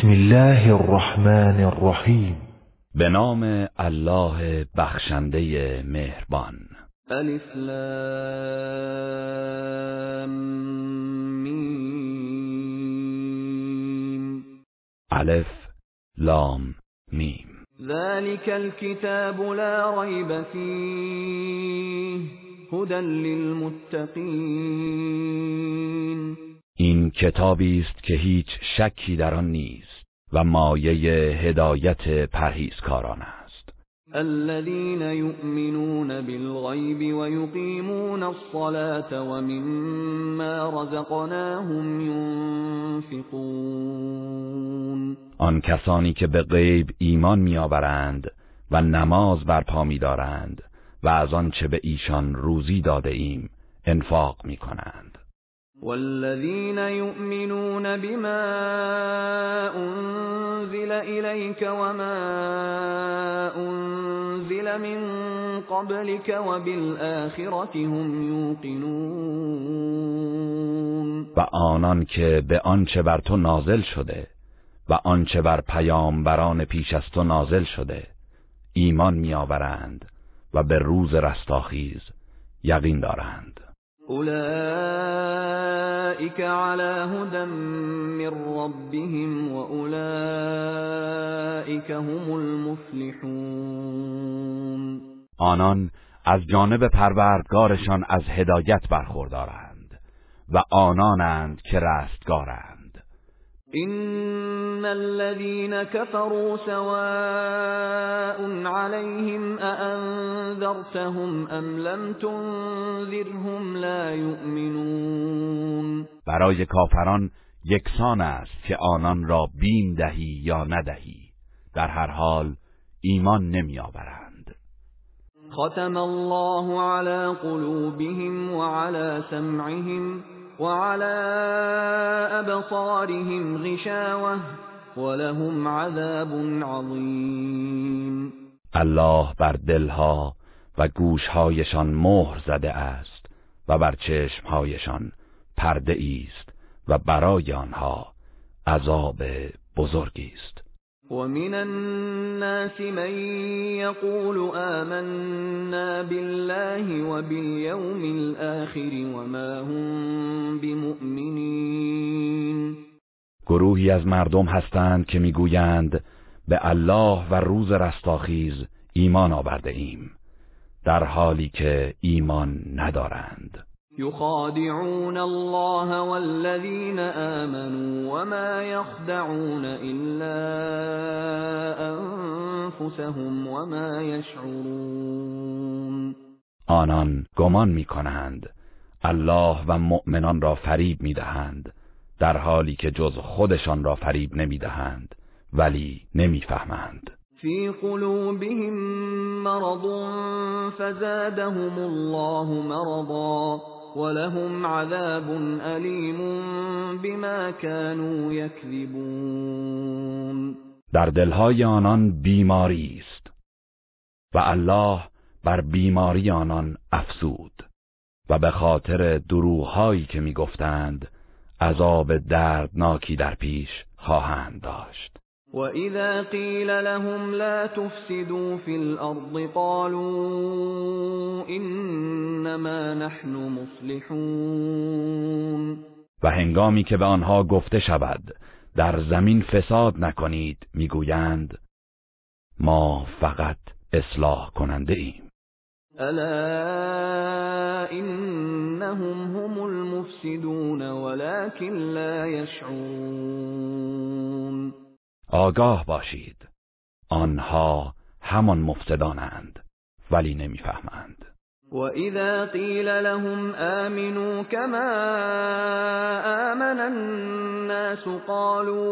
بسم الله الرحمن الرحیم. به نام الله بخشنده مهربان. الف لام میم. الف لام میم. ذلك الكتاب لا ريب فيه هدى للمتقين. این کتابی است که هیچ شکی در آن نیست و مایه هدایت پرهیزکاران است. الذين يؤمنون بالغيب ويقيمون الصلاة ومما رزقناهم ينفقون. آن کسانی که به غیب ایمان میآورند و نماز برپا می‌دارند و از آنچه به ایشان روزی داده ایم انفاق می کنند والذين يؤمنون بما أنزل إليك وما أنزل من قبلك وبالآخرة هم يوقنون. و آنان که به آنچه بر تو نازل شده و آنچه بر پیامبران پیش از تو نازل شده ایمان میآورند و به روز رستاخیز یقین دارند. أولئك على هدى من ربهم وأولئك هم المفلحون آنان از جانب پروردگارشان از هدایت برخوردارند و آنانند که رستگارند. إن الذين كفروا سواء عليهم أأنذرتهم أم لم تنذرهم لا يؤمنون برای کافران یکسان است که آنان را بیم دهی یا ندهی. در هر حال ایمان نمی آورند ختم الله على قلوبهم وعلى سمعهم وعلى أبصارهم غشاوة ولهم عذاب عظیم الله بر دلها و گوشهایشان مهر زده است و بر چشمهایشان پرده است و برای آنها عذاب بزرگی است. ومن الناس من يقول آمنا بالله وباليوم الآخر وما هم بمؤمنين. گروهی از مردم هستند که می‌گویند به الله و روز رستاخیز ایمان آورده ایم در حالی که ایمان ندارند. يخادعون الله والذين آمنوا وما يخدعون إلا أنفسهم وما يشعرون. آنان گمان می کنند الله و مؤمنان را فریب می دهند در حالی که جز خودشان را فریب نمی دهند ولی نمی‌فهمند. في قلوبهم مرض فزادهم الله مرضا. ولهم عذاب علیم بما كانوا یکذبون در دلهای آنان بیماری است و الله بر بیماری آنان افسود و به خاطر دروغهایی که می‌گفتند عذاب دردناکی در پیش خواهند داشت. وَإِذَا قِيلَ لَهُمْ لَا تُفْسِدُوا فِي الْأَرْضِ قَالُوا إِنَّمَا نَحْنُ مُصْلِحُونَ و هنگامی که به آنها گفته شود در زمین فساد نکنید می‌گویند ما فقط اصلاح کننده ایم. الا انهم هم المفسدون ولكن لا يشعرون آگاه باشید. آنها همان مفسدانند ولی نمی‌فهمند. وَإِذَا قِيلَ لَهُمْ آمِنُوا كَمَا آمَنَ النَّاسُ قَالُوا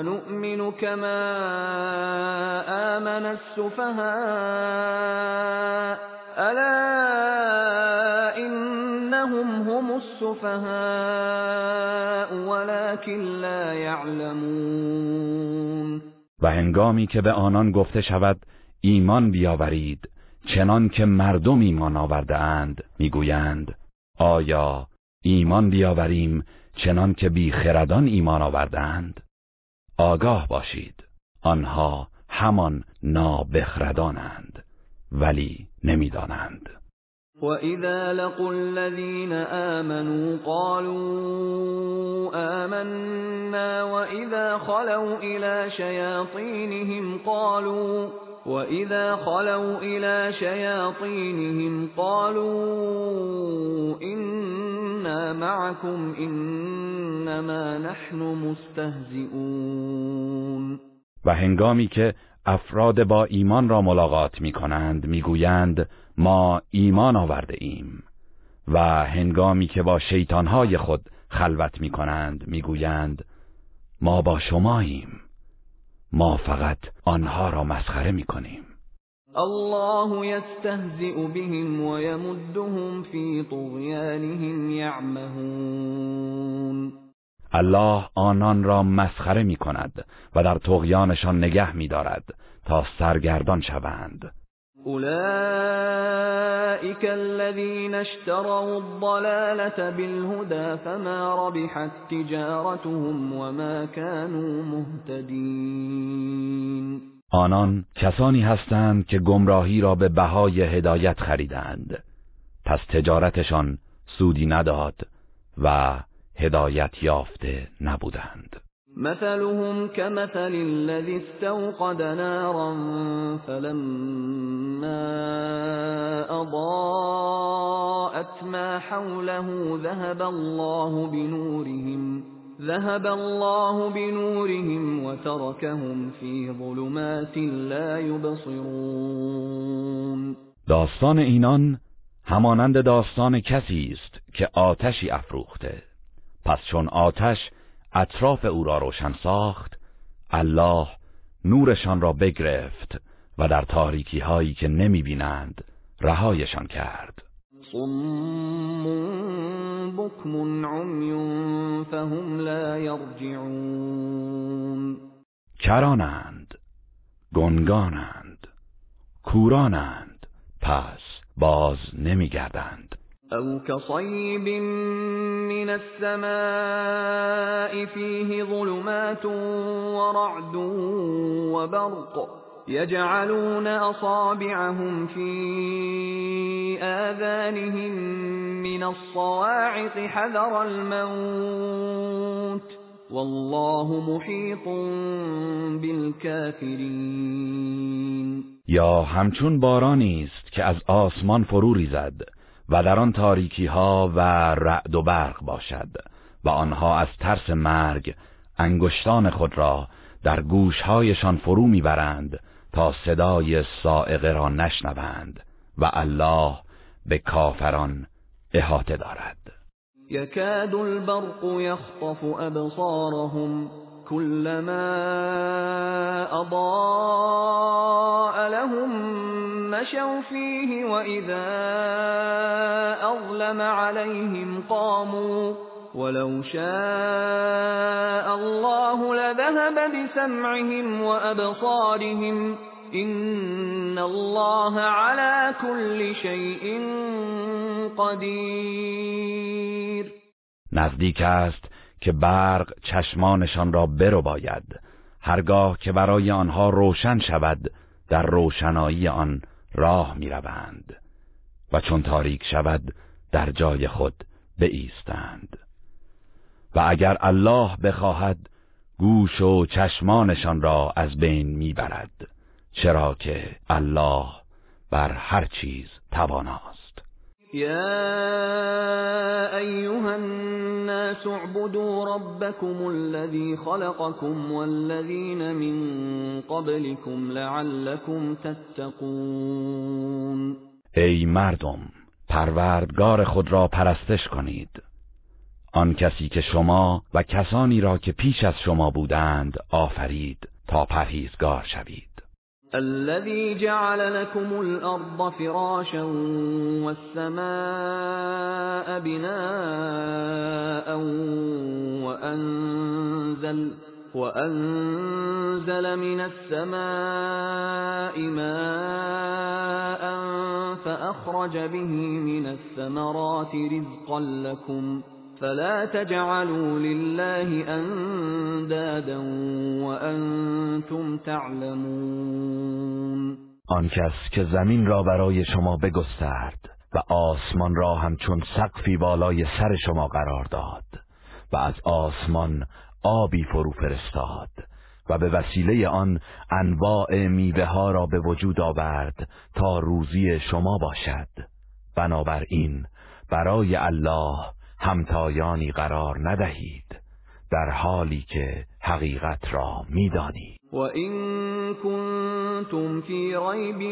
أَنُؤْمِنُ كَمَا آمَنَ السُّفَهَاءُ أَلَا إِنَّهُمْ هُمُ السُّفَهَاءُ وَلَكِنْ لَا يَعْلَمُونَ و هنگامی که به آنان گفته شود ایمان بیاورید چنان که مردم ایمان آورده اند می‌گویند آیا ایمان بیاوریم چنان که بی خردان ایمان آورده اند آگاه باشید آنها همان نابخردانند. ولی نمی‌دانند. وَإِذَا لَقُوا الَّذِينَ آمَنُوا قَالُوا آمَنَّا وَإِذَا خَلَوْا إِلَى شَيَاطِينِهِمْ قَالُوا وَإِذَا خَلَوْا إِلَى شَيَاطِينِهِمْ قَالُوا إِنَّا مَعَكُمْ إِنَّمَا نَحْنُ مُسْتَهْزِئُونَ. و هنگامی که افراد با ایمان را ملاقات می کنند می گویند ما ایمان آورده ایم و هنگامی که با شیطانهای خود خلوت می کنند می گویند ما با شماییم. ما فقط آنها را مسخره می کنیم الله يستهزئ بهم ويمدهم في طغيانهم يعمهون. الله آنان را مسخره می کند و در تغیانشان نگه می دارد تا سرگردان شوند. أولئك الذين اشتروا الضلالة بالهدى فما ربحت تجارتهم وما كانوا مهتدين آنان کسانی هستند که گمراهی را به بهای هدایت خریدند. پس تجارتشان سودی نداد و هدایت یافته نبودند. مثلهم كمثل الذي استوقد نارا فلما أضاءت ما حوله ذهب الله بنورهم ذهب الله بنورهم وتركهم في ظلمات لا يبصرون. داستان اینان همانند داستان کسی است که آتشی افروخته. پس چون آتش اطراف او را روشن ساخت الله نورشان را بگرفت و در تاریکی هایی که نمی بینند رهایشان کرد. صم بكم عمي فهم لا يرجعون کرانند گنگانند کورانند پس باز نمیگردند. أو كصيب من السماء فيه ظلمات ورعد وبرق يجعلون أصابعهم في آذانهم من الصواعق حذر الموت والله محيط بالكافرين. یا همچون بارانی است که از آسمان فرو ریزد. و در آن تاریکی ها و رعد و برق باشد و آنها از ترس مرگ انگشتان خود را در گوشهایشان فرو می‌برند تا صدای سائقه را نشنوند و الله به کافران احاطه دارد. يكاد البرق يخطف أبصارهم كلما أضاء لهم مشوا فيه وإذا أظلم عليهم قاموا ولو شاء الله لذهب بسمعهم وأبصارهم إن الله على كل شيء قدیر نزدیک است که برق چشمانشان را برو باید هرگاه که برای آنها روشن شود در روشنایی آن راه می روند و چون تاریک شود در جای خود بایستند. و اگر الله بخواهد گوش و چشمانشان را از بین می‌برد. چرا که الله بر هر چیز تواناست. يا أيها الناس اعبدوا ربكم الذي خلقكم والذين من قبلكم لعلكم تتقون. ای مردم پروردگار خود را پرستش کنید. آن کسی که شما و کسانی را که پیش از شما بودند آفرید تا پرهیزگار شوید. الذي جعل لكم الأرض فراشا والسماء بناء وأنزل وأنزل من السماء ماء فأخرج به من الثمرات رزقا لكم فلا تجعلوا لله أندادا وأنتم تعلمون. آن کس که زمین را برای شما بگسترد و آسمان را همچون سقفی بالای سر شما قرار داد و از آسمان آبی فرو فرستاد و به وسیله آن انواع میوه ها را به وجود آورد تا روزی شما باشد. بنابراین برای الله همتایانی قرار ندهید در حالی که حقیقت را می‌دانید. و این کنتم فی ریب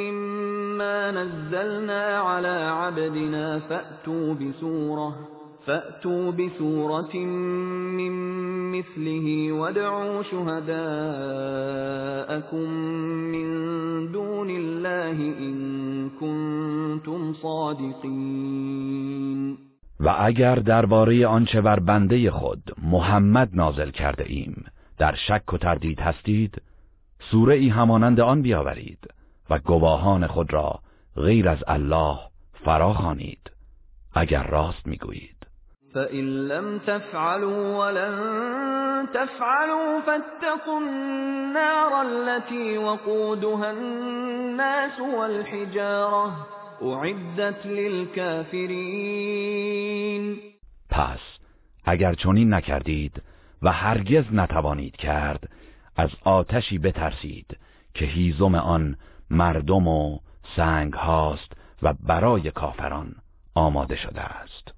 مما نزلنا على عبدنا فأتوا بسوره فأتوا بسورة من مثله وادعوا شهداءكم من دون الله إن كنتم صادقين و اگر درباره آنچه بر بنده خود محمد نازل کرده ایم در شک و تردید هستید سوره ای همانند آن بیاورید و گواهان خود را غیر از الله فراخوانید اگر راست می‌گویید. فإن لم تفعلوا ولن تفعلوا فاتقوا النار التي وقودها الناس والحجارة اعدت للكافرین پس اگر چنین نکردید و هرگز نتوانید کرد از آتشی بترسید که هیزم آن مردم و سنگ هاست و برای کافران آماده شده است.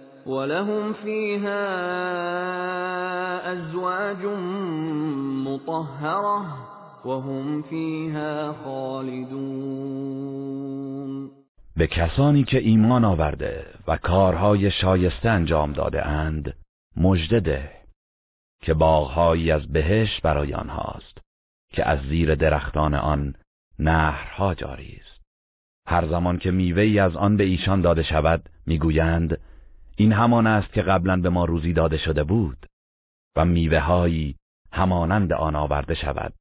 ولهم فيها ازواج مطهره وهم فيها خالدون به کسانی که ایمان آورده و کارهای شایسته انجام داده اند مژده ده که باغهایی از بهش برای آنهاست که از زیر درختان آن نهرها جاری است. هر زمان که میوه‌ای از آن به ایشان داده شود می‌گویند این همان است که قبلا به ما روزی داده شده بود و میوههایی همانند آن آورده شود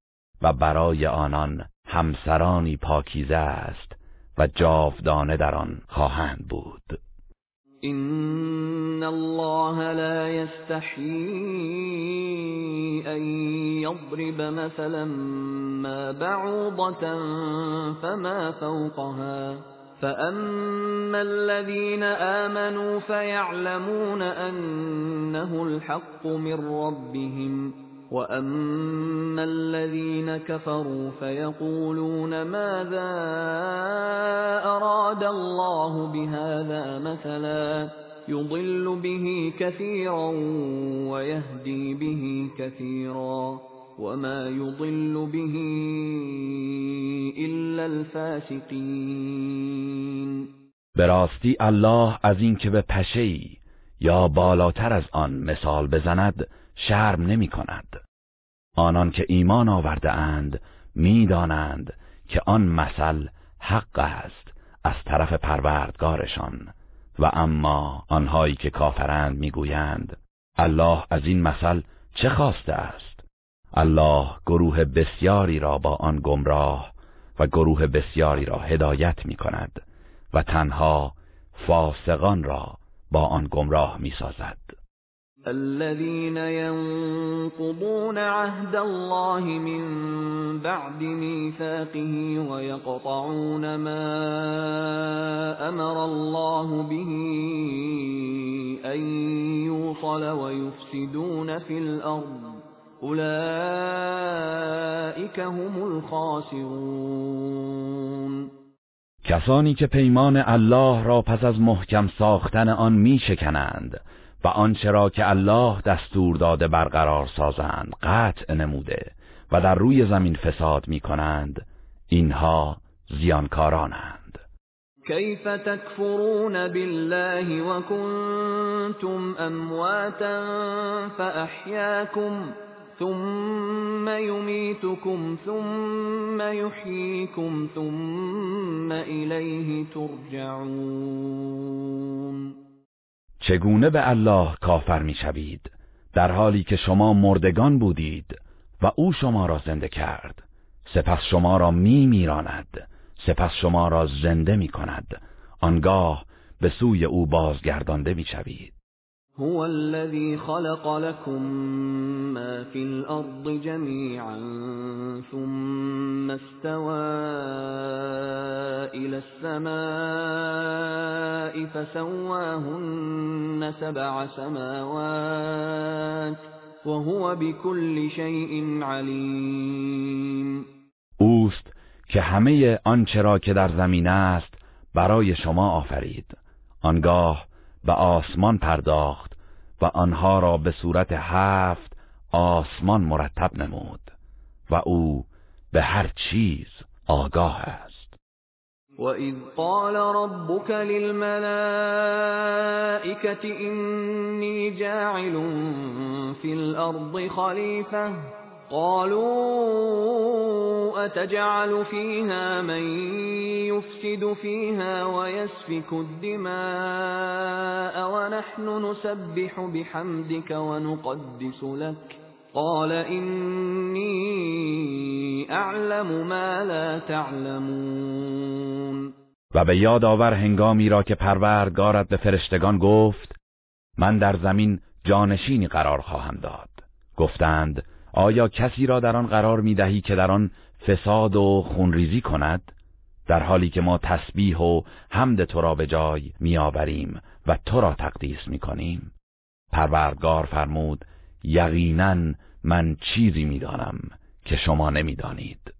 و برای آنان همسرانی پاکیزه است و جاودانه در آن خواهند بود. این الله لا یستحیی ان یضرب مثلا ما بعوضة فما فوقها فأما الذين آمنوا فيعلمون أنه الحق من ربهم وأما الذين كفروا فيقولون ماذا أراد الله بهذا مثلا يضل به كثيرا ويهدي به كثيرا وما يضل به الا الفاسقین به الله از اینکه به پشه‌ای یا بالاتر از آن مثال بزند شرم نمی کند. آنان که ایمان آورده اند می‌دانند که آن مثل حق است از طرف پروردگارشان و اما آنهایی که کافرند می‌گویند الله از این مثل چه خواسته است الله گروه بسیاری را با آن گمراه و گروه بسیاری را هدایت می کند و تنها فاسقان را با آن گمراه می سازد الذين ينقضون عهد الله من بعد ميثاقه ويقطعون ما امر الله به ان يوصل ويفسدون في الارض اولئک هم الخاسرون. کسانی که پیمان الله را پس از محکم ساختن آن می شکنند و آنچه را که الله دستور داده برقرار سازند قطع نموده و در روی زمین فساد می کنند اینها زیانکارانند. کیف تکفرون بالله و کنتم امواتا فاحیاکم ثم يميتكم ثم يحييكم ثم إليه ترجعون چگونه به الله کافر می‌شوید؟ در حالی که شما مردگان بودید و او شما را زنده کرد. سپس شما را می میراند سپس شما را زنده می کند آنگاه به سوی او بازگردانده می شوید هو الذي خلق لكم ما في الأرض جميعا ثم استوى إلى السماء فسواهن سبع سماوات وهو بكل شيء عليم. اوست که همه آنچه را که در زمین است برای شما آفرید. آنگاه به آسمان پرداخت. و آنها را به صورت هفت آسمان مرتب نمود و او به هر چیز آگاه است. وَإِذْ قَالَ رَبُّكَ لِلْمَلَائِكَةِ إِنِّي جَاعِلٌ فِي الْأَرْضِ خَلِيفَةً قالوا أتجعل فيها من يفسد فيها ويسفك الدماء ونحن نسبح بحمدك ونقدس لك قال إني أعلم ما لا تعلمون و به یاد آور هنگامی را که پروردگارت به فرشتگان گفت من در زمین جانشینی قرار خواهم داد. گفتند آیا کسی را در آن قرار می دهی که در آن فساد و خونریزی کند؟ در حالی که ما تسبیح و حمد تو را به جای میآوریم و تو را تقدیس می کنیم پروردگار فرمود یقینا من چیزی می‌دانم که شما نمی‌دانید.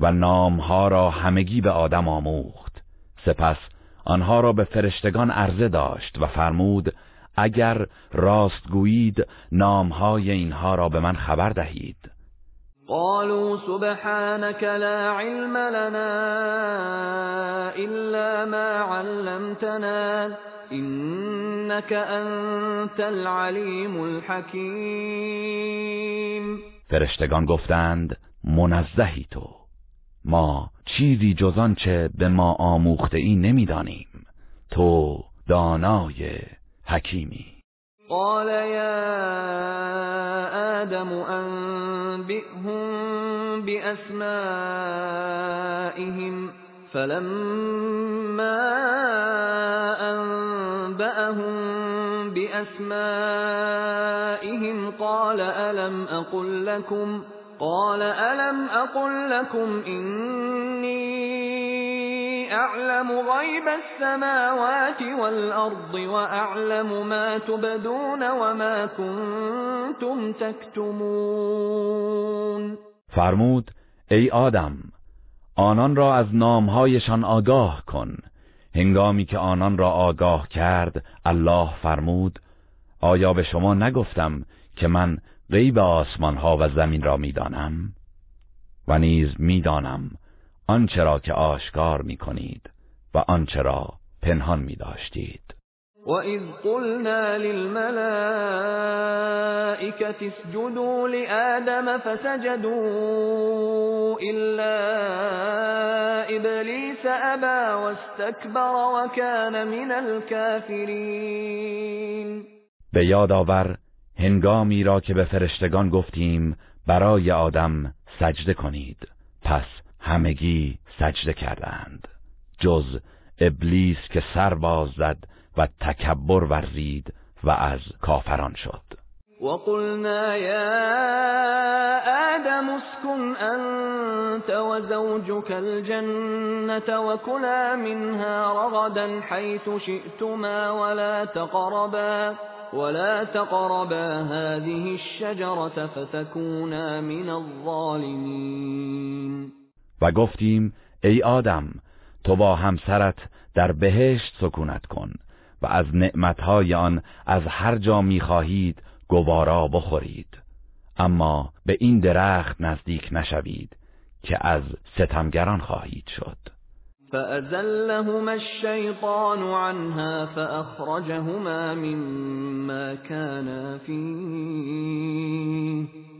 و نامها را همگی به آدم آموخت. سپس آنها را به فرشتگان عرضه داشت و فرمود اگر راست گویید نامهای اینها را به من خبر دهید. قالوا سبحانك لا علم لنا إلا ما علمتنا إنك أنت العليم الحكيم. فرشتگان گفتند منزهی تو. ما چیزی جز آنچه به ما آموخته ای نمی‌دانیم. تو دانای حکیمی. قال يا آدم أنبئهم بأسمائهم فلما أنبأهم بأسمائهم قال ألم أقل لكم قال ألم أقل لكم إني أعلم غيب السماوات والأرض وأعلم ما تبدون وما كنتم تكتمون فرمود ای آدم آنان را از نامهایشان آگاه کن. هنگامی که آنان را آگاه کرد الله فرمود آیا به شما نگفتم که من غیب آسمان ها و زمین را می‌دانم و نیز می‌دانم آنچه را که آشکار می کنید و آنچه را پنهان می داشتید وَإِذْ قُلْنَا لِلْمَلَائِكَةِ اسْجُدُوا لِآدَمَ فَسَجَدُوا إِلَّا إِبْلِيسَ أَبَى وَاسْتَكْبَرَ وَكَانَ مِنَ الْكَافِرِينَ به یاد آور هنگامی را که به فرشتگان گفتیم برای آدم سجده کنید. پس همگی سجده کردند. جز ابلیس که سر باز زد و تکبر ورزید و از کافران شد. وقلنا يا آدم اسكن أنت وزوجك الجنة وكلا منها رغدا حيث شئتما ولا تقربا ولا تقربا هذه الشجرة فتكونا من الظالمین و گفتیم ای آدم تو با همسرت در بهشت سکونت کن و از نعمتهای آن از هر جا می‌خواهید گوارا بخورید. اما به این درخت نزدیک نشوید که از ستمگران خواهید شد. فأزلهما الشيطان عنها فأخرجهما مما كانا فيه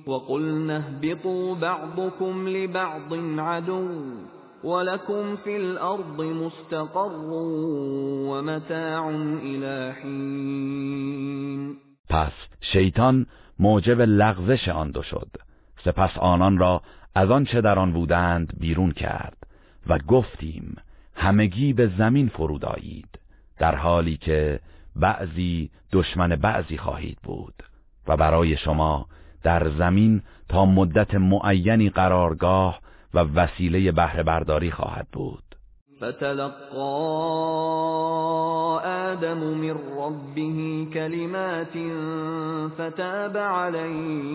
وقلنا اهبطوا بعضكم لبعض عدو ولكم في الأرض مستقر ومتاع إلى حين پس شیطان موجب لغزش آن دو شد. سپس آنان را از آنچه در آن بودند بیرون کرد و گفتیم همگی به زمین فرود آیید در حالی که بعضی دشمن بعضی خواهید بود و برای شما در زمین تا مدت معینی قرارگاه و وسیله بهره برداری خواهد بود. فتلقى آدم من ربه كلمات فتاب عليه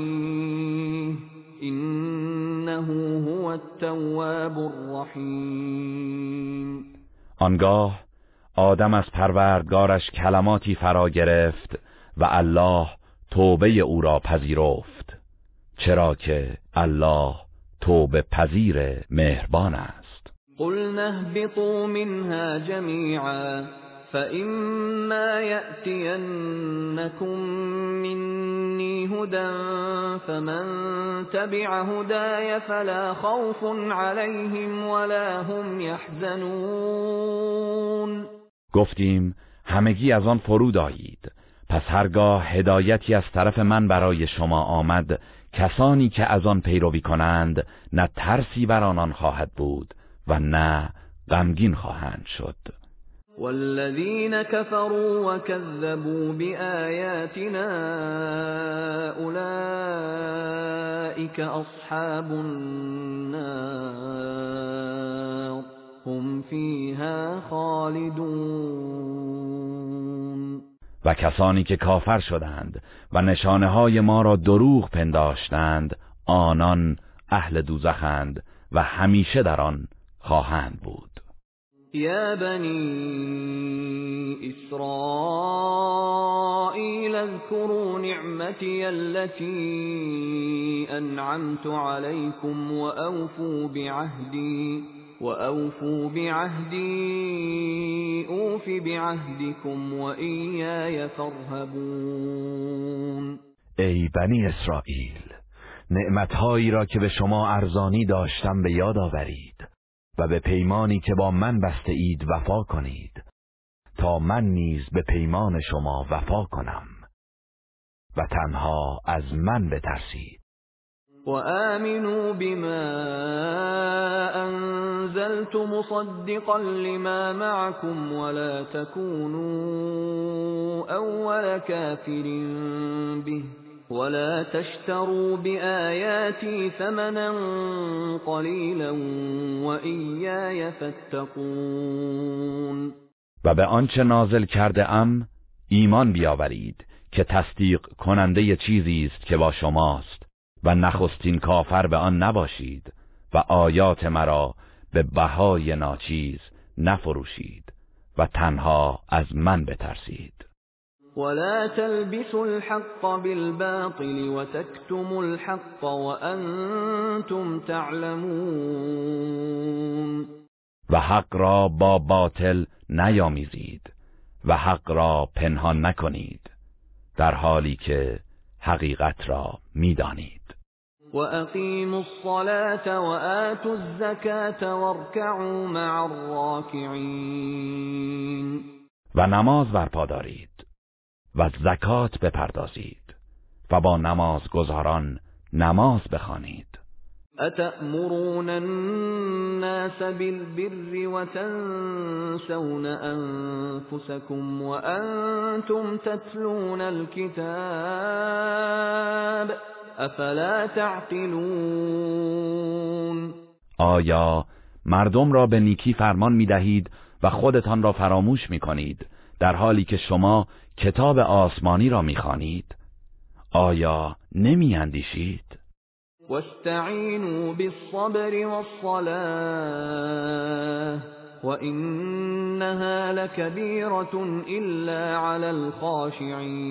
إنه هو التواب الرحیم آنگاه آدم از پروردگارش کلماتی فرا گرفت و الله توبه او را پذیرفت چرا که الله توبه پذیر مهربان است. قل نهبطوا منها جميعا. فإما يأتينكم مني هدى فمن تبع هداي فلا خوف عليهم ولا هم يحزنون گفتیم همگی از آن فرود آیید. پس هرگاه هدایتی از طرف من برای شما آمد کسانی که از آن پیروی کنند نه ترسی بر آنان خواهد بود و نه غمگین خواهند شد. والذین كفروا وكذبوا بآياتنا اولئك اصحاب النار هم فيها خالدون. و کسانی که کافر شدند و نشانه های ما را دروغ پنداشتند آنان اهل دوزخند و همیشه در آن خواهند بود. یا بنی اسرائیل اذكروا نعمتی التي انعمت عليكم واوفوا بعهدی وأوفوا بعهدي أوف بعهدكم وإياي فارهبون ای بنی اسرائیل نعمتهایی را که به شما ارزانی داشتم به یاد آورید. و به پیمانی که با من بسته اید وفا کنید. تا من نیز به پیمان شما وفا کنم. و تنها از من بترسید. وآمنوا بما أنزلت مصدقا لما معكم ولا تكونوا أول كافر به. ولا تشتروا بآياتي ثمنا قليلا وإياي فاتقون و به آنچه نازل کرده ام ایمان بیاورید که تصدیق کننده چیزی است که با شماست و نخستین کافر به آن نباشید و آیات مرا به بهای ناچیز نفروشید و تنها از من بترسید. ولا تلبسوا الحق بالباطل وتكتموا الحق وانتم تعلمون و حق را با باطل نیامیزید و حق را پنهان نکنید در حالی که حقیقت را می‌دانید. وأقيموا الصلاة وآتوا الزكاة واركعوا مع الراكعين و نماز برپا دارید. و زکات بپردازید و با نماز گذاران نماز بخوانید. أتأمرون الناس بالبر وتنسون أنفسكم وأنتم تتلون الكتاب افلا تعقلون. آیا مردم را به نیکی فرمان می دهید و خودتان را فراموش می کنید در حالی که شما کتاب آسمانی را می‌خوانید آیا نمی اندیشید؟ واستعینوا بالصبر والصلاة وإنها لكبيرة إلا على الخاشعين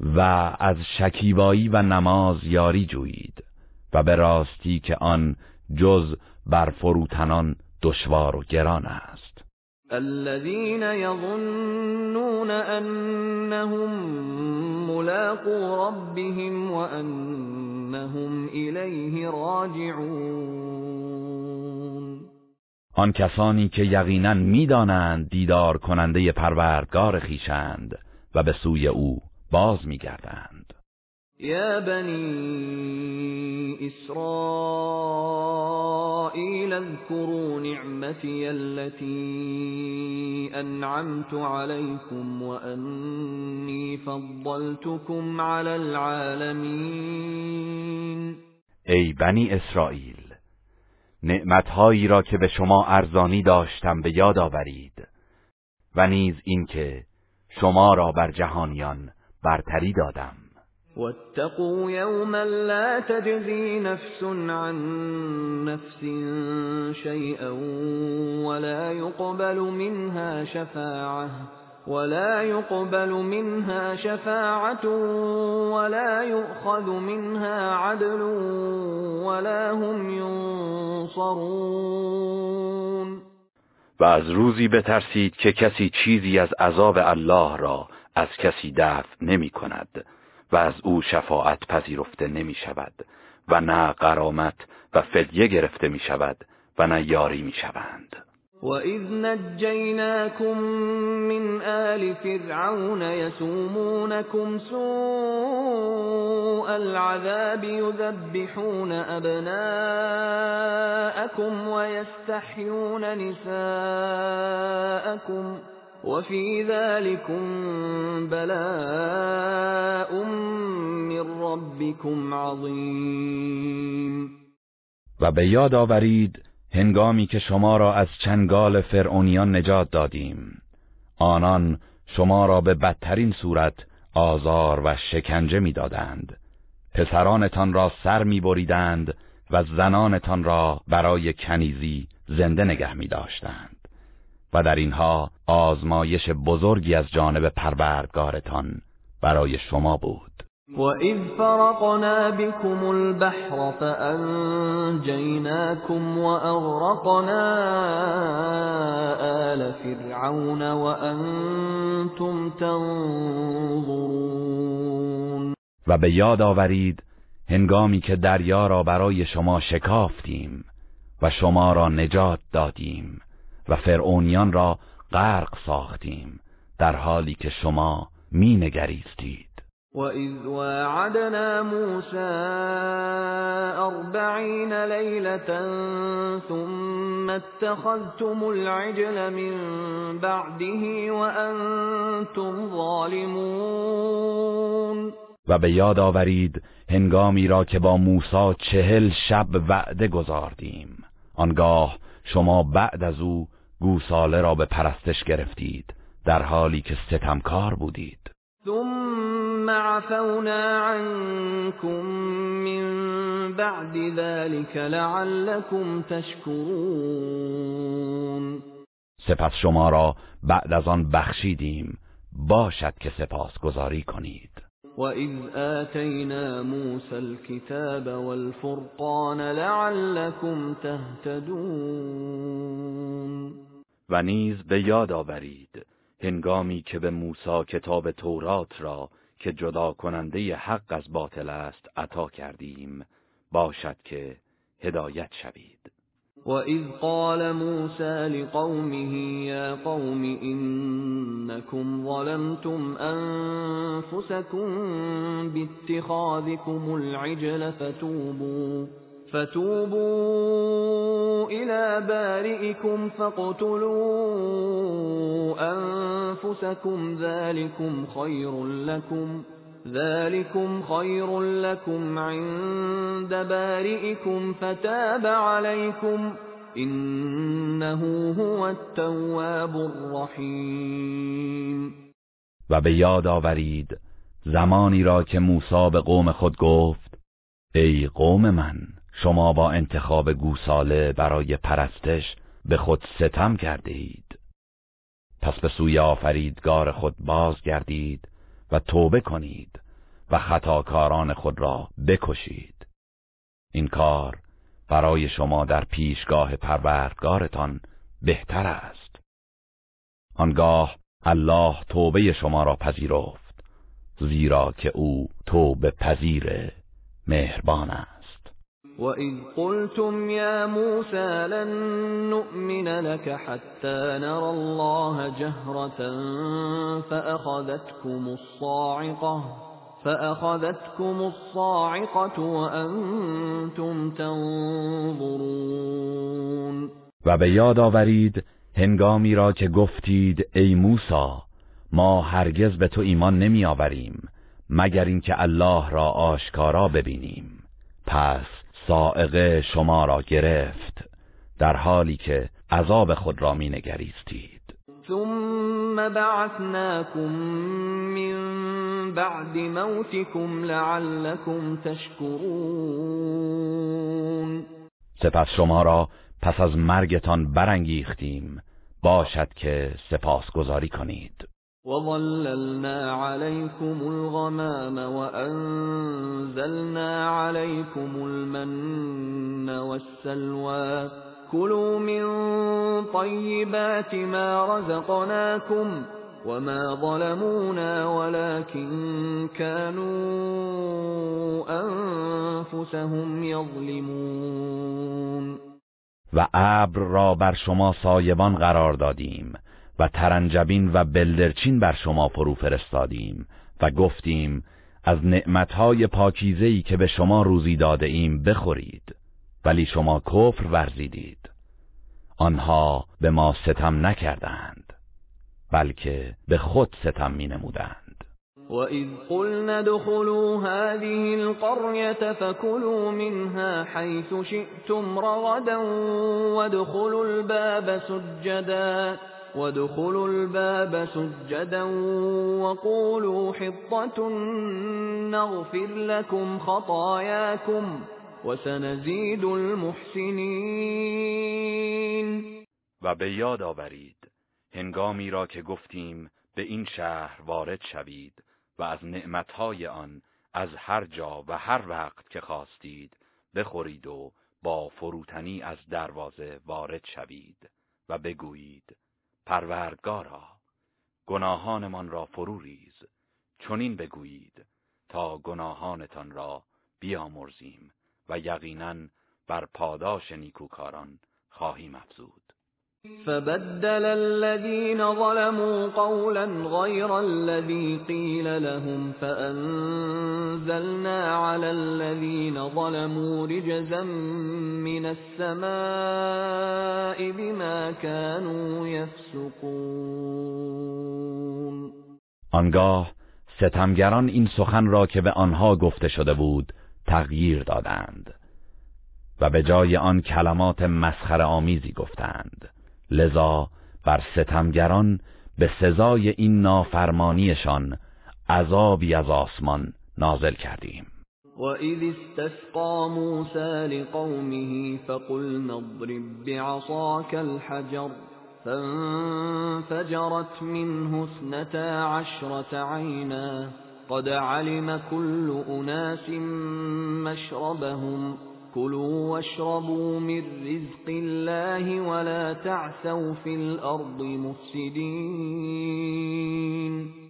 و از شکیبایی و نماز یاری جویید و به راستی که آن جز بر فروتنان دشوار و گران است الذين يظنون أنهم ملاقو ربهم وأنهم إليه راجعون. آن کسانی که یقینا می‌دانند دیدار کننده پروردگار خیشند و به سوی او باز میگردند. يا بني إسرائيل اذكروا نعمتي التي أنعمت عليكم وأني فضلتكم على العالمين ای بنی اسرائیل نعمتهایی را که به شما ارزانی داشتم به یاد آورید و نیز اینکه شما را بر جهانیان برتری دادم. واتقوا يوما لا تجزي نفس عن نفس شيئا ولا يقبل منها شفاعة ولا يقبل منها شفاعة ولا يؤخذ منها عدل ولا هم ينصرون. و از روزی بترسید که کسی چیزی از عذاب الله را از کسی دفع نمی کند. و از او شفاعت پذیرفته نمی شود و نه قرامت و فدیه گرفته می شود و نه یاری می شوند وَإِذْ نَجَّيْنَاكُمْ مِنْ آلِ فِرْعَوْنَ يَسُومُونَكُمْ سُوءَ الْعَذَابِ يُذَبِّحُونَ أَبْنَاءَكُمْ وَيَسْتَحْيُونَ نِسَاءَكُمْ وفي ذلكم بلاء من ربكم عظیم و به یاد آورید هنگامی که شما را از چنگال فرعونیان نجات دادیم. آنان شما را به بدترین صورت آزار و شکنجه می‌دادند. پسرانتان را سر میبریدند و زنانتان را برای کنیزی زنده نگه می داشتند. و در اینها آزمایش بزرگی از جانب پروردگارتان برای شما بود. وَإِذْ فَرَقْنَا بِكُمُ الْبَحْرَ فَأَنْجَيْنَاكُمْ وَأَغْرَقْنَا آلَ فِرْعَوْنَ وَأَنْتُمْ تَنظُرُونَ. و به یاد آورید هنگامی که دریا را برای شما شکافتیم و شما را نجات دادیم. و فرعونیان را غرق ساختیم در حالی که شما می نگریستید وَإِذْ وَاعَدْنَا مُوسَى أَرْبَعِينَ لَيْلَةً ثُمَّ اتَّخَذْتُمُ الْعِجْلَ مِنْ بَعْدِهِ وَأَنْتُمْ ظَالِمُونَ. و به یاد آورید هنگامی را که با موسی چهل شب وعده گذاردیم آنگاه شما بعد از او گوساله را به پرستش گرفتید در حالی که ستمکار بودید. ثم عفونا عنكم من بعد ذلك لعلكم تشكرون سپس شما را بعد از آن بخشیدیم باشد که سپاسگزاری کنید. وَإِذْ آتَيْنَا مُوسَى الْكِتَابَ وَالْفُرْقَانَ لَعَلَّكُمْ تَهْتَدُونَ. و نیز به یاد آورید هنگامی که به موسی کتاب تورات را که جدا کننده حق از باطل است عطا کردیم باشد که هدایت شوید. وَإِذْ قَالَ مُوسَى لِقَوْمِهِ يَا قَوْمِ إِنَّكُمْ ظَلَمْتُمْ أَنفُسَكُمْ بِاتِّخَاذِكُمُ الْعِجْلَ فَتُوبُوا فتوبوا إلى بارئكم فاقتلوا أنفسكم ذلكم خير لكم ذلكم خير لكم عند بارئكم فتاب عليكم انه هو التواب الرحیم و به یاد آورید زمانی را که موسی به قوم خود گفت ای قوم من شما با انتخاب گوساله برای پرستش به خود ستم کرده اید پس به سوی آفریدگار خود بازگردید و توبه کنید و خطاکاران خود را بکشید. این کار برای شما در پیشگاه پروردگارتان بهتر است. آنگاه الله توبه شما را پذیرفت زیرا که او توبه پذیر مهربان است. وَإِذْ قُلْتُمْ يَا مُوسَى لَن نُّؤْمِنَ لَكَ حَتَّىٰ نَرَى اللَّهَ جَهْرَةً فَأَخَذَتْكُمُ الصَّاعِقَةُ فأخذتكم الصاعقة وأنتم تنظرون و به یاد آورید هنگامی را که گفتید ای موسی ما هرگز به تو ایمان نمی آوریم مگر اینکه الله را آشکارا ببینیم. پس سائقه شما را گرفت در حالی که عذاب خود را می نگریستید ثم بعثناكم من بعد موتكم لعلكم تشكرون سپس شما را پس از مرگتان برانگیختیم. باشد که سپاسگزاری کنید. وظللنا عليكم الغمام وأنزلنا عليكم المن والسلوى كلوا من طيبات ما رزقناكم وما ظلمونا ولكن كانوا أنفسهم يظلمون و ابر را بر شما سایبان قرار دادیم. و ترنجبین و بلدرچین بر شما فرو فرستادیم و گفتیم از نعمتهای پاکیزهی که به شما روزی داده ایم بخورید ولی شما کفر ورزیدید. آنها به ما ستم نکردند بلکه به خود ستم می نمودند وَإِذْ قُلْنَا ادْخُلُوا هَٰذِهِ الْقَرْيَةَ فَكُلُوا مِنْهَا حَيْثُ شِئْتُمْ رَغَدًا وَادْخُلُوا الْبَابَ سُجَّدًا. وَادْخُلُوا الْبَابَ سُجَّدًا وَقُولُوا حِطَّةٌ نَّغْفِرْ لَكُمْ خَطَايَاكُمْ وَسَنَزِيدُ الْمُحْسِنِينَ و به یاد آورید هنگامی را که گفتیم به این شهر وارد شوید و از نعمتهای آن از هر جا و هر وقت که خواستید بخورید و با فروتنی از دروازه وارد شوید و بگویید پروردگارا گناهانمان را فرو ریز. چنین بگویید تا گناهانتان را بیامرزیم و یقینا بر پاداش نیکوکاران خواهیم افزود. فبدل الذين ظلموا قولا غير الذي قيل لهم فأنزلنا على الذين ظلموا رجزا من السماء بما كانوا يفسقون. آنگاه ستمگران این سخن را که به آنها گفته شده بود تغییر دادند و به جای آن کلمات مسخر آمیزی گفتند. لذا بر ستمگران به سزای این نافرمانیشان عذابی از آسمان نازل کردیم. وَإِذِ اسْتَسْقَىٰ مُوسَىٰ لِقَوْمِهِ فَقُلْنَا اضْرِب بِّعَصَاكَ الْحَجَرَ فَانفَجَرَتْ مِنْهُ اثْنَتَا عَشْرَةَ عَيْنًا قَدْ عَلِمَ كُلُّ أُنَاسٍ مَّشْرَبَهُمْ كلوا واشربوا من رزق الله ولا تعثوا في الارض مفسدين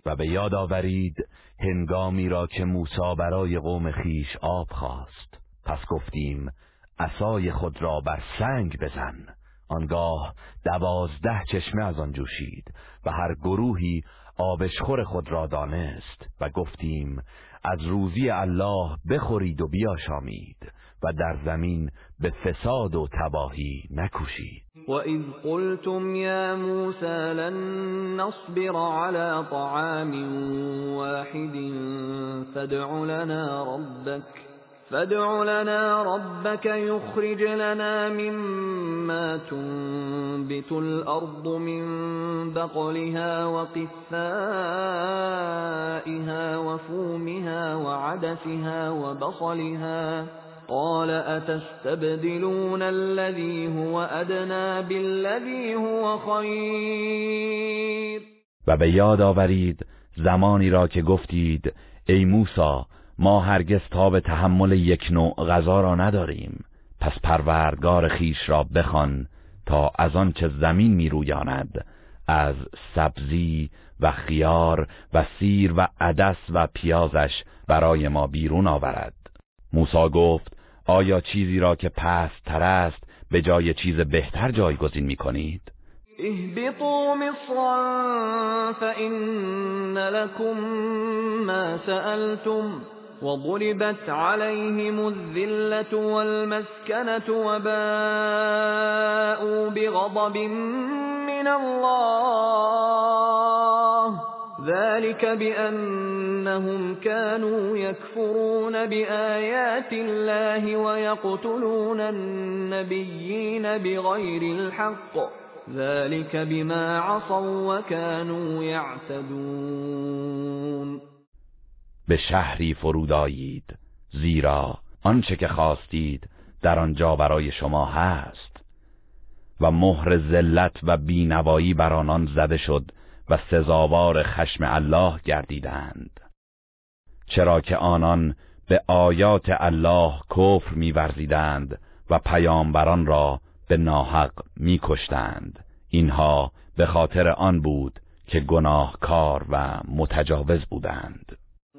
و به یاد آورید هنگامی را که موسی برای قوم خیش آب خواست. پس گفتیم عصای خود را بر سنگ بزن. آنگاه دوازده چشمه از آن جوشید و هر گروهی آبشخور خود را دانست و گفتیم از روزی الله بخورید و بیاشامید. و در زمین به فساد و تباهی نکوشید وَإِذْ قُلْتُمْ يَا مُوسَى لَن نَّصْبِرَ عَلَىٰ طَعَامٍ وَاحِدٍ فَادْعُ لَنَا رَبَّكَ فادع لنا ربك يخرج لنا مما تنبت الأرض من بقلها وقثائها وفومها وعدسها وبصلها قال أتستبدلون الذي هو أدنى بالذي هو خیر و به یاد آورید زمانی را که گفتید ای موسی ما هرگز تا به تحمل یک نوع غذا را نداریم. پس پروردگار خیش را بخوان تا از آنچه زمین می رویاند از سبزی و خیار و سیر و عدس و پیازش برای ما بیرون آورد. موسی گفت آیا چیزی را که پست تر است به جای چیز بهتر جایگزین می کنید؟ اهبطوا مصرا فإن لكم ما سألتم وضربت عليهم الذلة والمسكنة وباءوا بغضب من الله ذلك بأنهم كانوا يكفرون بآيات الله ويقتلون النبيين بغير الحق ذلك بما عصوا وكانوا يعتدون به شهری فرود آیید زیرا آنچه که خواستید در آنجا برای شما هست. و مهر ذلت و بینوایی بر آنان زده شد و سزاوار خشم الله گردیدند. چرا که آنان به آیات الله کفر می‌ورزیدند و پیامبران را به ناحق میکشتند. اینها به خاطر آن بود که گناهکار و متجاوز بودند.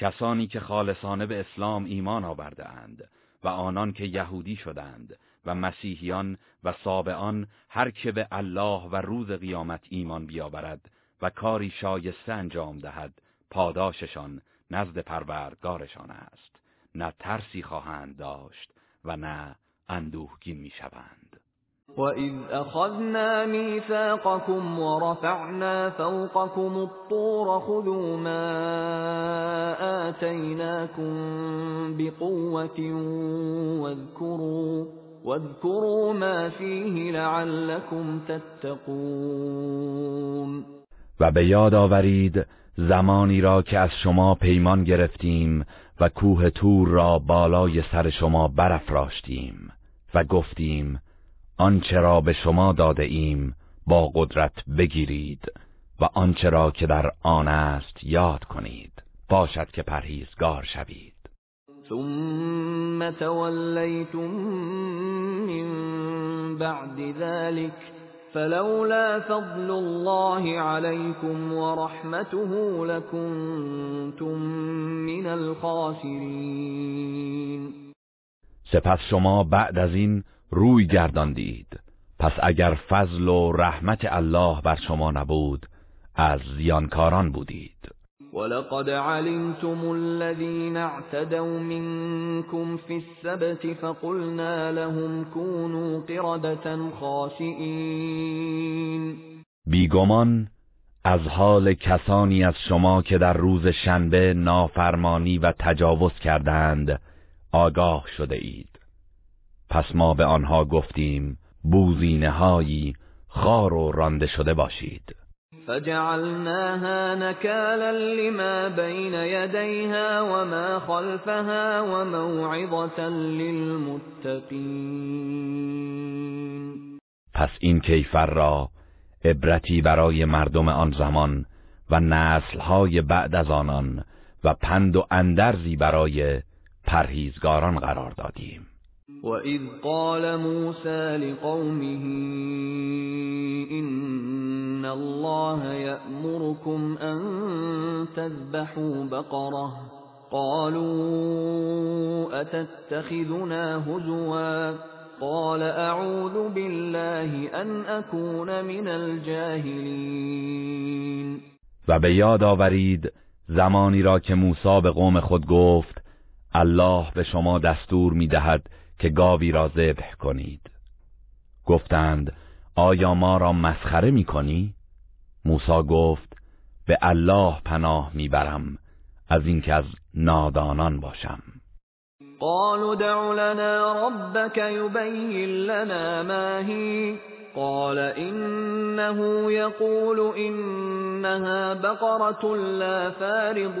کسانی که خالصانه به اسلام ایمان آورده اند و آنان که یهودی شدند و مسیحیان و سابعان هر که به الله و روز قیامت ایمان بیاورد و کاری شایسته انجام دهد پاداششان نزد پروردگارشان است. نه ترسی خواهند داشت و نه اندوهگین می‌شوند. وَإِذْ أَخَذْنَا مِيثَاقَكُمْ وَرَفَعْنَا فَوْقَكُمُ الطُّورَ خُذُوا مَا آتَيْنَاكُمْ بِقُوَّةٍ وَاذْكُرُوا وَاذْكُرُوا مَا فِيهِ لَعَلَّكُمْ تَتَّقُونَ و به یاد آورید زمانی را که از شما پیمان گرفتیم و کوه تور را بالای سر شما برافراشتیم و گفتیم آنچه را به شما داده ایم با قدرت بگیرید و آنچه را که در آن است یاد کنید. باشد که پرهیزگار شوید. ثم تولیتم من بعد ذلك فلولا فضل الله عليكم ورحمته لكنتم من الخاسرین سپس شما بعد از این روی گرداندید. پس اگر فضل و رحمت الله بر شما نبود از زیانکاران بودید. ولقد علمتم الذين اعتدوا منكم في السبت فقلنا لهم كونوا قردة خاسئين بیگمان از حال کسانی از شما که در روز شنبه نافرمانی و تجاوز کردند آگاه شده اید. پس ما به آنها گفتیم بوزینه هایی خار و رانده شده باشید. فجعلناها نكالا لما بين يديها وما خلفها وموعظة للمتقين پس این کیفر را عبرتی برای مردم آن زمان و نسلهای بعد از آنان و پند و اندرزی برای پرهیزگاران قرار دادیم. وَإِذْ قَالَ مُوسَى لِقَوْمِهِ إِنَّ اللَّهَ يَأْمُرُكُمْ أَن تَذْبَحُوا بَقَرَةً قالوا اتتخذنا هزوا قال اعوذ بالله ان اكون من الجاهلین و به یاد آورید زمانی را که موسی به قوم خود گفت الله به شما دستور می دهد که گاوی را ذبح کنید. گفتند آیا ما را مسخره می کنی؟ موسی گفت به الله پناه می‌برم از اینکه از نادانان باشم. قالوا دع لنا ربك يبين لنا ما هي. قال إنه يقول إنها بقرة لا فارض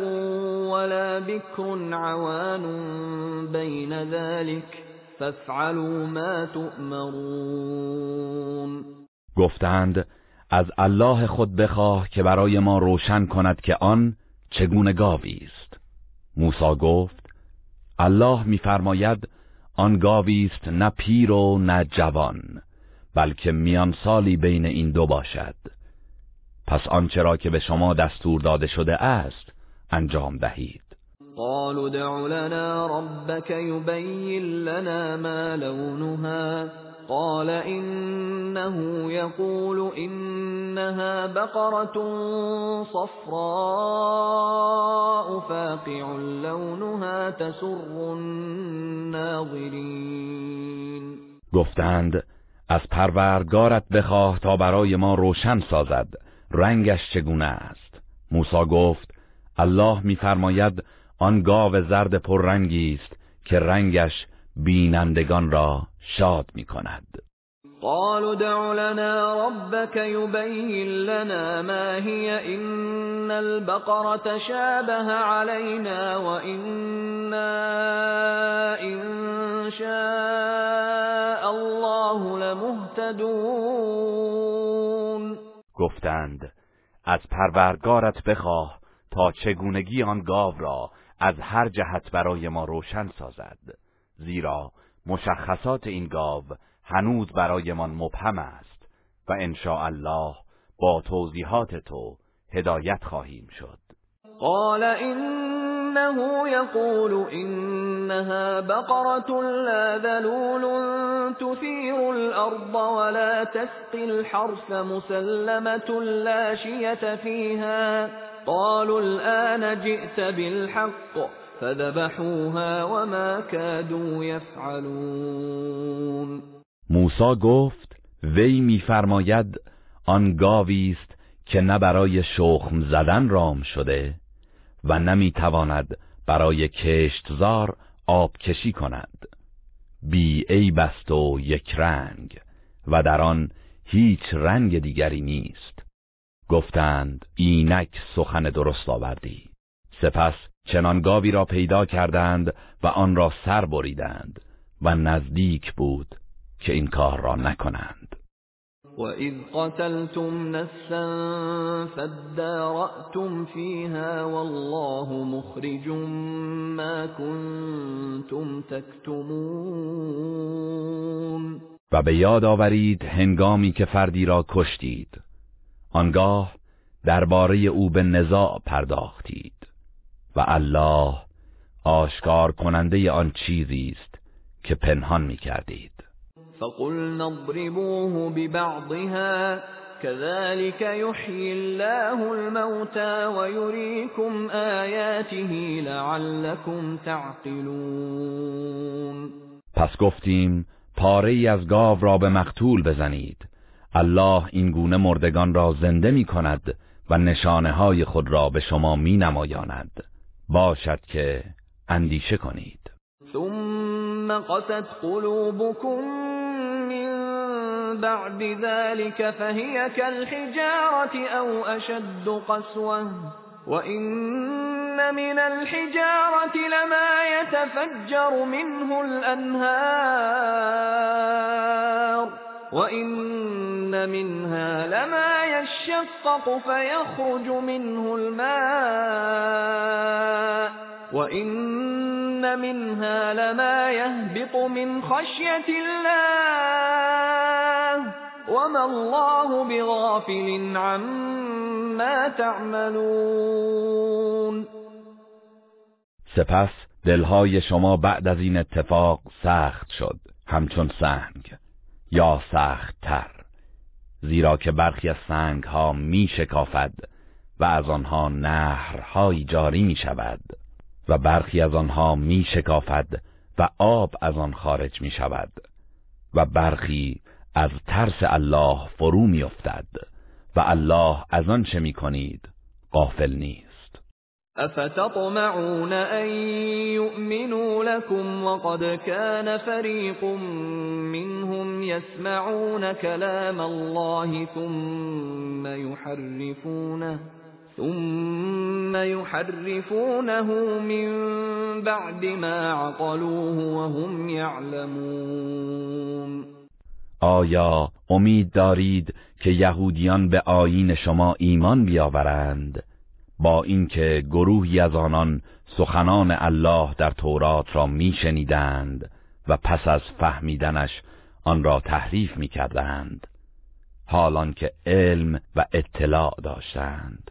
ولا بكر عوان بين ذلك. فافعلوا ما تؤمرون. گفتند از الله خود بخواه که برای ما روشن کند که آن چگونه گاوی است. موسی گفت الله میفرماید آن گاوی است نه پیر و نه جوان بلکه میان سالی بین این دو باشد. پس آنچه را که به شما دستور داده شده است انجام دهید. قالوا دع لنا ربك يبين لنا ما لونها. قال إنه يقول إنها بقرة صفراء فاقع لونها تسر الناظرين. گفتند از پروردگارت بخواه تا برای ما روشن سازد رنگش چگونه است؟ موسی گفت الله میفرماید آن گاو زرد پررنگی است که رنگش بینندگان را شاد می کند قالوا دع لنا ربك يبين لنا ما هي إن البقرة شابه علينا وإنا إن شاء الله لمهتدون. گفتند از پروردگارت بخواه تا چگونگی آن گاو را از هر جهت برای ما روشن سازد. زیرا مشخصات این گاو هنوز برایمان مبهم است و ان الله با توضیحات تو هدایت خواهیم شد. قال انه يقول انها بقرة لا ذلول تثير الارض ولا تسقي الحرث مسلمة لا شية فيها. قالوا الآن جئت بالحق فذبحوها وما كادوا يفعلون. موسی گفت وی میفرماید آن گاوی است که نه برای شخم زدن رام شده و نمی‌تواند برای کشتزار آب کشی کند. بی ای بست و یک رنگ و در آن هیچ رنگ دیگری نیست. گفتند اینک سخن درست آوردی. سپس چنان گاوی را پیدا کردند و آن را سر بریدند و نزدیک بود که این کار را نکنند. و اذ قتلتم نفسا فادارأتم فیها والله مخرج ما کنتم تکتمون. و به یاد آورید هنگامی که فردی را کشتید. آنگاه درباره او به نزاع پرداختید و الله آشکار کننده آن چیزی است که پنهان می کردید فقل نضربوه ببعضها كذلك يحيي الله الموتى ويريكم آياته لعلكم تعقلون. پس گفتیم پاره ای از گاو را به مقتول بزنید. الله این گونه مردگان را زنده می کند و نشانه های خود را به شما می نمایاند باشد که اندیشه کنید. ثم قست قلوبكم من بعد ذلك فهي كالحجارة او اشد قسوة. وإن من الحجارة لما يتفجر منه الأنهار. وَإِنَّ مِنْهَا لَمَا يَشَّقَّقُ فَيَخْرُجُ مِنْهُ الْمَاءُ وَإِنَّ مِنْهَا لَمَا يَهْبِطُ مِنْ خَشْيَةِ اللَّهِ وَمَا اللَّهُ بِغَافِلٍ عَمَّا تَعْمَلُونَ سپس دلهای شما بعد از این اتفاق سخت شد همچون سنگ. یا سخت تر زیرا که برخی از سنگ ها می شکافد و از آنها نهرهایی جاری می شود و برخی از آنها می شکافد و آب از آن خارج می شود و برخی از ترس الله فرو می افتد و الله از آن چه می کنید غافل نیست. افتطمعون ان يؤمنوا لكم وقد كان فريق منهم يسمعون كلام الله ثم يحرفونه ثم يحرفونه من بعد ما عقلوه وهم يعلمون آیا امید دارید که یهودیان به آیین شما ایمان بیاورند؟ با اینکه گروهی از آنان سخنان الله در تورات را میشنیدند و پس از فهمیدنش آن را تحریف می‌کردند حالان که علم و اطلاع داشتند.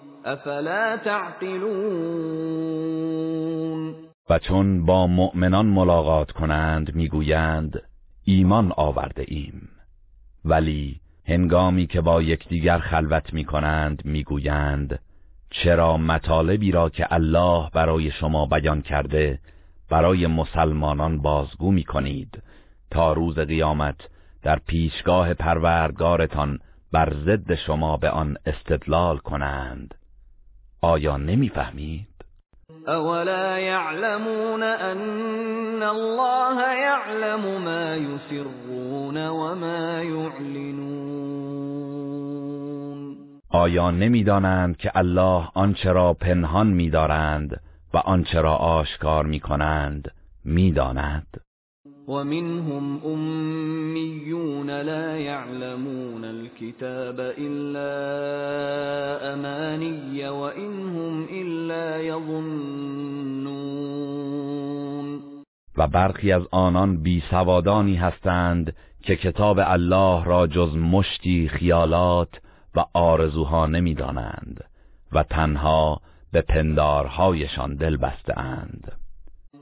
افلا تعقلون؟ و چون با مؤمنان ملاقات کنند می‌گویند ایمان آورده ایم. ولی هنگامی که با یکدیگر خلوت می کنند می‌گویند چرا مطالبی را که الله برای شما بیان کرده برای مسلمانان بازگو می کنید تا روز قیامت در پیشگاه پروردگارتان بر ضد شما به آن استدلال کنند؟ آیا نمی‌فهمید؟ اولا يعلمون ان الله يعلم ما يسرون وما يعلنون آیا نمی‌دانند که الله آنچه را پنهان می‌دارند و آنچه را آشکار می‌کنند می‌داند ومنهم أميون لا يعلمون الكتاب إلا أماني وإنهم إلا يظنون و برخی از آنان بی سوادانی هستند که کتاب الله را جز مشتی خیالات و آرزوها نمی‌دانند و تنها به پندارهایشان دل بستهاند.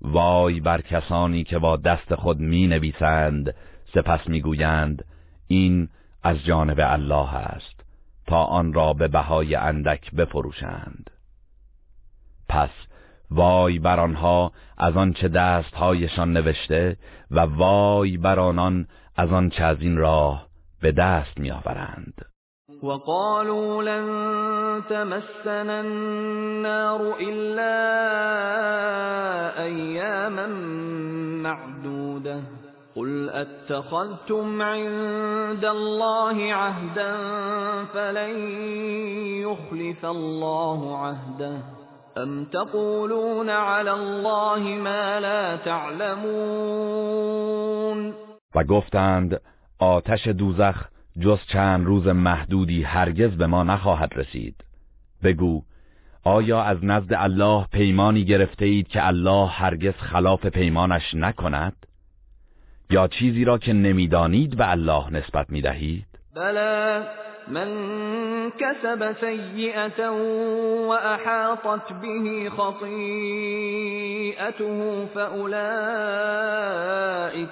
وای بر کسانی که با دست خود می نویسند سپس می گویند این از جانب الله است تا آن را به بهای اندک بفروشند. پس وای بر آنها از آنچه دستهایشان نوشته و وای بر آنان از آنچه از این راه به دست میآورند. وقالوا لن تمسنا النار إلا أياما معدودة. قل أتخذتم عند الله عهدا فلن يخلف الله عهده. أم تقولون على الله ما لا تعلمون؟ و گفتند آتش دوزخ جز چند روز محدودی هرگز به ما نخواهد رسید. بگو آیا از نزد الله پیمانی گرفته اید که الله هرگز خلاف پیمانش نکند؟ یا چیزی را که نمی‌دانید به الله نسبت می‌دهید؟ بله. من كسب سيئة وأحاطت به خطيئته فأولئك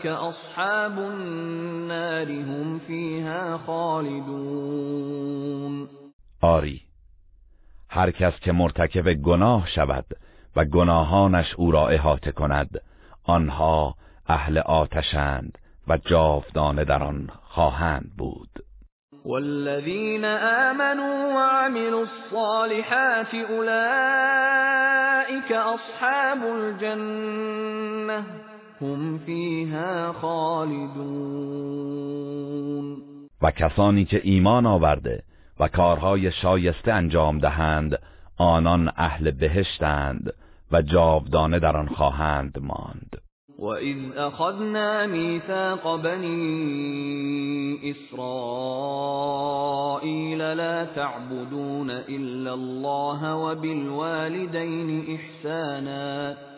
أصحاب النار هم فيها خالدون. آری هر کس که مرتکب گناه شود و گناهانش او را احاطه کند آنها اهل آتشند و جاودانه در آن خواهند بود. والذین آمنوا وعملوا الصالحات اولئك اصحاب الجنه هم فیها خالدون. و کسانی که ایمان آورده و کارهای شایسته انجام دهند آنان اهل بهشتند و جاودانه در آن خواهند ماند. وَإِذْ أَخَذْنَا مِيثَاقَ بَنِي إِسْرَائِيلَ لَا تَعْبُدُونَ إِلَّا اللَّهَ وَبِالْوَالِدَيْنِ إِحْسَانًا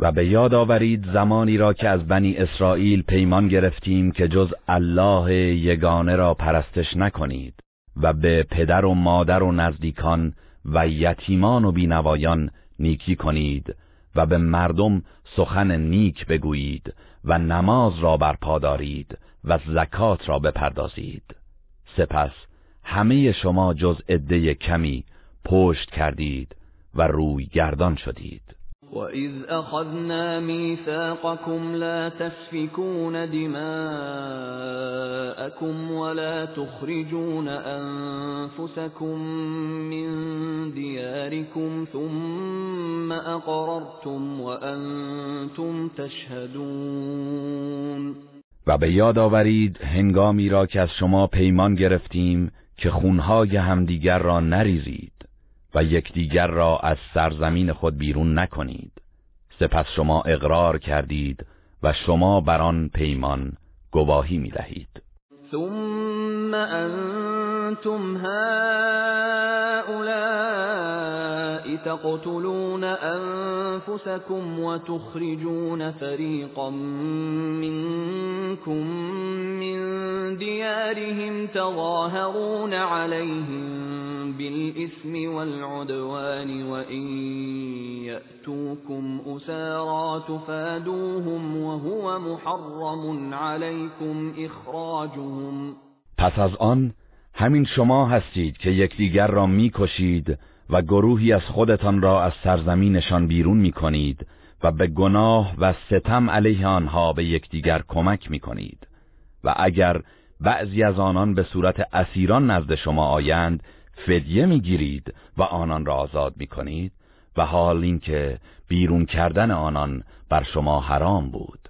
و به یاد آورید زمانی را که از بنی اسرائیل پیمان گرفتیم که جز الله یگانه را پرستش نکنید و به پدر و مادر و نزدیکان و یتیمان و بینوایان نیکی کنید و به مردم سخن نیک بگویید و نماز را برپا دارید و زکات را بپردازید. سپس همه شما جز عده کمی پشت کردید و روی گردان شدید. وَإِذْ أَخَذْنَا مِيثَاقَكُمْ لَا تَسْفِكُونَ دِمَاءَكُمْ وَلَا تُخْرِجُونَ أَنفُسَكُم مِّن دِيَارِكُمْ ثُمَّ أَقْرَرْتُمْ وَأَنتُمْ تَشْهَدُونَ و به یاد آورید هنگامی را که از شما پیمان گرفتیم که خونهای همدیگر را نریزید. و یکدیگر را از سرزمین خود بیرون نکنید. سپس شما اقرار کردید و شما بر آن پیمان گواهی می دهید ثم أنتم هؤلاء تقتلون أنفسكم وتخرجون فريقا منكم من ديارهم تظاهرون عليهم بالإثم والعدوان وإن يأتوكم أسارا تفادوهم وهو محرم عليكم إخراجهم. همین شما هستید که یکدیگر را می‌کشید و گروهی از خودتان را از سرزمینشان بیرون می‌کنید و به گناه و ستم علیه آنها به یکدیگر کمک می‌کنید. و اگر بعضی از آنان به صورت اسیران نزد شما آیند فدیه می‌گیرید و آنان را آزاد می‌کنید. و حال اینکه بیرون کردن آنان بر شما حرام بود.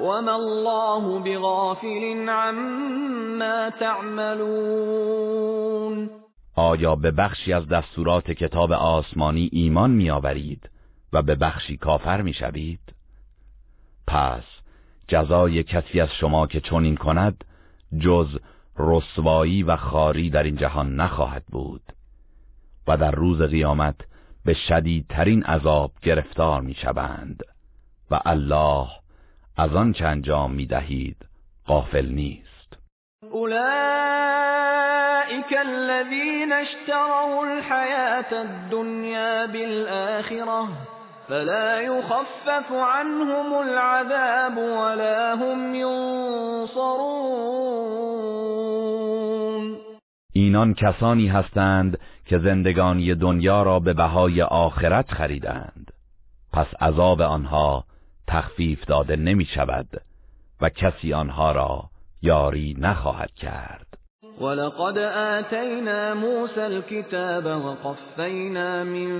وما الله بغافل عما تعملون آیا به بخشی از دستورات کتاب آسمانی ایمان میآورید و به بخشی کافر می‌شوید؟ پس جزای کسی از شما که چنین کند جز رسوایی و خاری در این جهان نخواهد بود و در روز قیامت به شدیدترین عذاب گرفتار می‌شوند و الله از آن که انجام می‌دهید غافل نیست. اولئک الذین اشتروا الحیات الدنیا بالآخرة فلا يخفف عنهم العذاب ولا هم ینصرون. اینان کسانی هستند که زندگانی دنیا را به بهای آخرت خریدند. پس عذاب آنها تخفیف داده نمی شود و کسی آنها را یاری نخواهد کرد. ولقد آتینا موسى الكتاب وقفینا من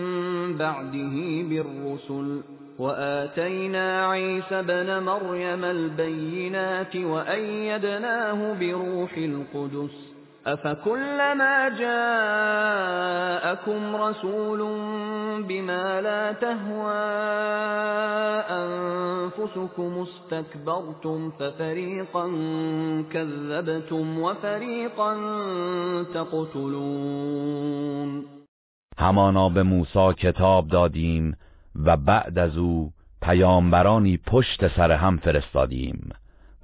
بعده بالرسل وآتينا عيسى بن مريم البينات وأيدناه بروح القدس. افكلما جاءكم رسول بما لا تهوى انفسكم استكبرتم ففريقا كذبتم وفريقا تقتلون همانا به موسی کتاب دادیم و بعد از او پیامبرانی پشت سر هم فرستادیم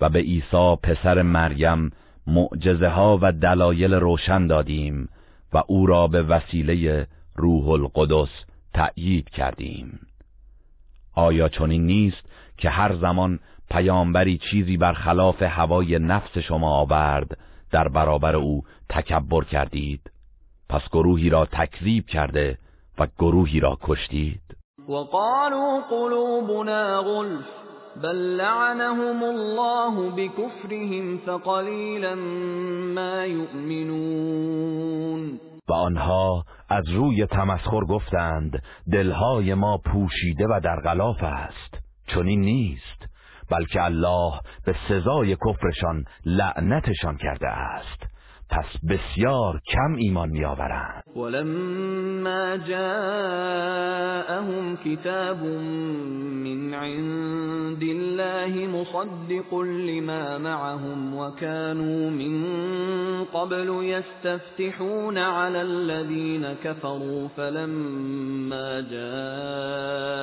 و به عیسی پسر مریم معجزه ها و دلایل روشن دادیم و او را به وسیله روح القدس تأیید کردیم. آیا چنین نیست که هر زمان پیامبری چیزی بر خلاف هوای نفس شما آورد در برابر او تکبر کردید؟ پس گروهی را تکذیب کرده و گروهی را کشتید. وقالوا قلوبنا غلف. بل لعنهم الله بكفرهم فقلیلا ما یؤمنون و آنها از روی تمسخر گفتند دلهای ما پوشیده و در غلاف است. چنین نیست بلکه الله به سزای کفرشان لعنتشان کرده است. پس بسیار کم ایمان میآورند. ولما جاءهم كتاب من عند الله مصدق لما معهم وكانوا من قبل يستفتحون على الذين كفروا فلما جاءهم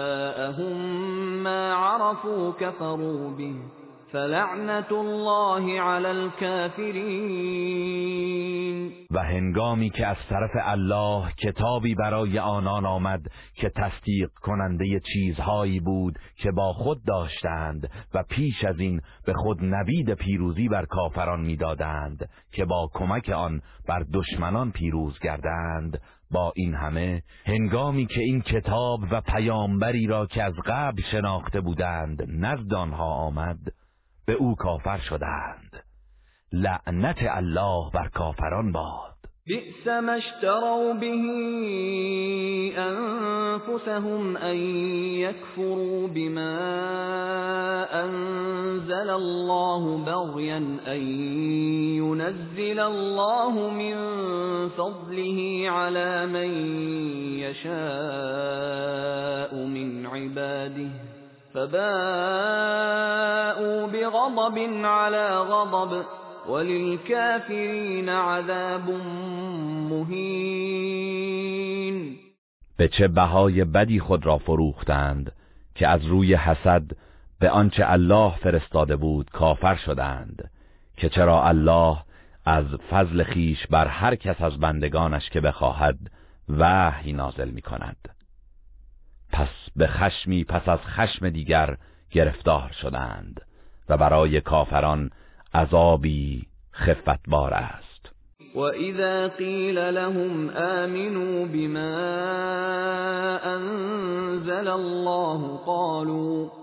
ما عرفوا كفروا به. فلعنت الله علی الكافرین و هنگامی که از طرف الله کتابی برای آنان آمد که تصدیق کننده چیزهایی بود که با خود داشتند و پیش از این به خود نوید پیروزی بر کافران می‌دادند که با کمک آن بر دشمنان پیروز گردند با این همه هنگامی که این کتاب و پیامبری را که از قبل شناخته بودند نزد آنها آمد. به او کافر شدند. لعنت الله بر کافران باد. بئس ما اشتروا به انفسهم ان يكفروا بما انزل الله بغيا ان ينزل الله من فضله على من يشاء من عباده. فباءوا بغضب على غضب وللكافرین عذاب مهین به چه بهای بدی خود را فروختند که از روی حسد به آنچه الله فرستاده بود کافر شدند که چرا الله از فضل خیش بر هر کس از بندگانش که بخواهد وحی نازل می کند پس به خشمی پس از خشم دیگر گرفتار شدند و برای کافران عذابی خفتبار است. و اذا قیل لهم آمنوا بما انزل الله قالوا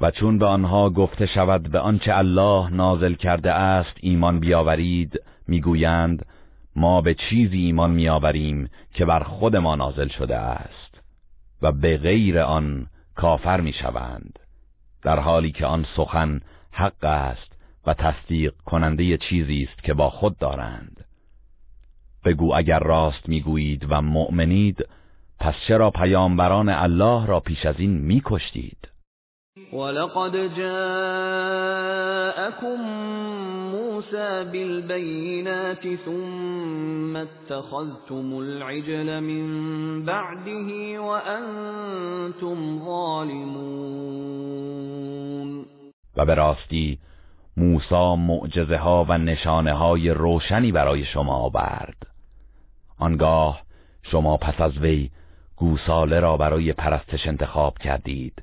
و چون به آنها گفته شود به آنچه الله نازل کرده است ایمان بیاورید می‌گویند ما به چیزی ایمان میآوریم که بر خود ما نازل شده است و به غیر آن کافر می‌شوند در حالی که آن سخن حق است و تصدیق کننده چیزی است که با خود دارند. بگو اگر راست می‌گویید و مؤمنید پس چرا پیامبران الله را پیش از این میکشتید؟ ولقد جاءكم موسى بالبينات ثم اتخذتم العجل من بعده وأنتم ظالمون و به راستی موسی معجزه ها و نشانه های روشنی برای شما آورد. آنگاه شما پس از وی گوساله را برای پرستش انتخاب کردید.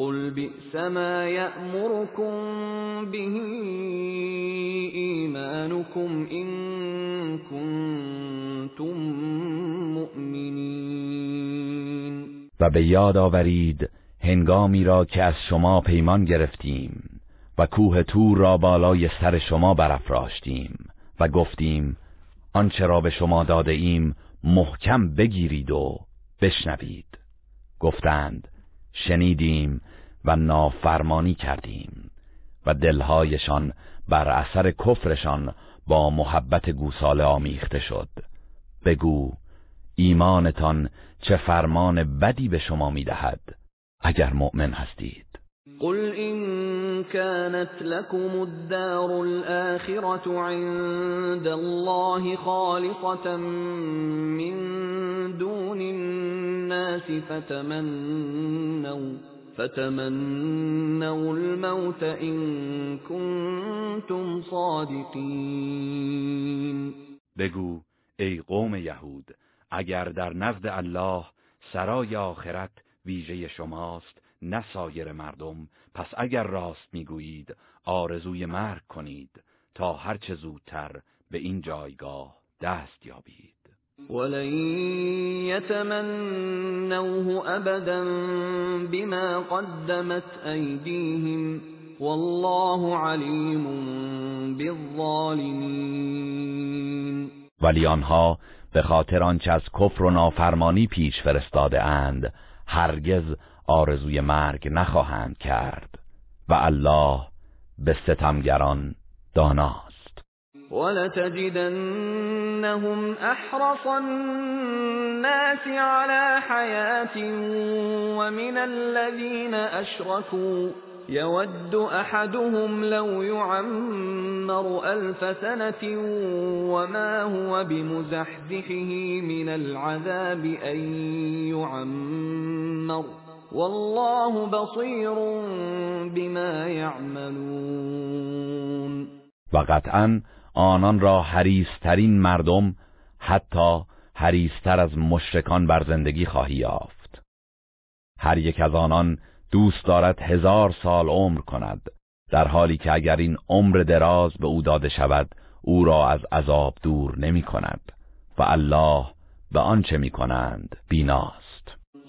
قُلْ بِئْسَ مَا يَأْمُرُكُم بِهِ إِيمَانُكُمْ إِن كُنتُم مُّؤْمِنِينَ. و به یاد آورید هنگامی را که از شما پیمان گرفتیم و کوه تور را بالای سر شما برافراشتیم و گفتیم آنچه را به شما داده ایم محکم بگیرید و بشنوید. گفتند شنیدیم و نافرمانی کردیم و دلهایشان بر اثر کفرشان با محبت گوساله آمیخته شد. بگو ایمانتان چه فرمان بدی به شما می‌دهد اگر مؤمن هستید؟ قل إن كانت لكم الدار الآخرة عند الله خالصة من دون الناس فتمنوا فتمنوا الموت إن كنتم صادقين بگو ای قوم یهود اگر در نزد الله سرای آخرت ویژه شماست نه سایر مردم پس اگر راست می‌گویید آرزوی مرگ کنید تا هرچه زودتر به این جایگاه دست یابید. ولن يتمنوه ابدا بما قدمت ایدیهم والله علیم بالظالمین ولی آنها به خاطر آنچه از کفر و نافرمانی پیش فرستاده اند هرگز آرزوی مرگ نخواهند کرد. و الله به ستمگران داناست. ولتجدنهم أحرص الناس على حياة ومن الذين أشركوا. يود أحدهم لو يعمر ألف سنة وما هو بمزحزحه من العذاب أن يعمر. والله بصير بما يعملون. و آنان را حریسترین مردم حتی حریستر از مشرکان بر زندگی خواهی یافت. هر یک از آنان دوست دارد هزار سال عمر کند در حالی که اگر این عمر دراز به او داده شود او را از عذاب دور نمی کند و الله به آنچه می کنند بیناست.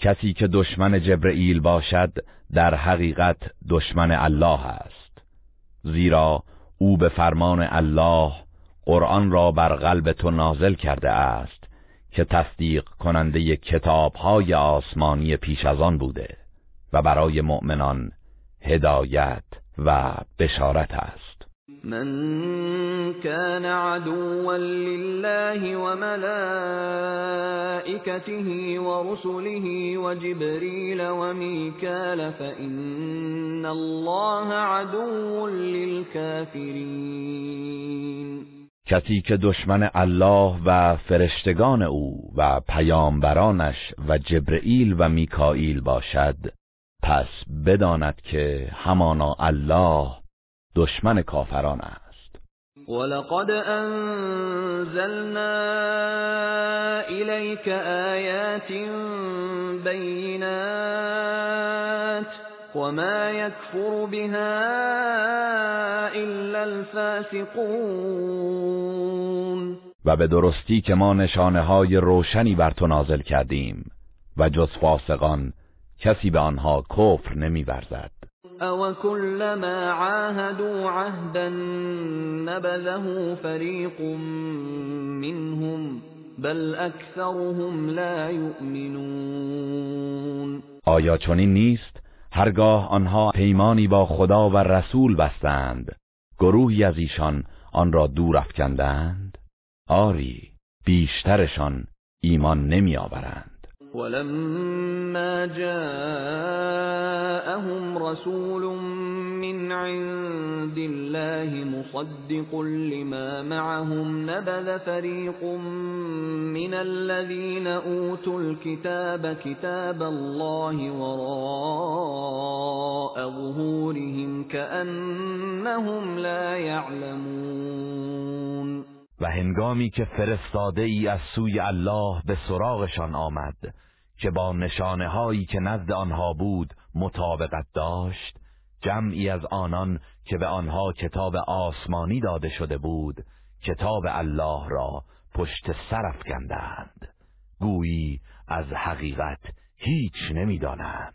کسی که دشمن جبرئیل باشد در حقیقت دشمن الله است. زیرا او به فرمان الله قرآن را بر قلب تو نازل کرده است که تصدیق کننده کتابهای آسمانی پیش از آن بوده و برای مؤمنان هدایت و بشارت است. من كان عدوا لله وملائكته ورسله وجبريل وميكال فإن الله عدو للكافرين. کسی که دشمن الله و فرشتگان او و پیامبرانش و جبرئیل و میکائیل باشد پس بداند که همانا الله دشمن کافران است. ولقد انزلنا الیک آیات بینات وما يكفر بها الا الفاسقون. و به درستی که ما نشانه های روشنی بر تو نازل کردیم و جز فاسقان کسی به آنها کفر نمیورزد. او كلما عاهدوا عهدا نبذه فريق منهم بل اکثرهم لا یؤمنون آیا چنین نیست؟ هرگاه آنها پیمانی با خدا و رسول بستند گروهی از ایشان آن را دور افکندند؟ آری بیشترشان ایمان نمی آورند ولما جاءهم رسول من عند الله مصدق لما معهم نبذ فريق من الذين أوتوا الكتاب كتاب الله وراء ظهورهم كأنهم لا يعلمون. و هنگامی که فرستاده ای از سوی الله به سراغشان آمد که با نشانه هایی که نزد آنها بود مطابقت داشت جمعی از آنان که به آنها کتاب آسمانی داده شده بود کتاب الله را پشت سر افکندند. گویی از حقیقت هیچ نمی‌دانند.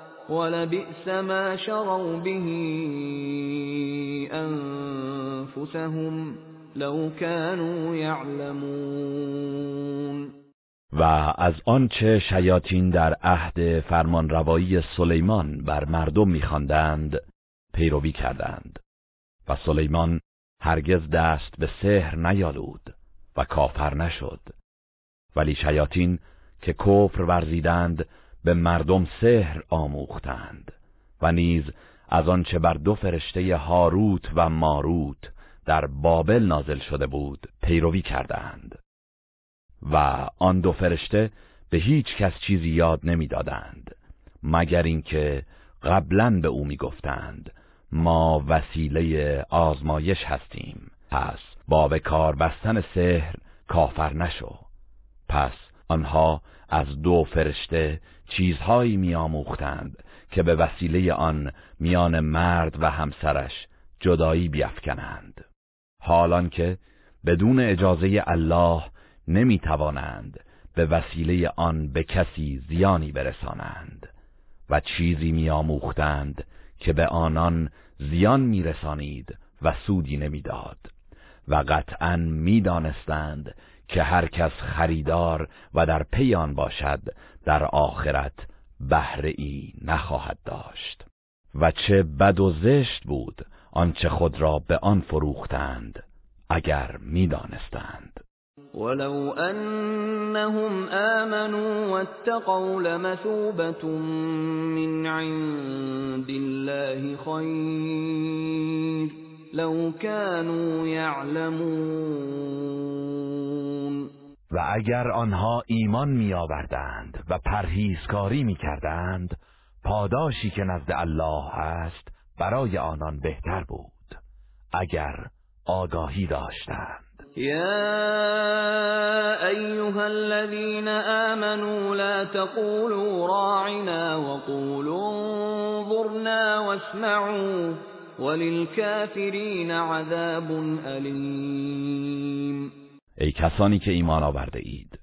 ولبئس ما شروا به انفسهم لو كانوا يعلمون. و از آنچه شیاطین در عهد فرمانروایی سلیمان بر مردم میخواندند پیروی کردند. و سلیمان هرگز دست به سحر نیالود و کافر نشد. ولی شیاطین که کفر ورزیدند به مردم سحر آموختند و نیز از آنچه بر دو فرشته هاروت و ماروت در بابل نازل شده بود پیروی کردند و آن دو فرشته به هیچ کس چیزی یاد نمی‌دادند مگر اینکه قبلا به او می‌گفتند ما وسیله آزمایش هستیم پس با به کار بستن سحر کافر نشو. پس آنها از دو فرشته چیزهایی میآموختند که به وسیله آن میان مرد و همسرش جدایی بیافکنند. حالان که بدون اجازه الله نمی توانند به وسیله آن به کسی زیانی برسانند و چیزی میآموختند که به آنان زیان میرسانید و سودی نمی‌داد و قطعا می‌دانستند که هر کس خریدار و در پیان باشد در آخرت بهره ای نخواهد داشت. و چه بد و زشت بود آنچه خود را به آن فروختند اگر می‌دانستند. ولو انهم آمنوا واتقوا لمثوبة من عند الله خیر. لو كانوا يعلمون. و اگر آنها ایمان می آوردند و پرهیزکاری می کردند پاداشی که نزد الله است برای آنان بهتر بود اگر آگاهی داشتند. يا أيها الذين آمنوا لا تقولوا راعنا وقولوا انظرنا واسمعوا وللكافرین عذاب علیم ای کسانی که ایمان آورده اید.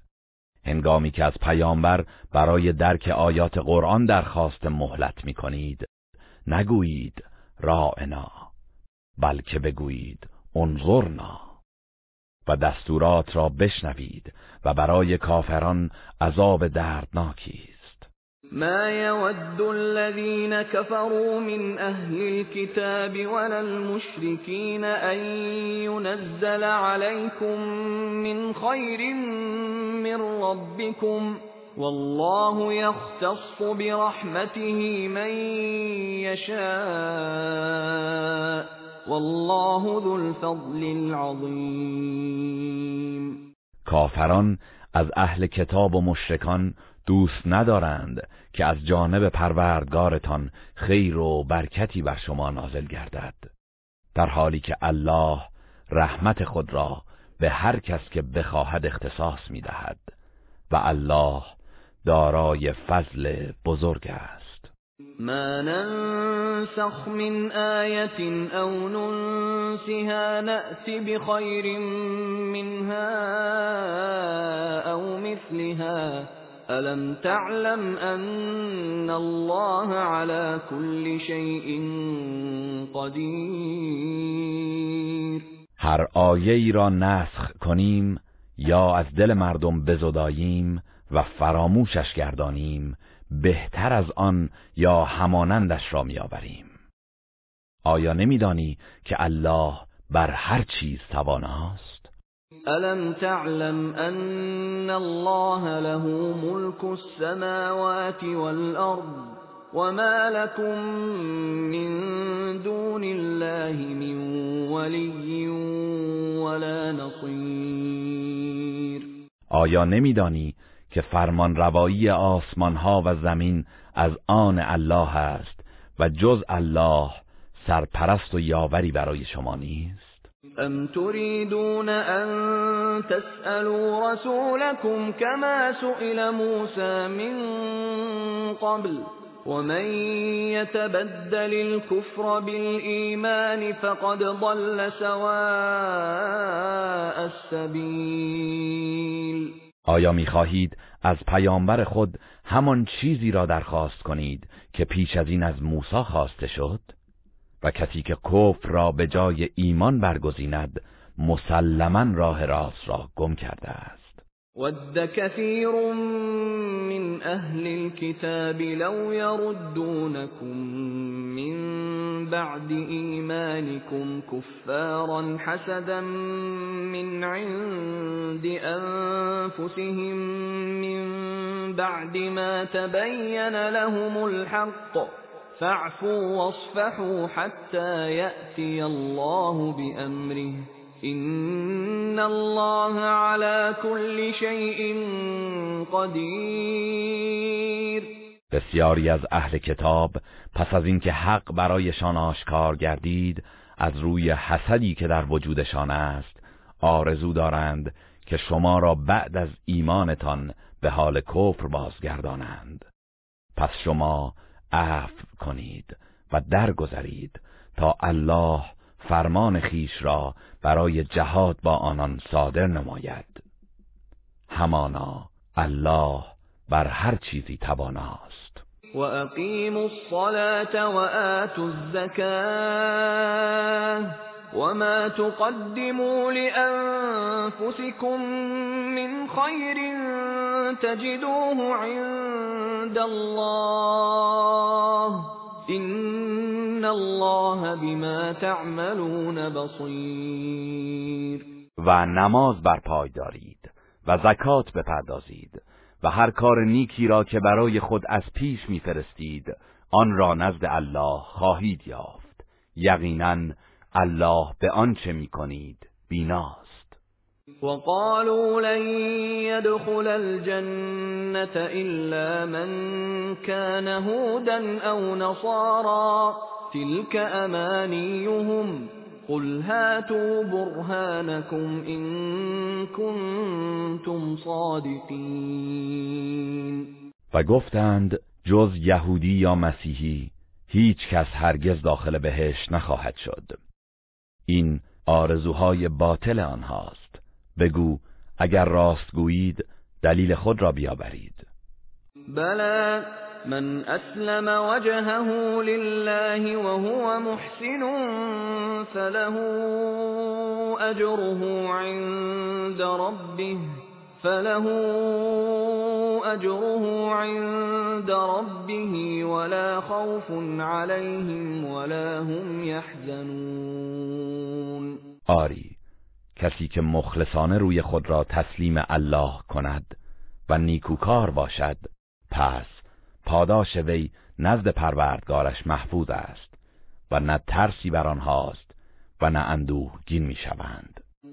هنگامی که از پیامبر برای درک آیات قرآن درخواست مهلت می کنید نگویید رائنا بلکه بگویید انظرنا و دستورات را بشنوید و برای کافران عذاب دردناکی است. ما يود الذين كفروا من أهل الكتاب ولا المشركين أن ينزل عليكم من خير من ربكم والله يختص برحمته من يشاء والله ذو الفضل العظیم کافران از أهل کتاب و مشرکان دوست ندارند که از جانب پروردگارتان خیر و برکتی بر شما نازل گردد. در حالی که الله رحمت خود را به هر کس که بخواهد اختصاص می‌دهد و الله دارای فضل بزرگ است. ما ننسخ من آیت او ننسها نأتی بخیر منها او مثلها. الم تعلم ان الله على كل شيء قدیر هر آیه ای را نسخ کنیم یا از دل مردم بزداییم و فراموشش گردانیم بهتر از آن یا همانندش را میآوریم. آیا نمیدانی که الله بر هر چیز تواناست؟ الم تعلم ان الله له ملك السماوات والارض وما لكم من دون الله من ولي ولا نصير آیا نمیدانی که فرمان روایی آسمان ها و زمین از آن الله است و جز الله سرپرست و یاوری برای شما نیست؟ ام تريدون ان تسألوا رسولكم كما سئل موسى من قبل ومن يتبدل الكفر بالإيمان فقد ضل سواء السبيل آیا می‌خواهید از پیامبر خود همان چیزی را درخواست کنید که پیش از این از موسی خواسته شد؟ و کسی که کفر را به جای ایمان برگزیند مسلما راه راست را گم کرده است. ود كثير من أهل الكتاب لو يردونكم من بعد إيمانكم كفارا حسدا من عند أنفسهم من بعد ما تبين لهم الحق فاعفوا واصفحوا حتى يأتي الله بأمره این الله على كل شيء قدیر بسیاری از اهل کتاب پس از اینکه حق برایشان آشکار گردید از روی حسدی که در وجودشان است آرزو دارند که شما را بعد از ایمانتان به حال کفر بازگردانند. پس شما عفو کنید و درگذرید تا الله فرمان خیش را برای جهاد با آنان صادر نماید. همانا الله بر هر چیزی تواناست. و اقیموا الصلاة و آتوا الزکاة. وما تقدموا لأنفسكم من خير تجدوه عند الله این الله بما تعملون بصیر و نماز برپای دارید و زکات بپردازید و هر کار نیکی را که برای خود از پیش میفرستید آن را نزد الله خواهید یافت. یقینا الله به آنچه می‌کنید بیناست. وقالوا لن يدخل الجنة إلا من كان هودا أو نصارا. تلك أمانيهم. قل هاتوا برهانكم إن كنتم صادقين. و گفتند جز یهودی یا مسیحی هیچ کس هرگز داخل بهش نخواهد شد. این آرزوهای باطل آنهاست. بگو اگر راست گویید دلیل خود را بیاورید. بلا من اسلم وجهه لله وهو محسن فله اجره عند ربه. فله اجره عند ربه ولا خوف عليهم ولا هم يحزنون آری کسی که مخلصانه روی خود را تسلیم الله کند و نیکوکار باشد پس پاداش وی نزد پروردگارش محفوظ است و نه ترسی بر آنهاست و نه اندوهگین می‌شوند.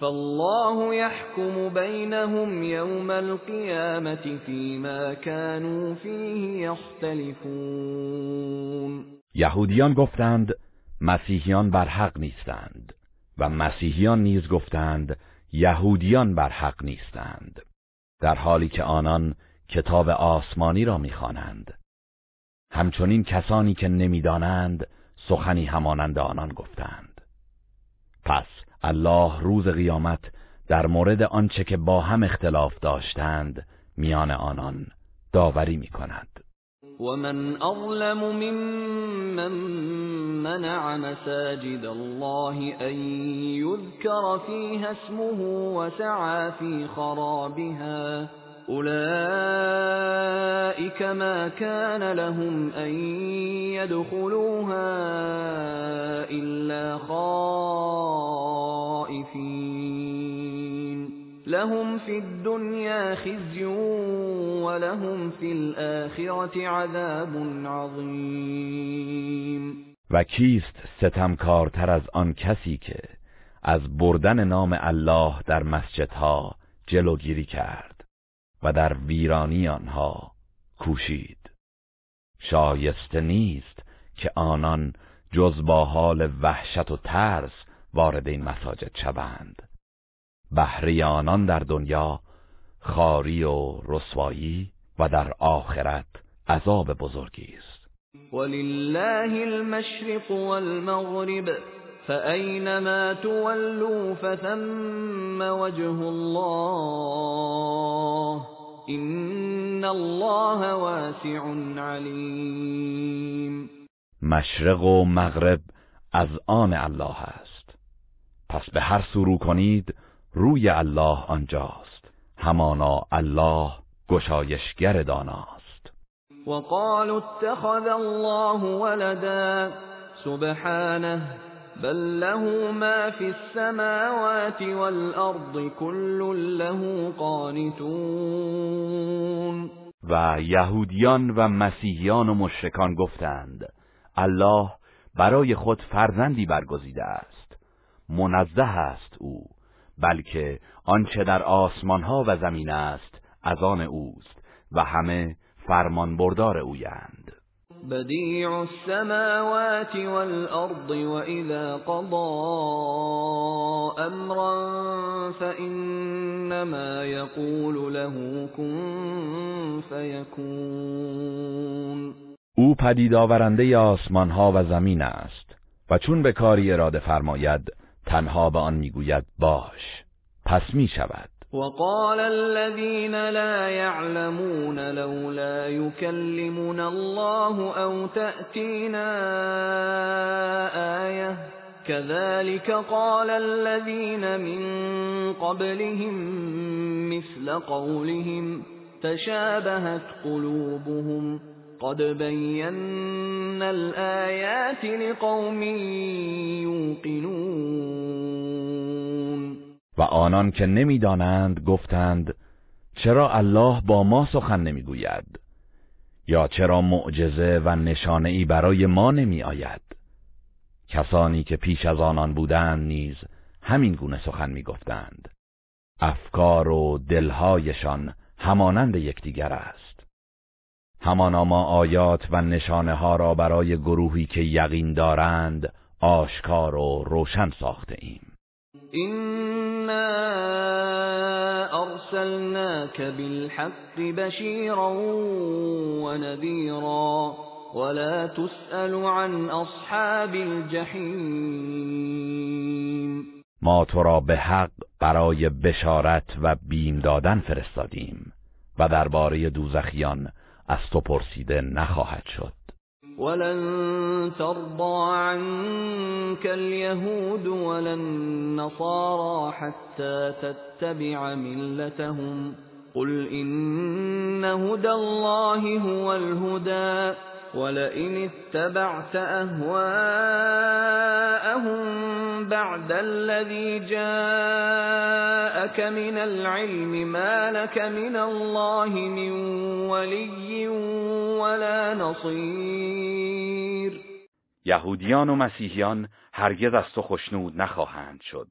فالله يحكم بينهم يوم القيامة فيما كانوا فيه يختلفون. یهودیان گفتند مسیحیان بر حق نیستند و مسیحیان نیز گفتند یهودیان بر حق نیستند در حالی که آنان کتاب آسمانی را می‌خوانند. همچنین کسانی که نمی‌دانند سخنی همانند آنان گفتند. پس الله روز قیامت در مورد آنچه که با هم اختلاف داشتند میان آنان داوری می کند ومن اظلم ممن منع مساجد الله ان يذكر فيها اسمه وسعى في خرابها. أولئك ما كان لهم أن يدخلوها إلا خائفين. لهم في الدنيا خزي ولهم في الآخرة عذاب عظيم. و کیست ستمکارتر از آن کسی که از بردن نام الله در مسجدها جلوگیری کرد؟ و در ویرانی آنها کوشید. شایسته نیست که آنان جز با حال وحشت و ترس وارد این مساجد شوند. بهره آنان در دنیا خاری و رسوایی و در آخرت عذاب بزرگی است. ولله المشرق والمغرب فأينما تولوا فثم وجه الله إن الله واسع علیم مشرق و مغرب از آن الله است. پس به هر سو رو کنید روی الله آنجاست. همانا الله گشایشگر داناست. وقالوا اتخذ الله ولدا. سبحانه بل له ما في السماوات والارض كل له قانتون و یهودیان و مسیحیان و مشرکان گفتند الله برای خود فرزندی برگزیده است. منزه است او بلکه آنچه در آسمان ها و زمین است از آن اوست و همه فرمان بردار اویند. بديع السماوات والأرض وإذا قضى أمرا فإنما يقول له كن فيكون. او پدید آورنده آسمان ها و زمین است و چون به کاری اراده فرماید تنها به آن می‌گوید باش. پس می شود وقال الذين لا يعلمون لولا يكلمنا الله أو تأتينا آية. كذلك قال الذين من قبلهم مثل قولهم تشابهت قلوبهم. قد بينا الآيات لقوم يوقنون. و آنان که نمی‌دانند گفتند چرا الله با ما سخن نمی‌گوید؟ یا چرا معجزه و نشانه ای برای ما نمی آید کسانی که پیش از آنان بودند نیز همین گونه سخن می گفتند افکار و دلهایشان همانند یکدیگر است. همانا ما آیات و نشانه ها را برای گروهی که یقین دارند آشکار و روشن ساخته ایم. إنا أرسلناك بالحق بشيرا ونذيرا ولا تسأل عن أصحاب الجحیم ما تو را به حق برای بشارت و بیم دادن فرستادیم و درباره دوزخیان از تو پرسیده نخواهد شد. ولن ترضى عنك اليهود ولا النصارى حتى تتبع ملتهم. قل إن هدى الله هو الهدى. ولئن اتبعت أهواءهم بعد الذي جاءك من العلم ما لك من الله من ولي ولا نصير. یهودیان و مسیحیان هرگز از تو خشنود نخواهند شد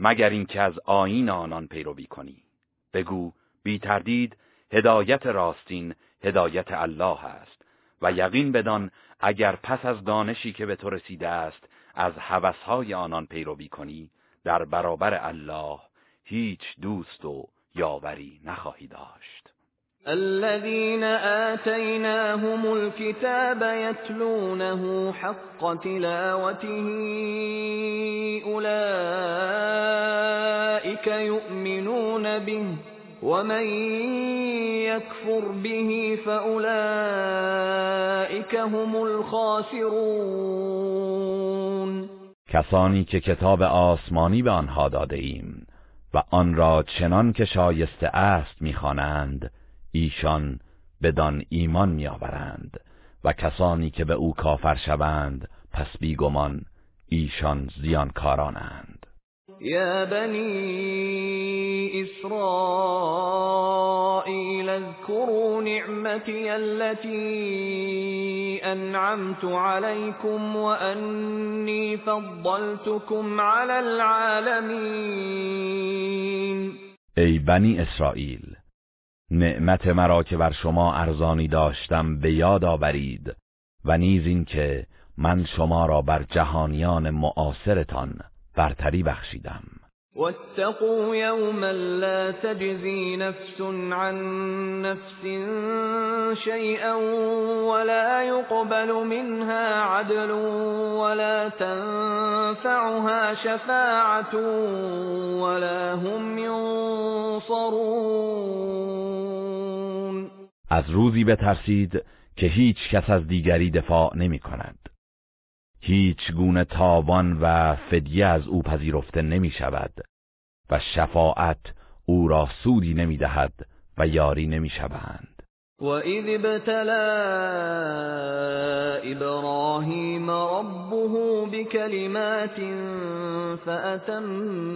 مگر اینکه از آیین آنان پیروی کنی. بگو بی تردید هدایت راستین هدایت الله است. و یقین بدان اگر پس از دانشی که به تو رسیده است از هوسهای آنان پیروی کنی در برابر الله هیچ دوست و یاوری نخواهی داشت. الذين آتيناهم الكتاب يتلونه حق تلاوته أولئك يؤمنون به. ومن يكفر به فأولئك هم الخاسرون کسانی که کتاب آسمانی به آنها داده ایم و آن را چنان که شایسته است می‌خوانند ایشان بدان ایمان میآورند و کسانی که به او کافر شوند پس بیگمان ایشان زیانکارانند. يا بني إسرائيل اذكروا نعمتي التي أنعمت عليكم وأني فضلتكم على العالمين ای بنی اسرائیل نعمت مرا که بر شما ارزانی داشتم به یاد آورید و نیز این که من شما را بر جهانیان معاصرتان برتری بخشیدم. واتقوا يوما لا تجزي نفس عن نفس شيئا ولا يقبل منها عدل ولا تنفعها شفاعة ولا هم ينصرون از روزی بترسید که هیچ کس از دیگری دفاع نمی کند. هیچ گونه تاوان و فدیه از او پذیرفته نمی شود و شفاعت او را سودی نمی دهد و یاری نمی شوند. وَإِذِ ابْتَلَى إِبْرَاهِيمَ رَبُّهُ بِكَلِمَاتٍ فَأَتَمَّهُنَّ.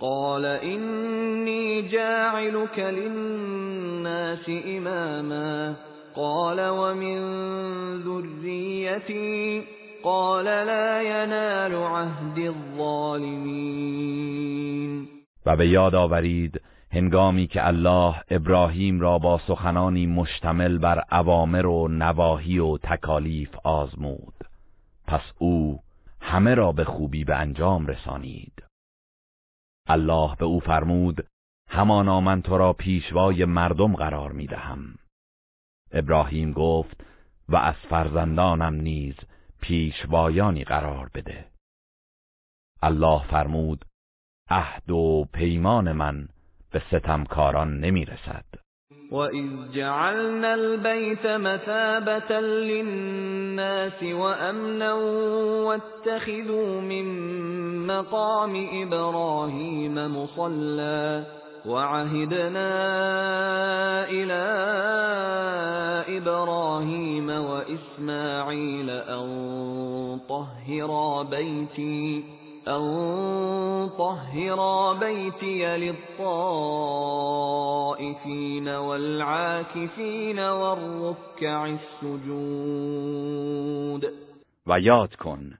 قَالَ إِنِّي جَاعِلُكَ لِلنَّاسِ إِمَامًا قال ومن ذريتي قال لا ينال عهد الظالمين. و به یاد آورید هنگامی که الله ابراهیم را با سخنانی مشتمل بر اوامر و نواهی و تکالیف آزمود. پس او همه را به خوبی به انجام رسانید. الله به او فرمود همانا من تو را پیشوای مردم قرار می دهم ابراهیم گفت و از فرزندانم نیز پیشوایانی قرار بده. الله فرمود عهد و پیمان من به ستمکاران نمی رسد وَإِذْ جَعَلْنَا الْبَيْتَ مَثَابَةً لِلنَّاسِ وَأَمْنًا وَاتَّخِذُوا مِن مَّقَامِ إِبْرَاهِيمَ مُصَلًّى وعهدنا إلى إبراهيم وإسماعيل أن طهرا بيتي أن طهرا بيتي للطائفين والعاكفين والركع السجود. و یاد کن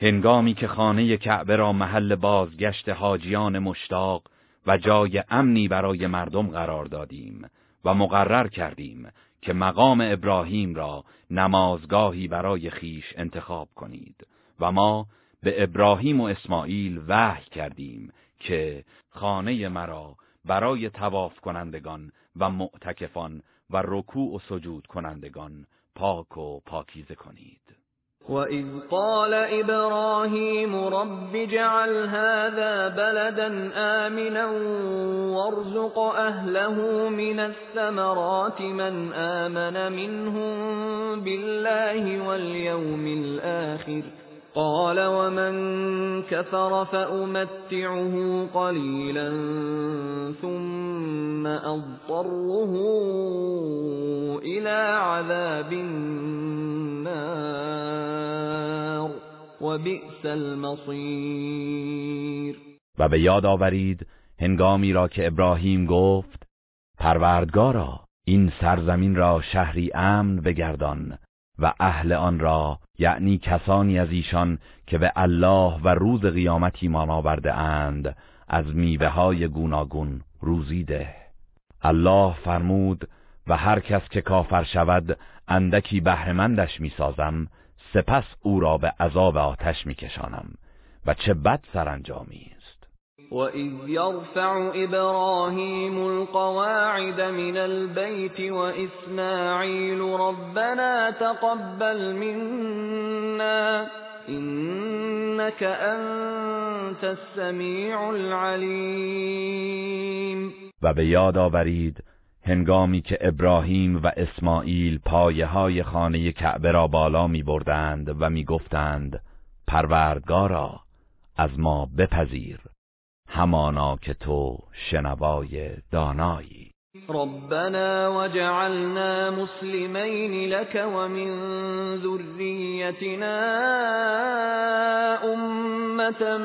هنگامی که خانه کعبه را محل بازگشت حاجیان مشتاق و جای امنی برای مردم قرار دادیم و مقرر کردیم که مقام ابراهیم را نمازگاهی برای خیش انتخاب کنید و ما به ابراهیم و اسماعیل وحی کردیم که خانه مرا برای تواف کنندگان و معتکفان و رکوع و سجود کنندگان پاک و پاکیزه کنید. وَإِذْ قَالَ إِبْرَاهِيمُ رَبِّ اجْعَلْ هَذَا بَلَدًا آمِنًا وَارْزُقْ أَهْلَهُ مِنَ الثَّمَرَاتِ مَنْ آمَنَ مِنْهُم بِاللَّهِ وَالْيَوْمِ الْآخِرِ قال ومن كفر فأمتعه قليلا ثم أضطره إلى عذاب النار وبئس المصير. و به یاد آورید هنگامی را که ابراهیم گفت پروردگارا این سرزمین را شهری امن بگردان. و اهل آن را یعنی کسانی از ایشان که به الله و روز قیامت ایمان آورده اند از میوه های گوناگون روزی ده. الله فرمود و هر کس که کافر شود اندکی بهرهمندش می‌سازم سپس او را به عذاب آتش میکشانم. و چه بد سرانجامی! وَإِذْ إِبْرَاهِيمُ الْقَوَاعِدَ مِنَ الْبَيْتِ وَإِسْمَاعِيلُ رَبَّنَا تَقَبَّلْ مِنَّا إِنَّكَ أَنْتَ السَّمِيعُ الْعَلِيمُ و به یاد آورید هنگامی که ابراهیم و اسماعیل پایه های خانه کعبه را بالا می بردند و می گفتند پروردگارا از ما بپذیر. همانا که تو شنوای دانایی. ربنا وجعلنا مسلمين لك ومن ذريتنا أمة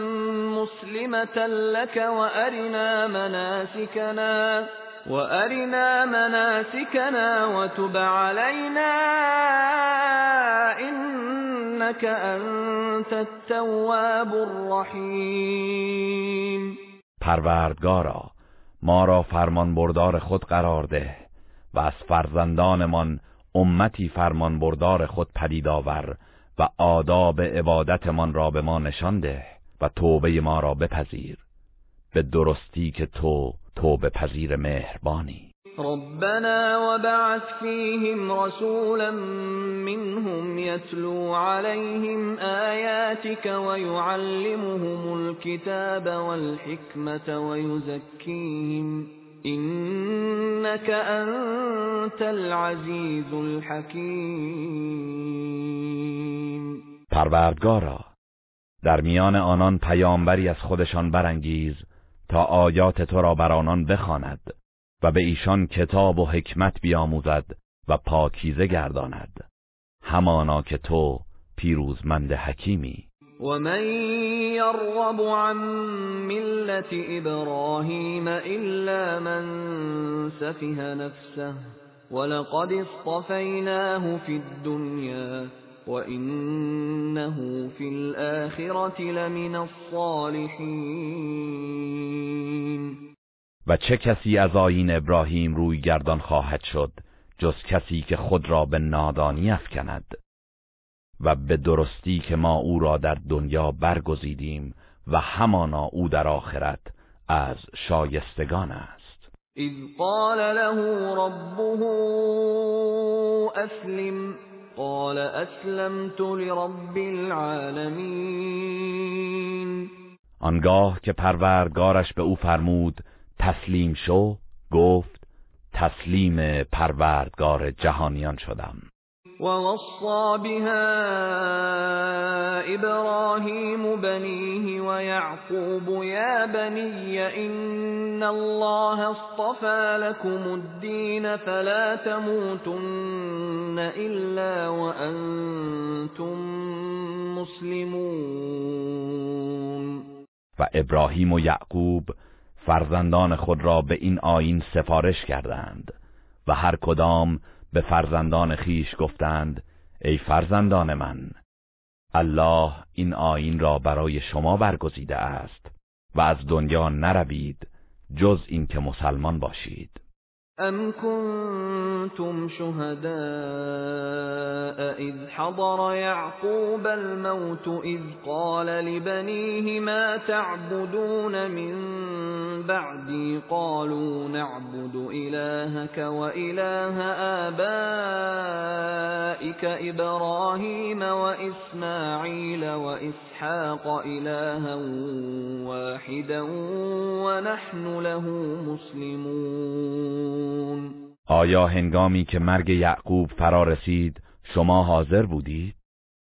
مسلمة لك وأرنا مناسكنا وأرنا مناسكنا وتب علينا إنك أنت التواب الرحیم پروردگارا ما را فرمان بردار خود قرار ده و از فرزندانمان امتی فرمان بردار خود پدید آور و آداب عبادتمان را به ما نشان ده و توبه ما را بپذیر. به درستی که تو توبه پذیر مهربانی. ربنا وبعث فيهم رسولا منهم يتلو عليهم آياتك ويعلمهم الكتاب والحكمة ويزكيهم إنك أنت العزيز الحكيم پروردگارا در میان آنان پیامبری از خودشان برانگیز تا آیات تو را بر آنان بخواند و به ایشان کتاب و حکمت بیاموزد و پاکیزه گرداند. همانا که تو پیروزمند حکیمی. و من یرغب عن ملت ابراهیم الا من سفه نفسه ولقد اصطفیناه فی الدنیا وإنه في الآخرة لمن الصالحين و چه کسی از آین ابراهیم روی گردان خواهد شد جز کسی که خود را به نادانی افکند؟ و به درستی که ما او را در دنیا برگزیدیم و همانا او در آخرت از شایستگان است. اذ قال له ربه اسلم قال اسلمت لرب العالمین آنگاه که پروردگارش به او فرمود تسلیم شو گفت تسلیم پروردگار جهانیان شدم. ووصى بها إبراهيم بنيه ويعقوب يا بني إن الله اصطفى لكم الدين فلا تموتن إلا وأنتم مسلمون و ابراهیم و یعقوب فرزندان خود را به این آین سفارش کردند و هر کدام به فرزندان خیش گفتند ای فرزندان من الله این آین را برای شما برگزیده است و از دنیا نروید جز اینکه مسلمان باشید. ام كنتم شهداء إذ حضر يعقوب الموت إذ قال لبنيه ما تعبدون من بعدي قالوا نعبد إلهك وإله آبائك إبراهيم وإسماعيل وإسحاق إلها واحدا ونحن له مسلمون آیا هنگامی که مرگ یعقوب فرا رسید شما حاضر بودید؟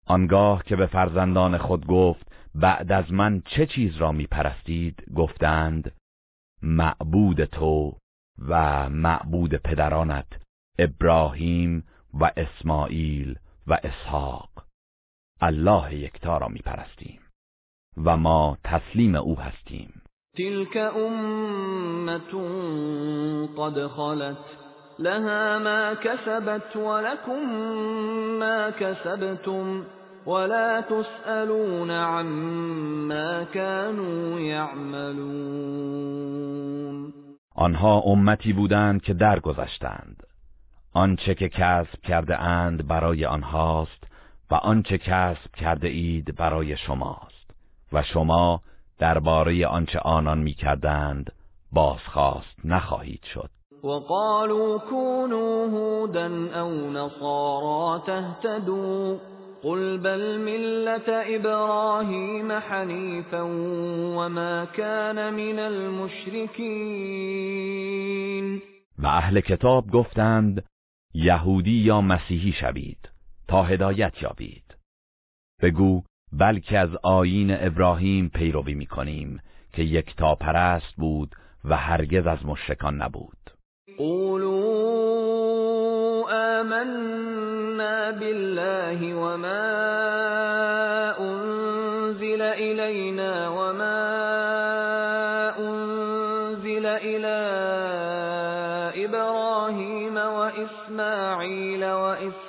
آنگاه که به فرزندان خود گفت بعد از من چه چیز را می پرستید؟ گفتند معبود تو و معبود پدرانت ابراهیم و اسماعیل و اسحاق الله یکتا را می پرستیم و ما تسلیم او هستیم تلك امت قد خلت لها ما كسبت ولكم ما كسبتم ولا تسألون عما كانوا يعملون آنها امتی بودند که درگذشتند. آنچه که کسب کرده اند برای آنهاست و آنچه کسب کرده اید برای شماست. و شما درباره آنچه آنان می‌کردند بازخواست نخواهید شد. وقالوا كونوا هودا او نصارا تهتدوا قل بل ملة ابراهیم حنیفا وما كان من المشرکین و اهل کتاب گفتند یهودی یا مسیحی شوید تا هدایت یابید. بگو بلکه از آیین ابراهیم پیروی می‌کنیم که یک تا پرست بود و هرگز از مشرکان نبود. قولوا آمنا بالله وما انزل إلينا وما انزل إلى إبراهيم وإسماعيل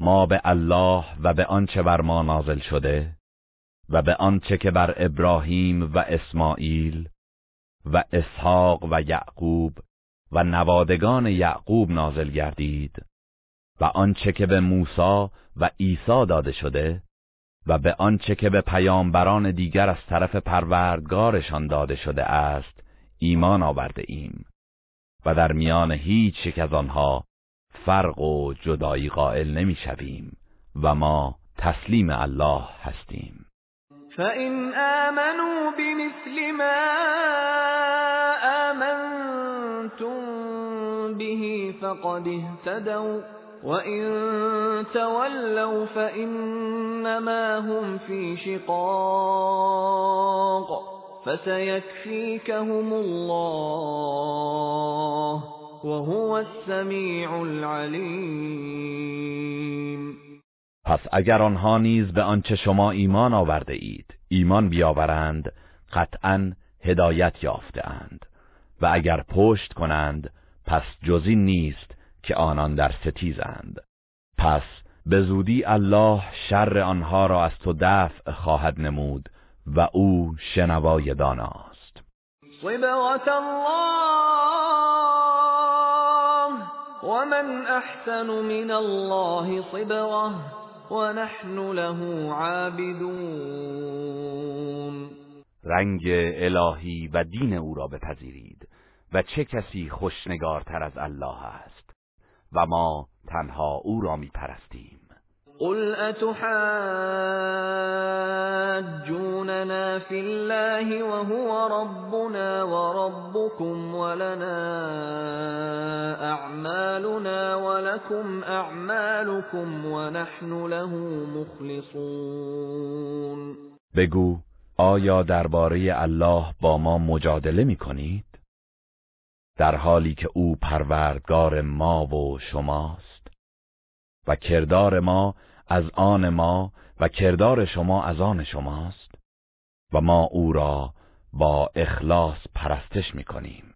ما به الله و به آنچه بر ما نازل شده و به آنچه که بر ابراهیم و اسماعیل و اسحاق و یعقوب و نوادگان یعقوب نازل گردید و آنچه که به موسی و عیسی داده شده و به آنچه که به پیامبران دیگر از طرف پروردگارشان داده شده است ایمان آورده ایم و در میان هیچ یک از آنها فرق و جدایی قائل نمی‌شویم و ما تسلیم الله هستیم. فَإِنْ آمَنُوا بِمِثْلِ مَا آمَنْتُمْ بِهِ فَقَدِ اهْتَدَوْا وَإِنْ تَوَلَّوْا فَإِنَّمَا هُمْ فِي شِقَاقٍ فَسَيَكْفِيكَهُمُ اللَّهُ وَهُوَ السَّمِيعُ الْعَلِيمُ. پس اگر آنها نیز به آنچه شما ایمان آورده اید ایمان بیاورند قطعا هدایت یافته اند و اگر پشت کنند پس جزی نیست که آنان در ستیزند. پس به زودی الله شر آنها را از تو دفع خواهد نمود و او شنوای داناست صبغة الله ومن احسن من الله صبغه ونحن له عابدون رنگ الهی و دین او را بپذیرید و چه کسی خوشنگارتر از الله است و ما تنها او را می پرستیم قل أتحاجوننا في الله وهو ربنا وربكم ولنا أعمالنا ولكم أعمالكم ونحن له مخلصون بگو آیا درباره الله با ما مجادله می کنید؟ در حالی که او پروردگار ما و شماست و کردار ما از آن ما و کردار شما از آن شماست و ما او را با اخلاص پرستش می‌کنیم.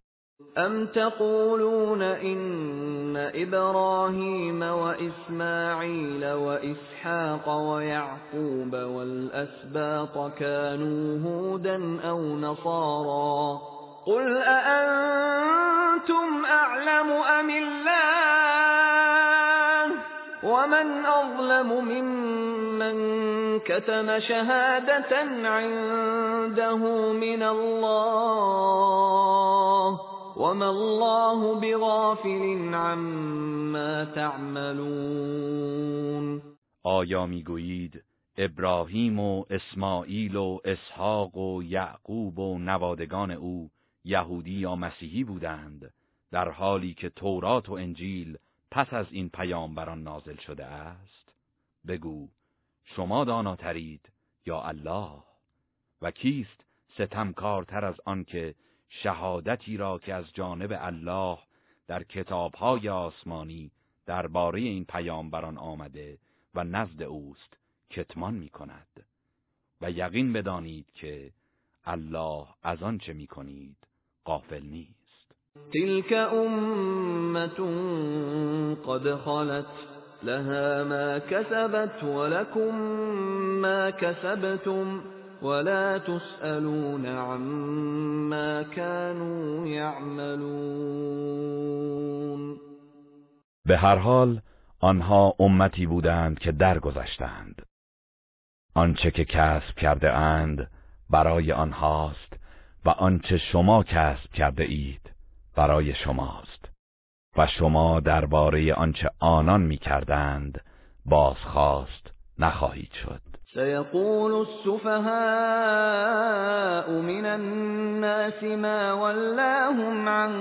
ام تقولون ان ابراهیم و اسماعیل و اسحاق و یعقوب والاسباط كانوا هودا او نصارا. قل اانتم اعلم ام الله ومن اظلم ممن كتم شهادة عنده من الله وما الله بغافل عما تعملون آیا می‌گویید ابراهیم و اسماعیل و اسحاق و یعقوب و نوادگان او یهودی یا مسیحی بودند در حالی که تورات و انجیل پس از این پیامبران نازل شده است؟ بگو شما داناترید یا الله؟ و کیست ستمکارتر از آنکه شهادتی را که از جانب الله در کتابهای آسمانی درباره این پیامبران آمده و نزد اوست کتمان می کند و یقین بدانید که الله از آن چه می کنید غافل نیست. تلك امت قد خلت لها ما كسبت ولكم ما كسبتم ولا تسألون عما كانوا يعملون به هر حال آنها امتی بودند که درگذشتند. آنچه که کسب کرده اند برای آنهاست و آنچه شما کسب کرده اید برای شماست. و شما درباره آنچه آنان می‌کردند بازخواست نخواهید شد. سيقول السفهاء من الناس ما ولاهم عن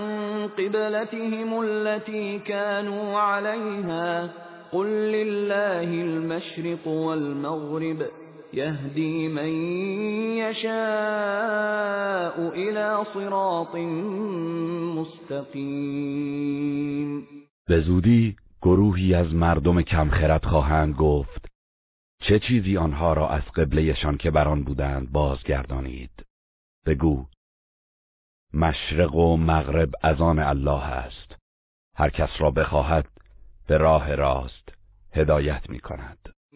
قبلتهم التي كانوا عليها. قل لله المشرق والمغرب. يهدي من يشاء الى صراط مستقیم به زودی گروهی از مردم کمخرد خواهند گفت چه چیزی آنها را از قبلهشان که بران بودند بازگردانید؟ بگو مشرق و مغرب از آن الله است. هر کس را بخواهد به راه راست هدایت می کند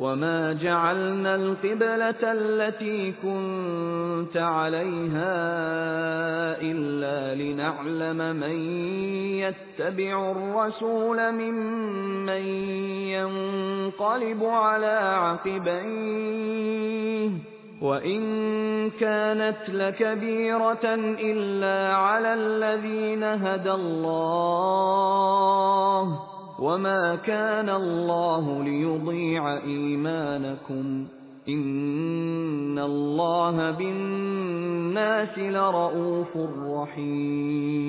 وما جعلنا القبلة التي كنت عليها إلا لنعلم من يتبع الرسول ممن ينقلب على عقبيه وإن كانت لكبيرة إلا على الذين هدى الله وما كان الله ليضيع ایمانكم این الله بالناس لرؤوف رحیم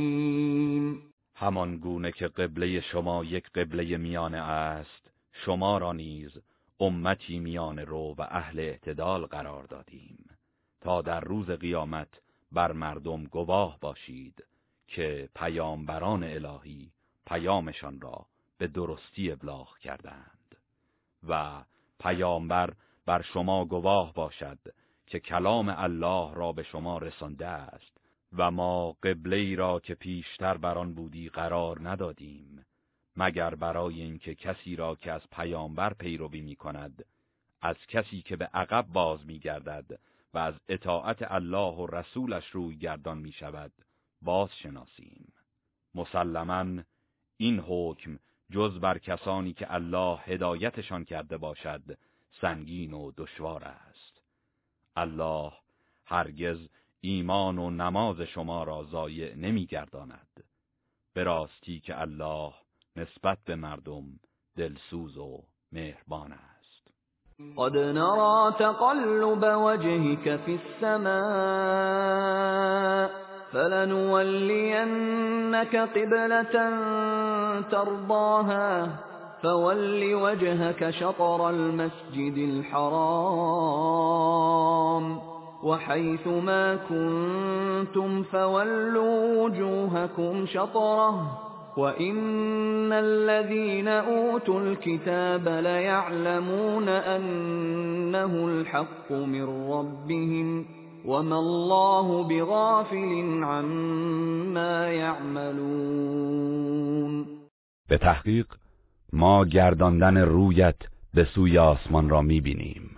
همان گونه که قبله شما یک قبله میانه است شما را نیز امتی میانه رو و اهل اعتدال قرار دادیم. تا در روز قیامت بر مردم گواه باشید که پیامبران الهی پیامشان را به درستی ابلاغ کردند و پیامبر بر شما گواه باشد که کلام الله را به شما رسانده است و ما قبله را که پیشتر بر آن بودی قرار ندادیم مگر برای اینکه کسی را که از پیامبر پیروی می کند از کسی که به عقب باز می گردد و از اطاعت الله و رسولش روی گردان می شود باز شناسیم مسلما این حکم جز بر کسانی که الله هدایتشان کرده باشد سنگین و دشوار است. الله هرگز ایمان و نماز شما را ضایع نمیگرداند. به راستی که الله نسبت به مردم دلسوز و مهربان است. قد نرى تقلب وجهك في السماء. فلنولينك قبلة ترضاها فول وجهك شطر المسجد الحرام وحيث ما كنتم فولوا وجوهكم شطره وَإِنَّ الَّذِينَ أُوتُوا الْكِتَابَ لَيَعْلَمُونَ أَنَّهُ الْحَقُّ مِنْ رَبِّهِمْ وَمَا اللَّهُ بِغَافِلٍ عَمَّا يَعْمَلُونَ به تحقیق ما گرداندن رویت به سوی آسمان را می‌بینیم.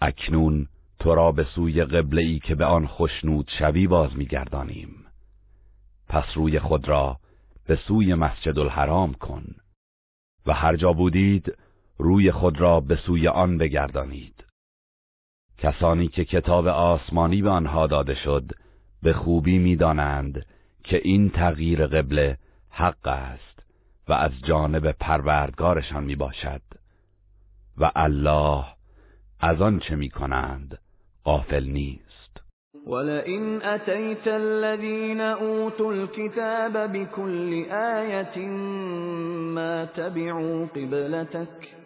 اکنون تو را به سوی قبله ای که به آن خشنود شوی باز میگردانیم. پس روی خود را به سوی مسجد الحرام کن و هر جا بودید روی خود را به سوی آن بگردانید. کسانی که کتاب آسمانی به آنها داده شد به خوبی می‌دانند که این تغییر قبله حق است و از جانب پروردگارشان می باشد و الله از آن چه می کنند غافل نیست. ولئن أتيت الذين أوتوا الكتاب بكل آية ما تبعوا قبلتك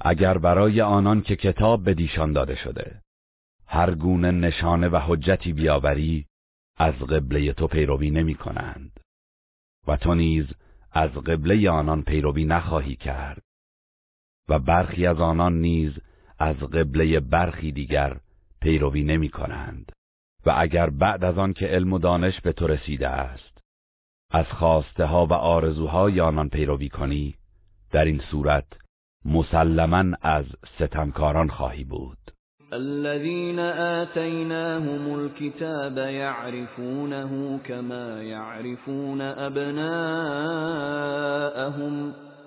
اگر برای آنان که کتاب به دیشان داده شده هر گونه نشانه و حجتی بیاوری از قبله تو پیروی نمی کنند. و تو نیز از قبله آنان پیروی نخواهی کرد. و برخی از آنان نیز از قبله برخی دیگر پیروی نمی کنند. و اگر بعد از آن که علم و دانش به تو رسیده است از خواسته ها و آرزوهای آنان پیروی کنی در این صورت مسلما از ستمکاران خواهی بود. الذين آتيناهم الكتاب يعرفونه كما يعرفون أبناءهم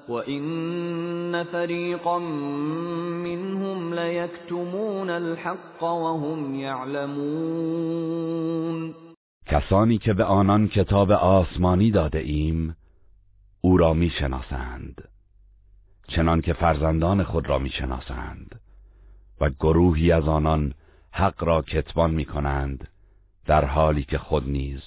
وَإِنَّ فَرِيقًا مِّنْهُمْ لَيَكْتُمُونَ الْحَقَّ وَهُمْ يَعْلَمُونَ. کسانی که به آنان کتاب آسمانی داده ایم او را می‌شناسند. چنان که فرزندان خود را می‌شناسند و گروهی از آنان حق را کتمان می کنند در حالی که خود نیز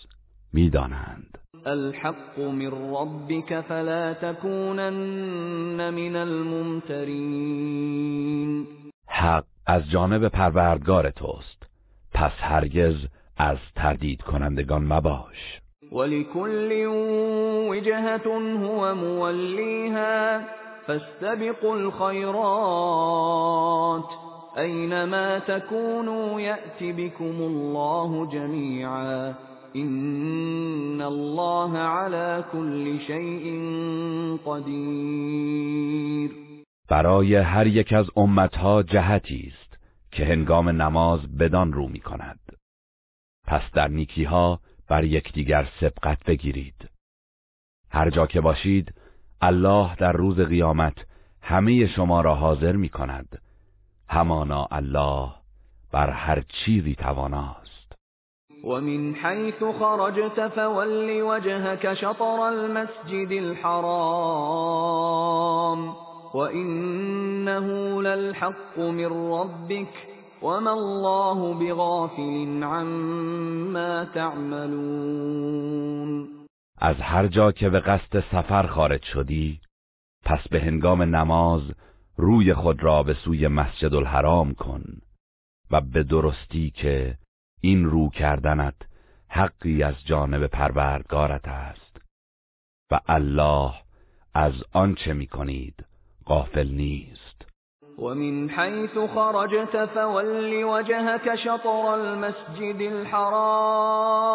می‌دانند. الحق من ربك فلا تكونن من الممترین. حق از جانب پروردگار توست. پس هرگز از تردید کنندگان مباش. ولكل وجهة هو موليها. فاستبقوا الخيرات أينما تكونوا يأتي بكم الله جميعا این الله على كل شيء قدیر برای هر یک از امتها جهتی است که هنگام نماز بدان رو می کند. پس در نیکی ها بر یکدیگر سبقت بگیرید. هر جا که باشید الله در روز قیامت همه شما را حاضر می کند همانا الله بر هر چیزی تواناست. ومن حيث خرجت فول وجهك شطر المسجد الحرام وإنه للحق من ربك وما الله بغافل عما تعملون. از هر جا که به قصد سفر خارج شدی پس به هنگام نماز روی خود را به سوی مسجد الحرام کن و به درستی که این رو کردنت حقی از جانب پروردگارت است و الله از آنچه می کنید غافل نیست. ومن حيث خرجت فول وجهك شطر المسجد الحرام.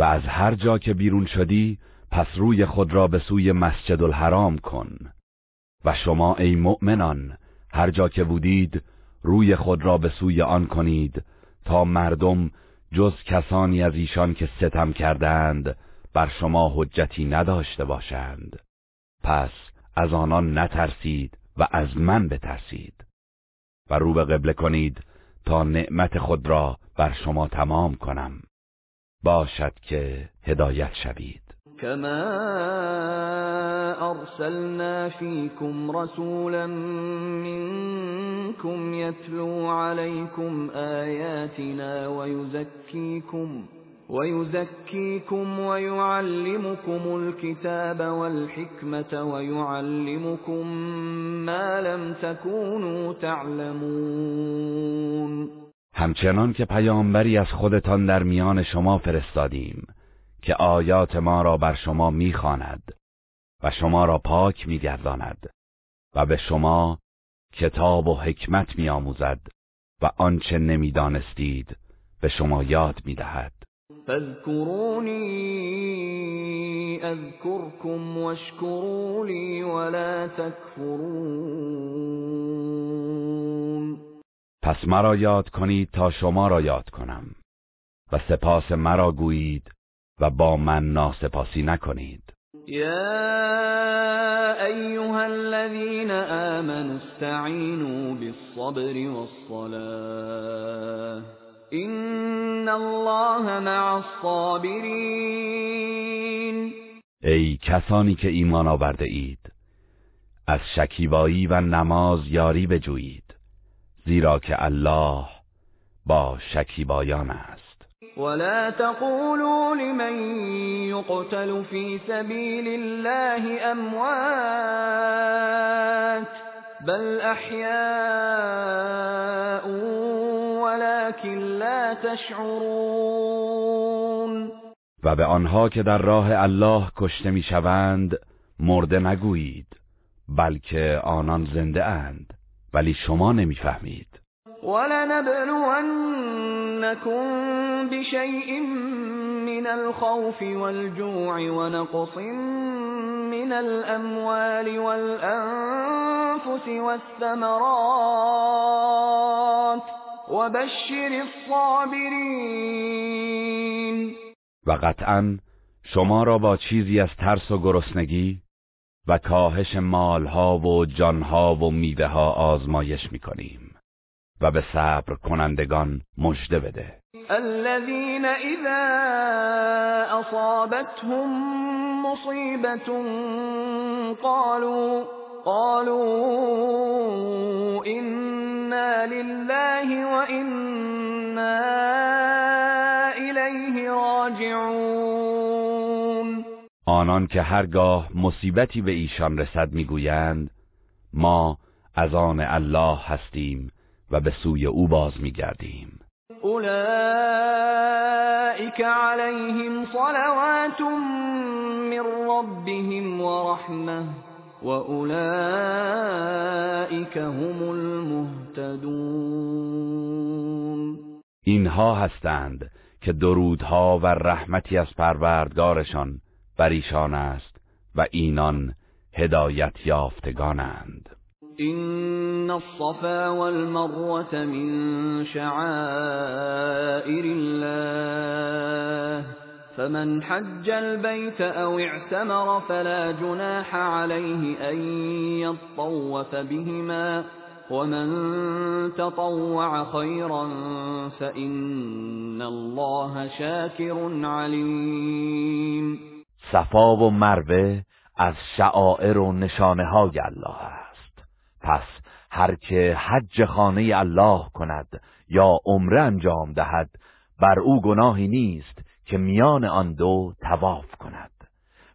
و از هر جا که بیرون شدی پس روی خود را به سوی مسجد الحرام کن. و شما ای مؤمنان هر جا که بودید روی خود را به سوی آن کنید تا مردم جز کسانی از ایشان که ستم کردند بر شما حجتی نداشته باشند. پس از آنان نترسید و از من بترسید. و رو به قبله کنید تا نعمت خود را بر شما تمام کنم. باشد که هدایت شوید. كما ارسلنا فيكم رسولا منكم يتلو عليكم آياتنا ويزكيكم ويزكيكم ويعلمكم الكتاب والحكمة ويعلمكم ما لم تكونوا تعلمون. همچنان که پیامبری از خودتان در میان شما فرستادیم که آیات ما را بر شما می‌خواند و شما را پاک میگرداند و به شما کتاب و حکمت میآموزد و آنچه نمی‌دانستید به شما یاد می‌دهد. فاذكروني اذكركم واشكروا لي ولا تكفرون پس مرا یاد کنید تا شما را یاد کنم. و سپاس مرا گویید و با من ناسپاسی نکنید. يا أيها الذين آمنوا استعينوا بالصبر والصلاة. إن الله مع الصابرين ای کسانی که ایمان آورده اید از شکیبایی و نماز یاری بجویید. زیرا که الله با شکیبایان است. ولا تقولوا لمن يقتل في سبيل الله اموات بل احياء ولكن لا تشعرون. و به آنها که در راه الله کشته می‌شوند مرده نگویید بلکه آنان زنده اند. ولی شما نمی‌فهمید. ولنبلونكم بشيء من الخوف والجوع ونقص من الأموال والأنفس والثمرات وبشر الصابرين و قطعا شما را با چیزی از ترس و گرسنگی و کاهش مالها و جانها و میوه ها آزمایش می‌کنیم. و به صبر کنندگان مژده بده. الذين اذا اصابتهم مصیبت قالوا قالوا انا لله وانا الیه راجعون. آنان که هرگاه مصیبتی به ایشان رسد می‌گویند ما از آن الله هستیم و به سوی او باز میگردیم. اولئك عليهم صلوات من ربهم ورحمه واولئك هم المهتدون. اینها هستند که درودها و رحمتی از پروردگارشان بر ایشان است و اینان هدایت یافتگانند. إن الصفا والمروة من شعائر الله فمن حج البيت أو اعتمر فلا جناح عليه أن يطوف بهما ومن تطوع خيرا فإن الله شاكر عليم. صفا و مروه از شعائر و نشانه های الله است. پس هر که حج خانه الله کند یا عمره انجام دهد بر او گناهی نیست که میان آن دو تواف کند.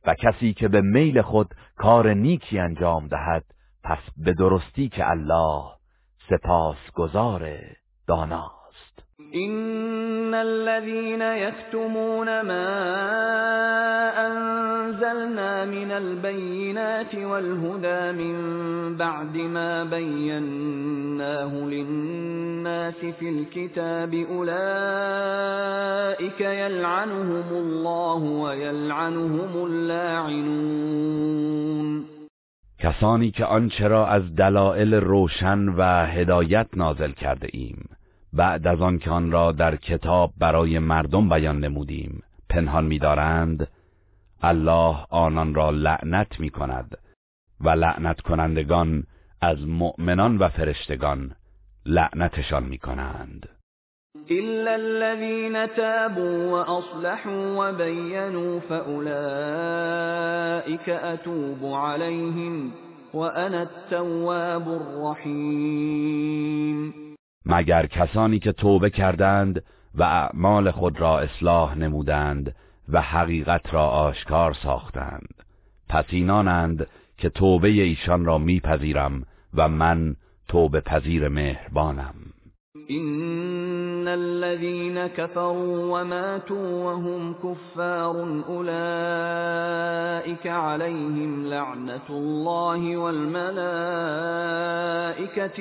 و کسی که به میل خود کار نیکی انجام دهد پس به درستی که الله سپاسگزار داناست إن الذين يكتمون ما أنزلنا من البينات والهدى من بعد ما بيناه للناس في الكتاب أولئك يلعنهم الله ويلعنهم اللاعنون کسانی که آنچه را از دلائل روشن و هدایت نازل کرده ایم. بعد از آن که آن را در کتاب برای مردم بیان نمودیم پنهان می‌دارند الله آنان را لعنت می کند و لعنت کنندگان از مؤمنان و فرشتگان لعنتشان می کنند إلا الذين تابوا وأصلحوا وبينوا فأولئك أتوب عليهم وأنا التواب الرحيم مگر کسانی که توبه کردند و اعمال خود را اصلاح نمودند و حقیقت را آشکار ساختند. پس اینانند که توبه ایشان را میپذیرم و من توبه پذیر مهربانم. إن الذين كفروا وماتوا وهم كفار أولئك عليهم لعنة الله والملائكة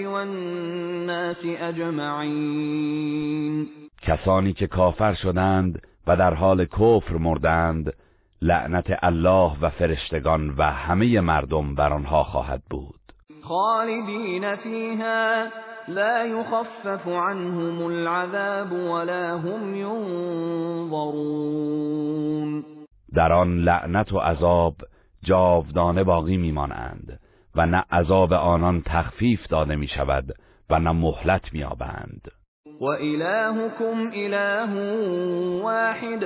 والناس أجمعين. کسانی که کافر شدند و در حال کفر مردند لعنت الله و فرشتگان و همه مردم بر آنها خواهد بود. خالدین فیها لا يخفف عنهم العذاب ولا هم ينظرون. در آن لعنت و عذاب جاودانه باقی میمانند و نه عذاب آنان تخفیف داده می شود و نه مهلت میابند و الهکم اله واحد.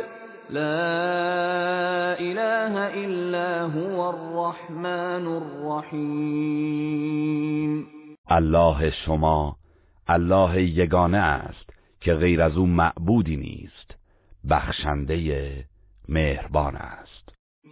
لا اله الا هو الرحمن الرحیم. الله شما الله یگانه است که غیر از او معبودی نیست بخشنده مهربان است.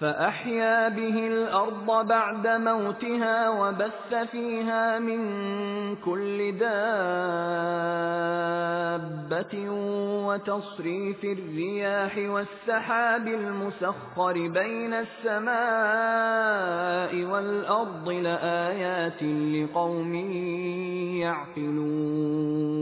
فأحيا به الأرض بعد موتها وبث فيها من كل دابة وتصريف الرياح والسحاب المسخر بين السماء والأرض لآيات لقوم يعقلون.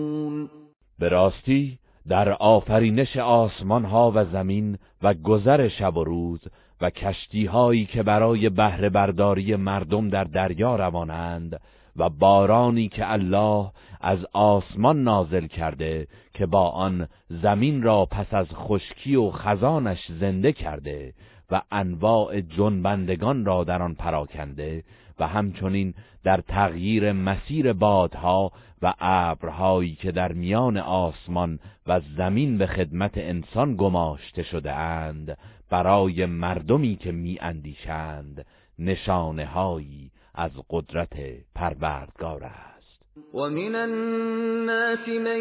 براستی در آفرینش آسمان ها و زمین و گذر شب و روز و کشتی هایی که برای بهره برداری مردم در دریا روانند و بارانی که الله از آسمان نازل کرده که با آن زمین را پس از خشکی و خزانش زنده کرده و انواع جنبندگان را در آن پراکنده و همچنین در تغییر مسیر بادها و ابرهایی که در میان آسمان و زمین به خدمت انسان گماشته شده اند. برای مردمی که می اندیشند نشانه هایی از قدرت پروردگار است. و من الناس من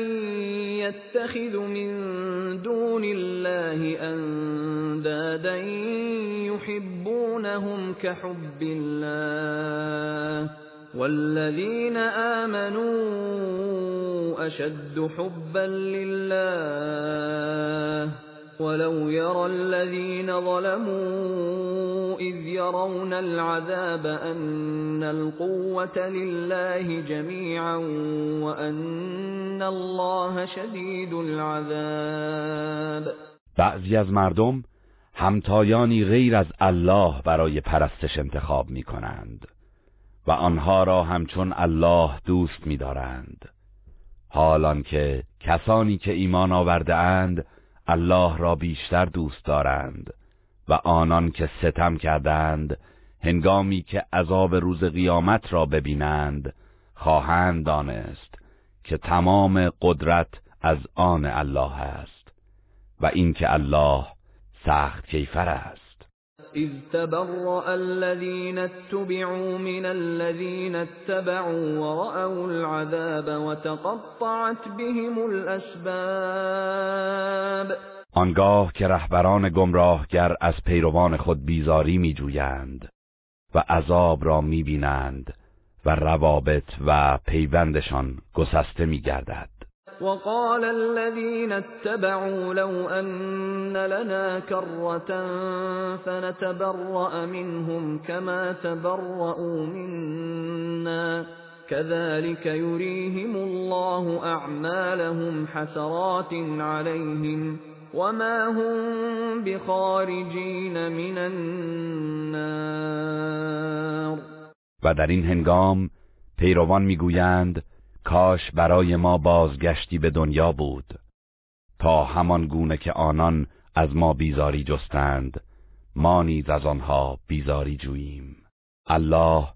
يتخذ من دون الله اندادا يحبونهم كحب الله والذين آمنوا أشد حبا لله ولو يرى الذين ظلموا إذ يرون العذاب أن القوة لله جميعا وأن الله شديد العذاب بعضی از مردم همتایانی غیر از الله برای پرستش انتخاب می کنند و آنها را همچون الله دوست می دارند حالان که کسانی که ایمان آورده اند الله را بیشتر دوست دارند و آنان که ستم کردند هنگامی که عذاب روز قیامت را ببینند خواهند دانست که تمام قدرت از آن الله است و اینکه الله سخت کیفر است. اذ تبرأ الذين اتبعوا من الذين اتبعوا ورأوا العذاب وتقطعت بهم الاسباب آنگاه که رهبران گمراهگر از پیروان خود بیزاری میجویند و عذاب را می‌بینند و روابط و پیوندشان گسسته میگردد. وقال الذين اتبعوا لو أن لنا كرة فنتبرأ منهم كما تبرؤوا منا. كذلك يريهم الله أعمالهم حسرات عليهم وما هم بخارجين من النار. و در این هنگام پیروان میگویند کاش برای ما بازگشتی به دنیا بود. تا همان گونه که آنان از ما بیزاری جستند ما نیز از آنها بیزاری جوییم. الله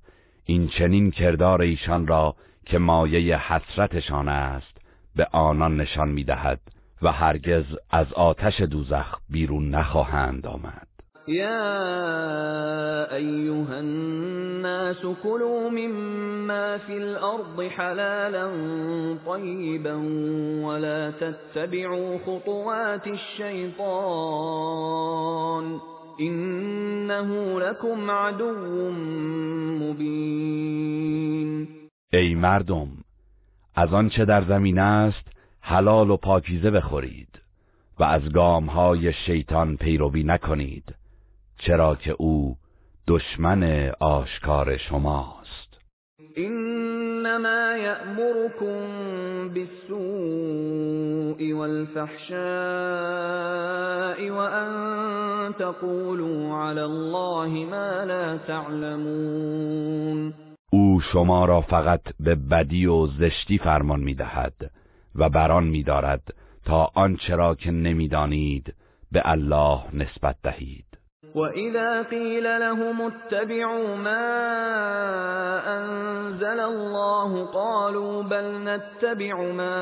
این چنین کردار ایشان را که مایه حسرتشان است به آنان نشان می‌دهد و هرگز از آتش دوزخ بیرون نخواهند آمد. يا أيها الناس كلوا مما في الأرض حلالا طيبا ولا تتبعوا خطوات الشيطان إنه لكم عدو مبين. ای مردم از آنچه در زمین است حلال و پاکیزه بخورید و از گامهای شیطان پیروی نکنید. چرا که او دشمن آشکار شماست. انما یأمركم بالسوء والفحشاء وان تقولوا على الله ما لا تعلمون. او شما را فقط به بدی و زشتی فرمان می‌دهد و بران میدارد تا آنچه را که نمی‌دانید به الله نسبت دهید. وَإِذَا قِيلَ لَهُمُ اتَّبِعُوا مَا أَنزَلَ اللَّهُ قَالُوا بَلْ نَتَّبِعُ مَا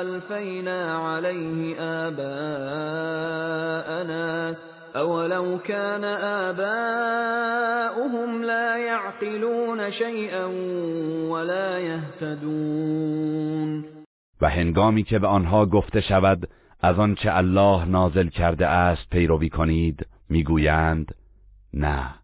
أَلْفَيْنَا عَلَيْهِ آبَاءَنَا أَوَلَوْ كَانَ آبَاؤُهُمْ لَا يَعْقِلُونَ شَيْئًا وَلَا يَهْتَدُونَ و هنگامی که به آنها گفته شود از آنچه الله نازل کرده است پیروی کنید. می‌گویند نه.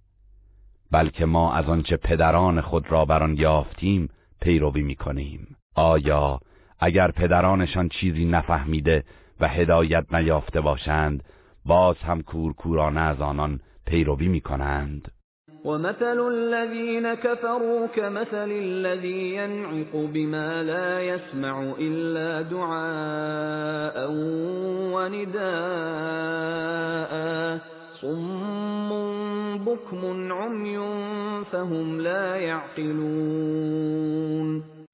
بلکه ما از آنچه پدران خود را بر آن یافتیم پیروی می‌کنیم. آیا اگر پدرانشان چیزی نفهمیده و هدایت نیافته باشند باز هم کورکورانه از آنان پیروی می‌کنند؟ ومثل الذين كفروا كمثل الذي ينعق بما لا يسمع إلا دعاء ونداء. صم بكم عمي فهم لا يعقلون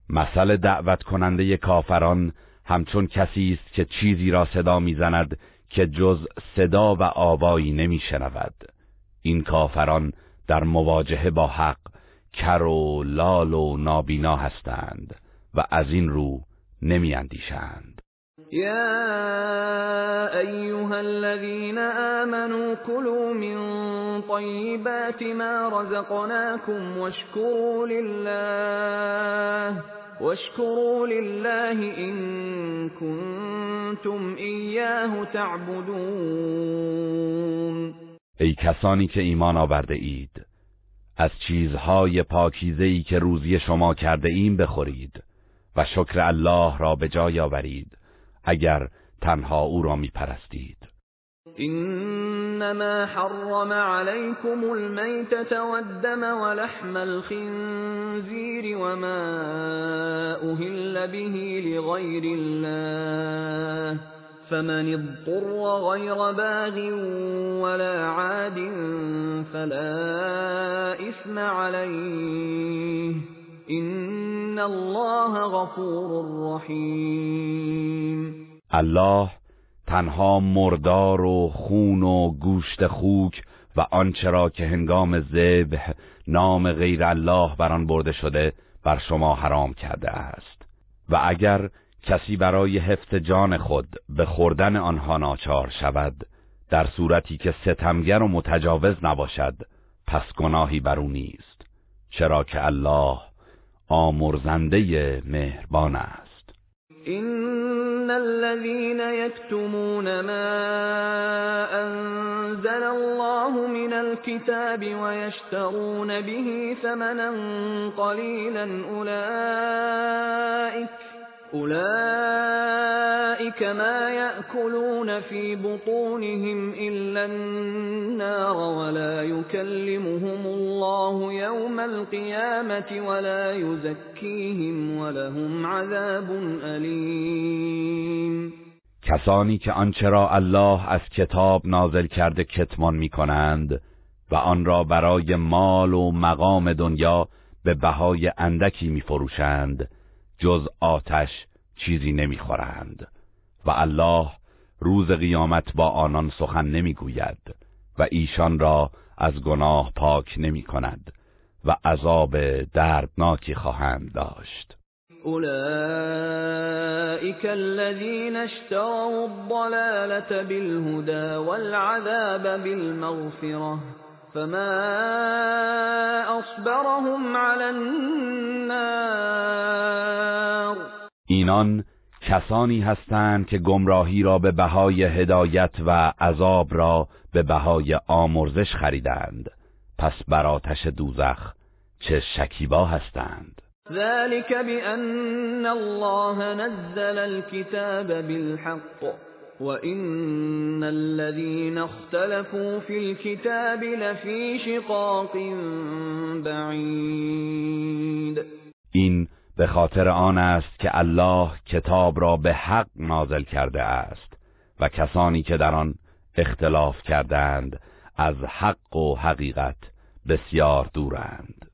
مثل دعوت کننده کافران همچون کسی است که چیزی را صدا می‌زند که جز صدا و آوایی نمیشنود. این کافران در مواجهه با حق کر و لال و نابینا هستند و از این رو نمیاندیشند. یا ایها الذين آمنوا كلوا من طیبات ما رزقناكم واشكروا لله واشكروا لله إن كنتم إياه تعبدون. ای کسانی که ایمان آورده اید از چیزهای پاکیزه ای که روزی شما کرده ایم بخورید و شکر الله را به جای آورید. اگر تنها او را می پرستید انما حرم عليكم الميتة والدم ولحم الخنزير وما أهل به لغير الله. فمن اضطر غير باغ ولا عاد فلا إثم عليه إن الله غفور رحيم الله تنها مردار و خون و گوشت خوک و آنچه را که هنگام ذبح نام غیر الله بر آن برده شده بر شما حرام کرده است. و اگر کسی برای حفظ جان خود به خوردن آنها ناچار شود در صورتی که ستمگر و متجاوز نباشد پس گناهی بر او نیست. چرا که الله آمرزنده مهربان است. ان الذين يكتمون ما انزل الله من الكتاب ويشترون به ثمنا قليلا اولئك أولئك ما يأكلون في بطونهم إلا النار ولا يكلمهم الله يوم القيامة ولا يزكيهم ولهم عذاب أليم کسانی که آنچه را الله از کتاب نازل کرده کتمان می کنند و آن را برای مال و مقام دنیا به بهای اندکی می فروشند جز آتش چیزی نمی‌خورند. و الله روز قیامت با آنان سخن نمی‌گوید و ایشان را از گناه پاک نمی کند و عذاب دردناکی خواهند داشت. اولئك الذين اشتروا الضلالة بالهدى والعذاب بالمغفرة فما اصبرهم على النار اینان کسانی هستند که گمراهی را به بهای هدایت و عذاب را به بهای آمرزش خریدند. پس بر آتش دوزخ چه شکیبا هستند. ذلك بأن الله نزل الكتاب بالحق وإن الذين اختلفوا في الكتاب لفي شقاق بعید این به خاطر آن است که الله کتاب را به حق نازل کرده است و کسانی که در آن اختلاف کردند از حق و حقیقت بسیار دورند.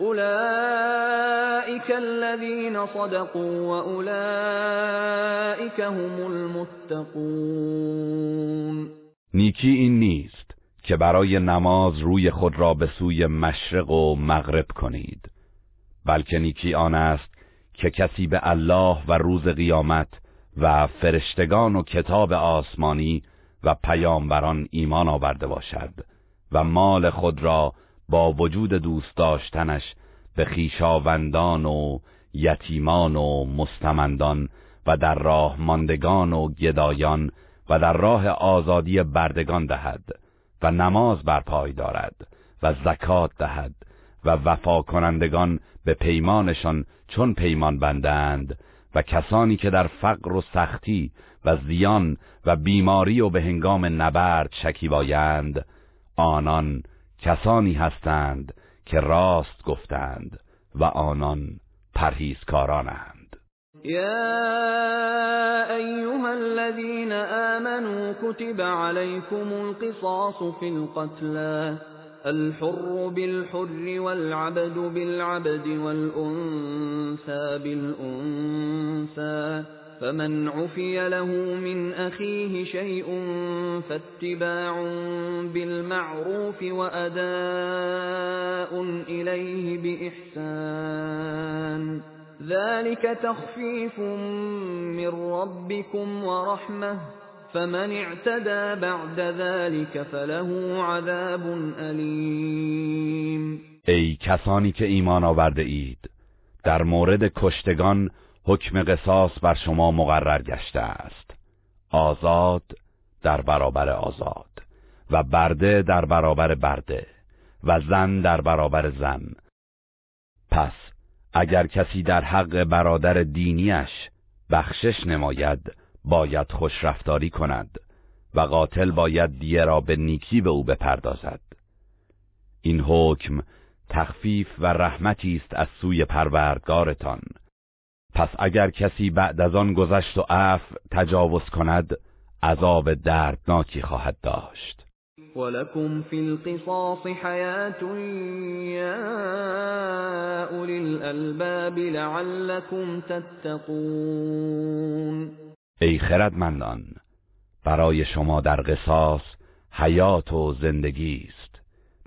اولئك الذين صدقوا واولئك هم المتقون نیکی این نیست که برای نماز روی خود را به سوی مشرق و مغرب کنید بلکه نیکی آن است که کسی به الله و روز قیامت و فرشتگان و کتاب آسمانی و پیامبران ایمان آورده باشد و مال خود را با وجود دوست داشتنش به خیشاوندان و یتیمان و مستمندان و در راه ماندگان و گدایان و در راه آزادی بردگان دهد و نماز برپای دارد و زکات دهد و وفا کنندگان به پیمانشان چون پیمان بندند و کسانی که در فقر و سختی و زیان و بیماری و به هنگام نبرد شکیبایند آنان کسانی هستند که راست گفتند و آنان پرهیزکارانند. یا ایها الذين آمنوا كتب عليكم القصاص في القتلى الحر بالحر والعبد بالعبد والأنثى بالأنثى فمن عفي له من أخيه شيء فاتباع بالمعروف وأداء إليه بإحسان. ذلك تخفيف من ربكم ورحمة. فمن اعتدى بعد ذلك فله عذاب أليم. ای کسانی که ایمان آورده اید در مورد کشتگان حکم قصاص بر شما مقرر گشته است. آزاد در برابر آزاد و برده در برابر برده و زن در برابر زن. پس اگر کسی در حق برادر دینیش بخشش نماید باید خوش رفتاری کند و قاتل باید دیه را به نیکی به او بپردازد. این حکم تخفیف و رحمتی است از سوی پروردگارتان. پس اگر کسی بعد از آن گذشت و عفو تجاوز کند عذاب دردناکی خواهد داشت. ولكم في القصاص حياة يا أولي الألباب لعلكم تتقون. ای خردمندان برای شما در قصاص حیات و زندگی است.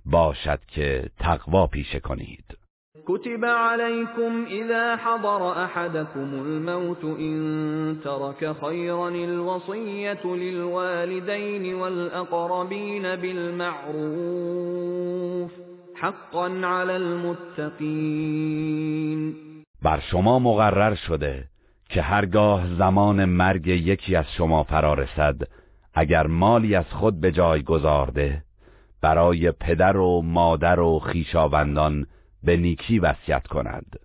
باشد که تقوا پیشه کنید. كتب عليكم إذا حضر أحدكم الموت إن ترك خيرا الوصية للوالدين والأقربين بالمعروف حقا على المتقين. بر شما مقرر شده که هرگاه زمان مرگ یکی از شما فرا رسد اگر مالی از خود به جای گذارده برای پدر و مادر و خیشاوندان به نیکی وصیت کند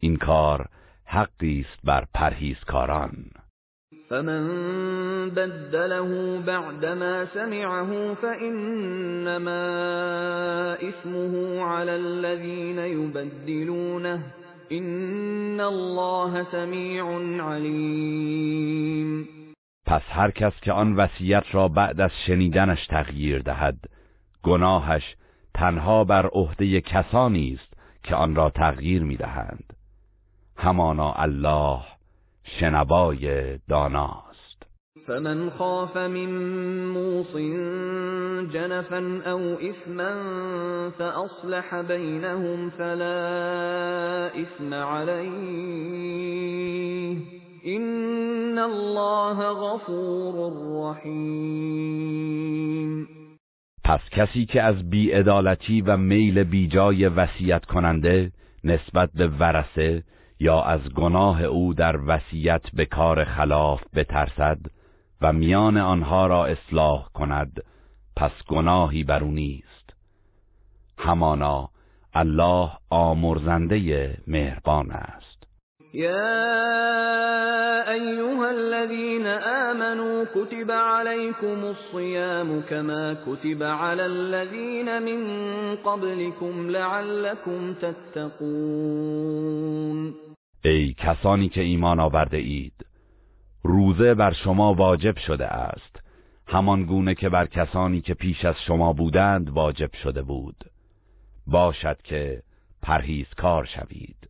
این کار حقی است بر پرهیزکاران. فمن بدله بعدما سمعه فإنما اسمه على الذين يبدلونه. این الله سمیع علیم پس هر کس که آن وصیت را بعد از شنیدنش تغییر دهد گناهش تنها بر عهده کسانی است که آن را تغییر می‌دهند. همانا الله شنوای داناست. فمن خاف من موص جنفا او اثما فاصلح بینهم فلا اثم علیه این الله غفور رحیم پس کسی که از بیعدالتی و میل بیجای وصیت کننده نسبت به ورثه یا از گناه او در وصیت به کار خلاف بترسد و میان آنها را اصلاح کند پس گناهی بر او نیست. همانا الله آمرزنده مهربان است. يا أيها الذين آمنوا كتب عليكم الصيام كما كتب على الذين من قبلكم لعلكم تتقون. ای کسانی که ایمان آورده اید روزه بر شما واجب شده است. همان گونه که بر کسانی که پیش از شما بودند واجب شده بود. باشد که پرهیزکار شوید.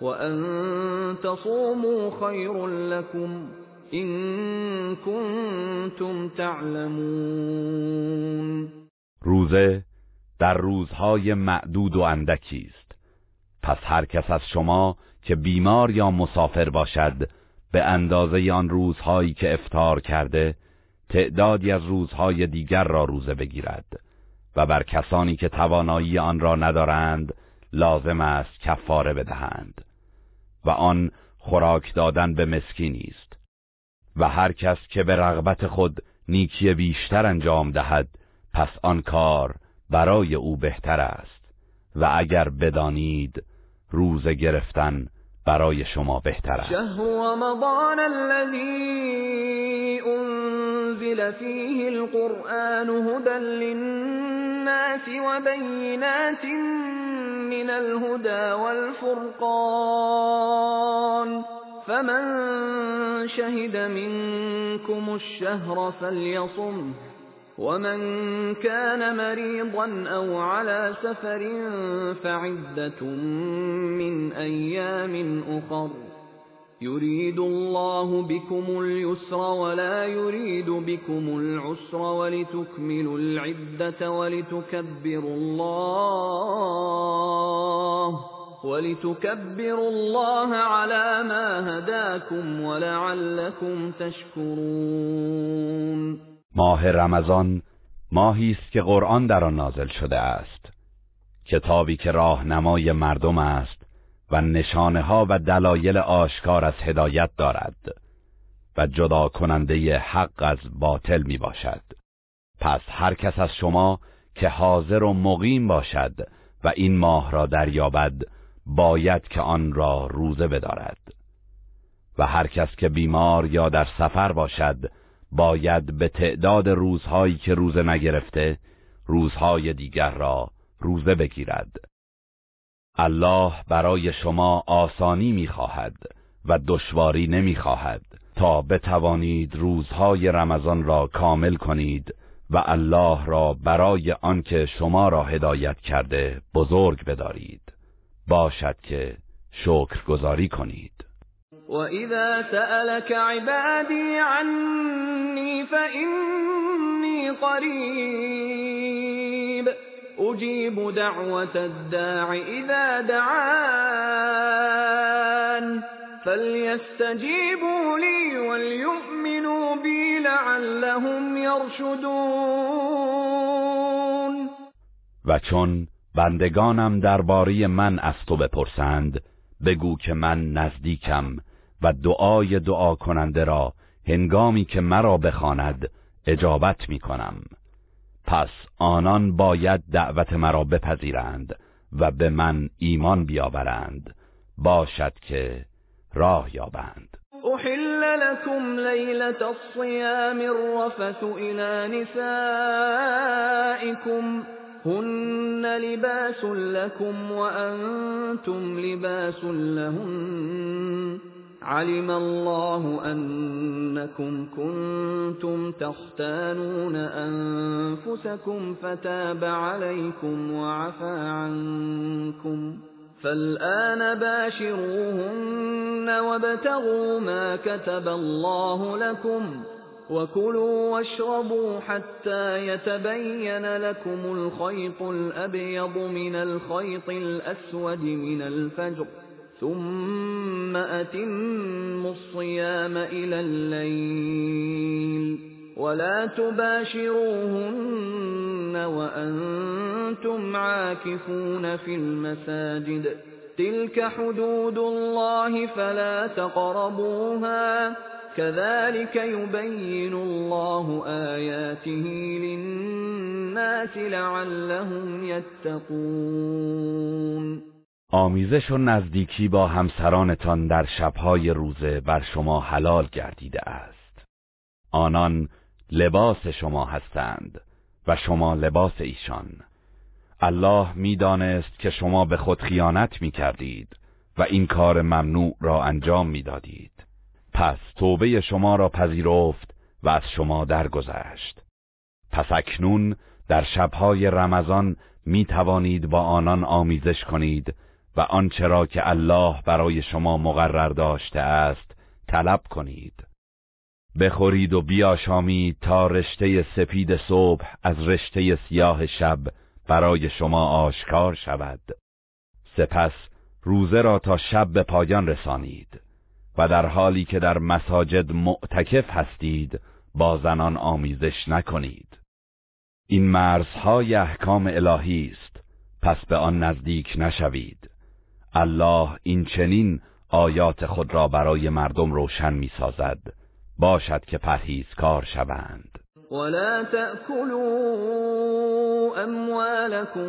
وأن تصوموا خير لكم إن كنتم تعلمون روزه در روزهای معدود و اندکی است. پس هر کس از شما که بیمار یا مسافر باشد به اندازه آن روزهایی که افتار کرده تعدادی از روزهای دیگر را روزه بگیرد. و بر کسانی که توانایی آن را ندارند لازم است کفاره بدهند. و آن خوراک دادن به مسکینی است. و هر کس که به رغبت خود نیکی بیشتر انجام دهد پس آن کار برای او بهتر است. و اگر بدانید روزه گرفتن برای شما بهتر است. شهر رمضان الذي أنزل فيه القرآن هدى للناس وبينات من الهدى والفرقان. فمن شهد منكم الشهر فليصمه. ومن كان مريضا أو على سفر فعدة من أيام اخر يريد الله بكم اليسر ولا يريد بكم العسر ولتكملوا العدة ولتكبروا الله ولتكبروا الله على ما هداكم ولعلكم تشكرون ماه رمضان ماهی است که قرآن در آن نازل شده است. کتابی که راهنمای مردم است و نشانه و دلایل آشکار از هدایت دارد و جدا کننده حق از باطل می باشد پس هر کس از شما که حاضر و مقیم باشد و این ماه را دریابد باید که آن را روزه بدارد. و هر کس که بیمار یا در سفر باشد باید به تعداد روزهایی که روزه نگرفته روزهای دیگر را روزه بگیرد. الله برای شما آسانی می‌خواهد و دشواری نمی‌خواهد. تا بتوانید روزهای رمضان را کامل کنید و الله را برای آنکه شما را هدایت کرده بزرگ بدارید. باشد که شکر گذاری کنید. و اذا سألك عبادی عنی فإنی قریب اجیب دعوت الداع اذا دعان فليستجيبوا لي وليؤمنوا بي لعلهم يرشدون و چون بندگانم درباره من از تو بپرسند بگو که من نزدیکم و دعای دعا کننده را هنگامی که مرا بخواند اجابت می کنم پس آنان باید دعوت مرا بپذیرند و به من ایمان بیاورند. باشد که راه یابند. احل لكم لیلة الصيام الرفث الى نسائكم هن لباس لكم وأنتم لباس لهن. علم الله أنكم كنتم تختانون أنفسكم فتاب عليكم وعفى عنكم فالآن باشروهن وابتغوا ما كتب الله لكم وكلوا واشربوا حتى يتبين لكم الخيط الأبيض من الخيط الأسود من الفجر ثم أتموا الصيام إلى الليل ولا تباشروهن وأنتم عاكفون في المساجد تلك حدود الله فلا تقربوها كذلك يبين الله آياته للناس لعلهم يتقون آمیزش و نزدیکی با همسرانتان در شبهای روزه بر شما حلال گردیده است. آنان لباس شما هستند و شما لباس ایشان. الله می‌دانست که شما به خود خیانت می کردید و این کار ممنوع را انجام می‌دادید. پس توبه شما را پذیرفت و از شما درگذشت. پس اکنون در شبهای رمضان می توانید با آنان آمیزش کنید و آنچه را که الله برای شما مقرر داشته است طلب کنید. بخورید و بیاشامید تا رشته سپید صبح از رشته سیاه شب برای شما آشکار شود. سپس روزه را تا شب به پایان رسانید و در حالی که در مساجد معتکف هستید با زنان آمیزش نکنید. این مرزهای احکام الهی است پس به آن نزدیک نشوید. الله این چنین آیات خود را برای مردم روشن می سازد باشد که پرهیزکار شوند. ولا تأكلوا أموالكم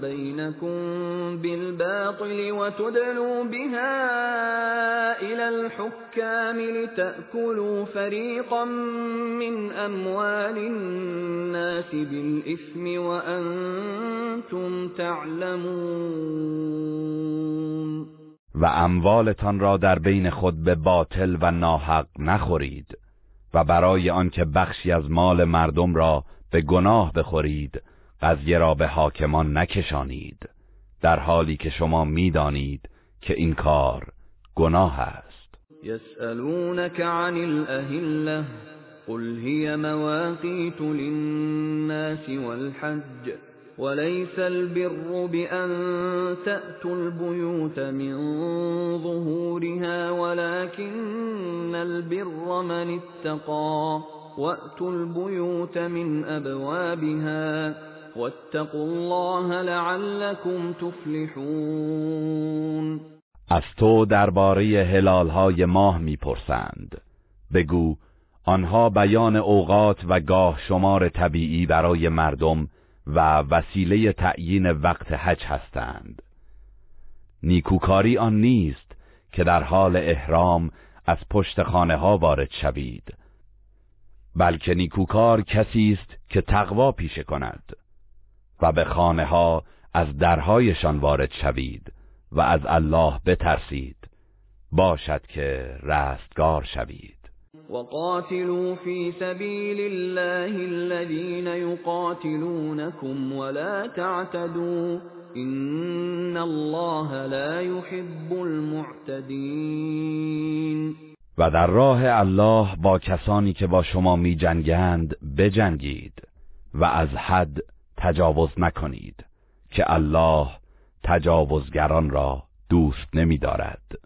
بينكم بالباطل وتدلوا بها إلى الحكام لتأكلوا فريقا من أموال الناس بالإثم وأنتم تعلمون و اموالتان را در بین خود به باطل و ناحق نخورید. و برای آنکه بخشی از مال مردم را به گناه بخورید قضیه را به حاکمان نکشانید در حالی که شما می‌دانید که این کار گناه است. يسألونك عن الأهلة قل هي مواقيت للناس والحج. وليس البر بأن تأتوا البيوت من ظهورها ولكن البر من اتقى وأتوا البيوت من أبوابها واتقوا الله لعلكم تفلحون از تو درباره هلالهای ماه می‌پرسند. بگو آنها بیان اوقات و گاه شمار طبیعی برای مردم و وسیله تعیین وقت حج هستند. نیکوکاری آن نیست که در حال احرام از پشت خانه ها وارد شوید بلکه نیکوکار کسی است که تقوا پیشه کند و به خانه ها از درهایشان وارد شوید و از الله بترسید باشد که رستگار شوید. وقاتلوا في سبيل الله الذين يقاتلونكم ولا تعتدوا إن الله لا يحب المعتدين. و در راه الله با کسانی که با شما می جنگند بجنگید و از حد تجاوز نکنید که الله تجاوزگران را دوست نمی دارد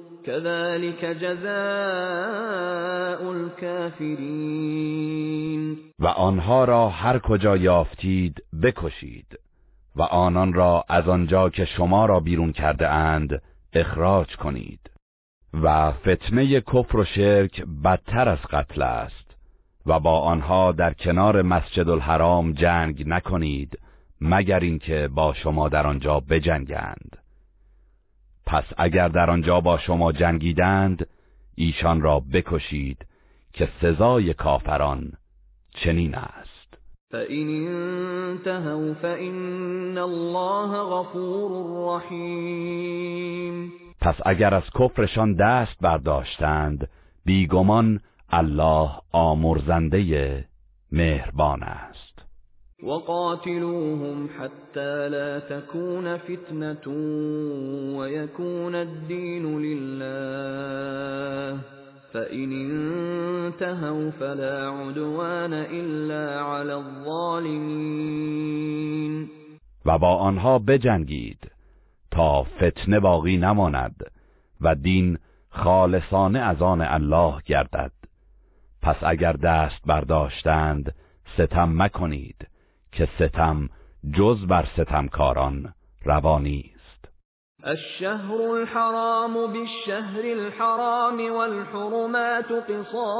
كذلك جزاء الكافرین و آنها را هر کجا یافتید بکشید و آنان را از آنجا که شما را بیرون کرده اند اخراج کنید. و فتنه کفر و شرک بدتر از قتل است و با آنها در کنار مسجد الحرام جنگ نکنید مگر اینکه با شما در آنجا بجنگند. پس اگر در آنجا با شما جنگیدند ایشان را بکشید که سزای کافران چنین است. فَإِنِ انتهوا فَإِنَّ الله غفور رحیم پس اگر از کفرشان دست برداشتند بیگمان الله آمرزنده مهربان است. وقاتلوهم حتى لا تكون فتنة ويكون الدين لله. فإن انتهوا فلا عدوان إلا على الظالمين. و با آنها بجنگید تا فتنه باقی نماند و دین خالصانه از آن الله گردد. پس اگر دست برداشتند ستم مکنید. که ستم جز بر ستمکاران روانی است الشهر الحرام بالشهر الحرام والحرمات قصاص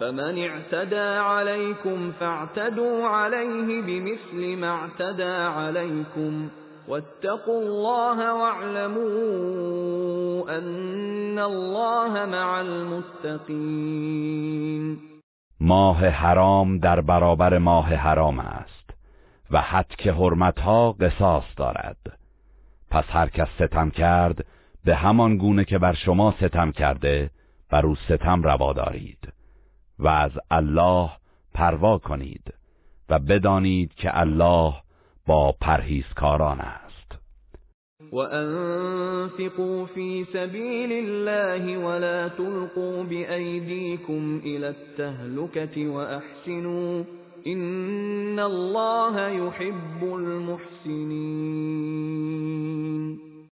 فمن اعتدى عليكم فاعتدوا عليه بمثل ما اعتدى عليكم. واتقوا الله واعلموا ان الله مع المتقين. ماه حرام در برابر ماه حرام است و حد که حرمتها قصاص دارد. پس هر کس ستم کرد به همان گونه که بر شما ستم کرده بر او ستم روا دارید و از الله پروا کنید و بدانید که الله با پرهیزکاران است. وأنفقوا في سبيل الله ولا تلقوا بأيديكم إلى التهلكة وأحسنوا إن الله يحب المحسنين.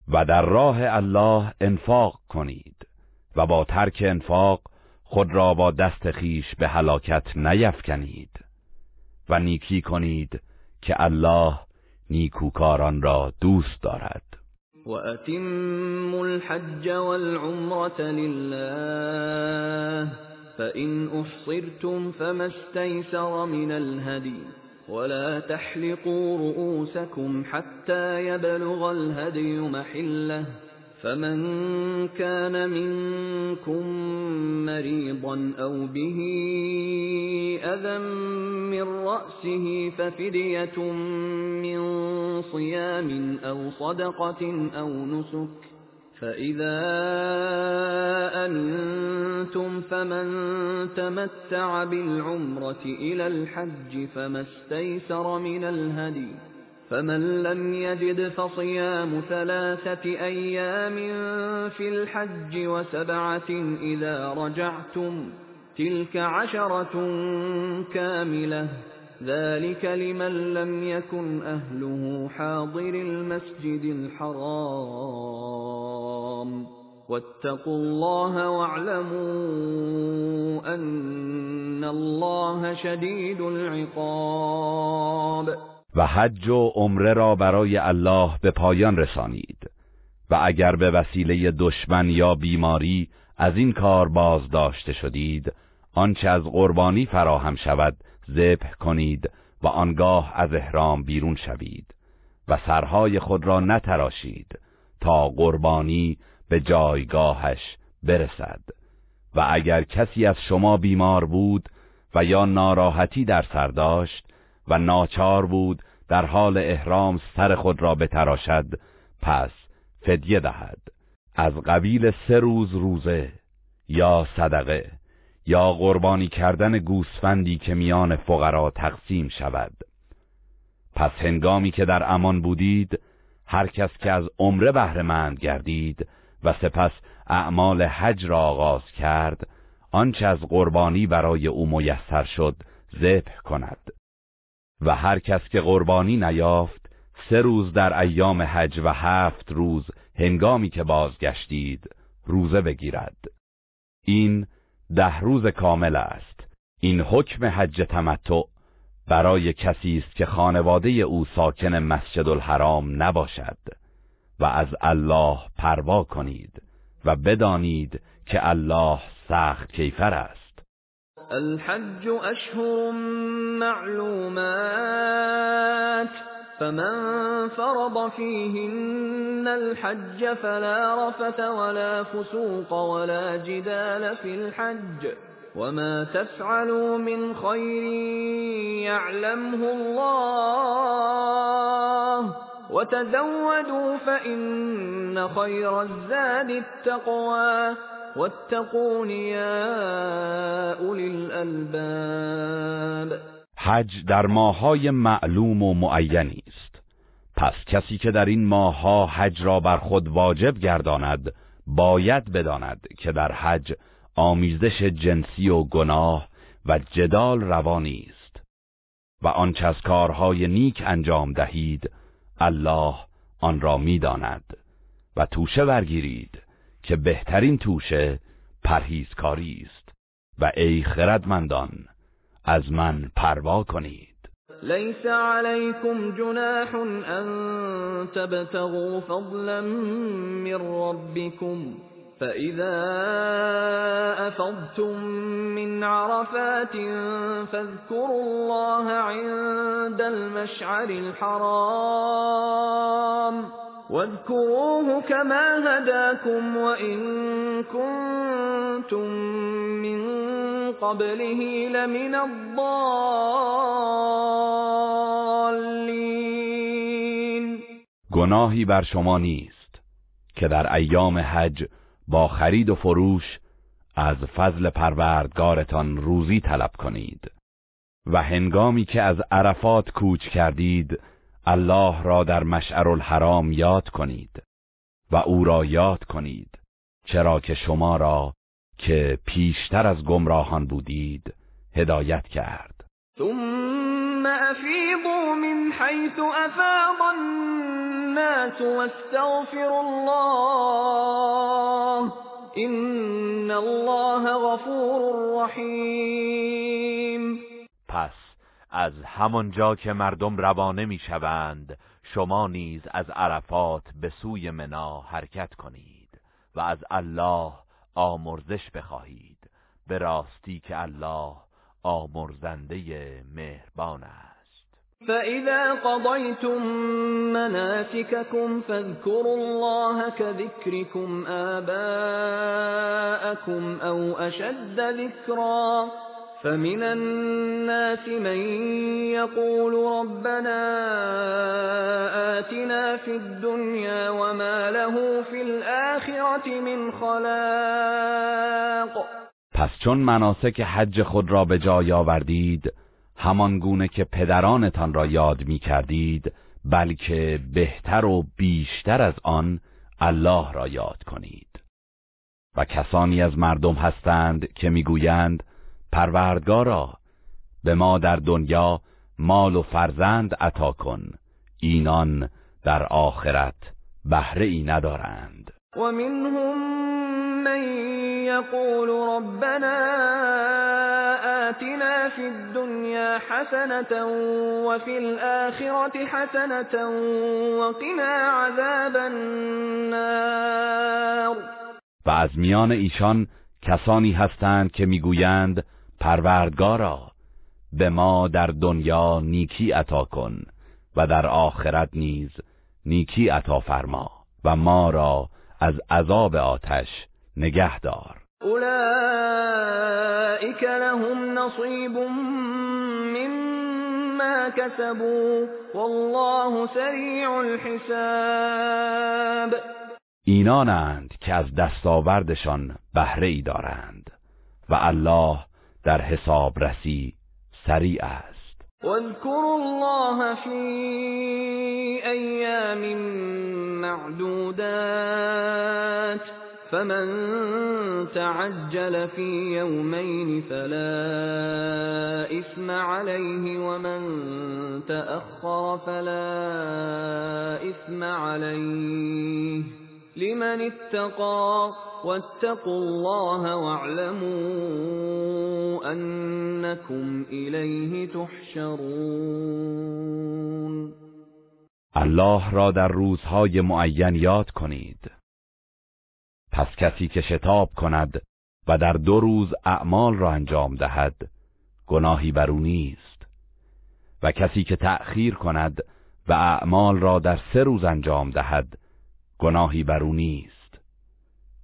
و در راه الله انفاق کنید و با ترک انفاق خود را با دست خیش به هلاکت نیفکنید و نیکی کنید که الله نیکوکاران را دوست دارد. وأتموا الحج والعمرة لله فإن أحصرتم فما استيسر من الهدي ولا تحلقوا رؤوسكم حتى يبلغ الهدي محله فمن كان منكم مريضا أو به أذى من رأسه ففدية من صيام أو صدقة أو نسك فإذا أمنتم فمن تمتع بالعمرة إلى الحج فما استيسر من الهدي فمن لم يجد فصيام ثلاثة أيام في الحج وسبعة إذا رجعتم تلك عشرة كاملة. ذلك لمن لم يكن أهله حاضر المسجد الحرام. واتقوا الله واعلموا أن الله شدید العقاب. و حج و عمره را برای الله به پایان رسانید. و اگر به وسیله دشمن یا بیماری از این کار باز داشته شدید آنچه از قربانی فراهم شود ذبح کنید و آنگاه از احرام بیرون شوید و سرهای خود را نتراشید تا قربانی به جایگاهش برسد. و اگر کسی از شما بیمار بود و یا ناراحتی در سر داشت و ناچار بود در حال احرام سر خود را بتراشد پس فدیه دهد. از قبیل سه روز روزه یا صدقه یا قربانی کردن گوسفندی که میان فقرا تقسیم شود. پس هنگامی که در امان بودید هر کس که از عمره بهرهمند گردید و سپس اعمال حج را آغاز کرد آنچه از قربانی برای او میسر شد ذبح کند. و هر کس که قربانی نیافت سه روز در ایام حج و هفت روز هنگامی که بازگشتید روزه بگیرد. این ده روز کامل است. این حکم حج تمتع برای کسی است که خانواده او ساکن مسجد الحرام نباشد و از الله پروا کنید و بدانید که الله سخت کیفر است. الحج أشهر معلومات فمن فرض فيهن الحج فلا رفث ولا فسوق ولا جدال في الحج. وما تفعلوا من خير يعلمه الله. وتزودوا فإن خير الزاد التقوى. أولي الألباب. حج در ماهای معلوم و معینی است. پس کسی که در این ماهها حج را بر خود واجب گرداند باید بداند که در حج آمیزش جنسی و گناه و جدال روانی است. و آنچه از کارهای نیک انجام دهید الله آن را می‌داند. و توشه برگیرید. که بهترین توشه پرهیزکاری است. و ای خردمندان از من پروا کنید. ليس عليكم جناح ان تبتغوا فضلا من ربكم فإذا أفضتم من عرفات فاذكروا الله عند المشعر الحرام. واذكروه كما هداكم وإن كنتم من قبله لمن الضالين. گناهی بر شما نیست که در ایام حج با خرید و فروش از فضل پروردگارتان روزی طلب کنید و هنگامی که از عرفات کوچ کردید الله را در مشعر الحرام یاد کنید و او را یاد کنید چرا که شما را که پیشتر از گمراهان بودید هدایت کرد. ثم افیضوا من حيث افاض الناس واستغفروا الله ان الله غفور رحیم. پس از همانجا که مردم روانه می‌شوند شما نیز از عرفات به سوی منا حرکت کنید و از الله آمرزش بخواهید. به راستی که الله آمرزنده مهربان است. فإذا قضيتم مناسككم فاذكروا الله كذكركم آباءكم أو أشد ذكرا فمن الناس من يقول ربنا آتنا في الدنيا وما له في الآخرة من خلاق. پس چون مناسک حج خود را به جای آوردید همان گونه که پدرانتان را یاد می کردید بلکه بهتر و بیشتر از آن الله را یاد کنید. و کسانی از مردم هستند که می‌گویند پروردگارا به ما در دنیا مال و فرزند عطا کن. اینان در آخرت بهره ای ندارند. و منهم من یقول ربنا آتنا فی الدنیا حسنة وفي الآخرة حسنة وقنا عذاب النار. و از میان ایشان کسانی هستند که می‌گویند پروردگارا به ما در دنیا نیکی عطا کن و در آخرت نیز نیکی عطا فرما و ما را از عذاب آتش نگه دار. اولئک لهم نصیب مما کسبوا والله سریع الحساب. اینانند که از دستاوردشان بهره ای دارند و الله در حسابرسی سریع است. واذكروا الله في ایام معدودات فمن تعجل في يومين فلا إثم عليه ومن تأخر فلا إثم عليه. لمن اتقى واتقوا الله واعلموا انكم الیه تحشرون. الله را در روزهای معین یاد کنید. پس کسی که شتاب کند و در دو روز اعمال را انجام دهد گناهی بر او نیست. و کسی که تأخیر کند و اعمال را در سه روز انجام دهد گناهی بر او نیست.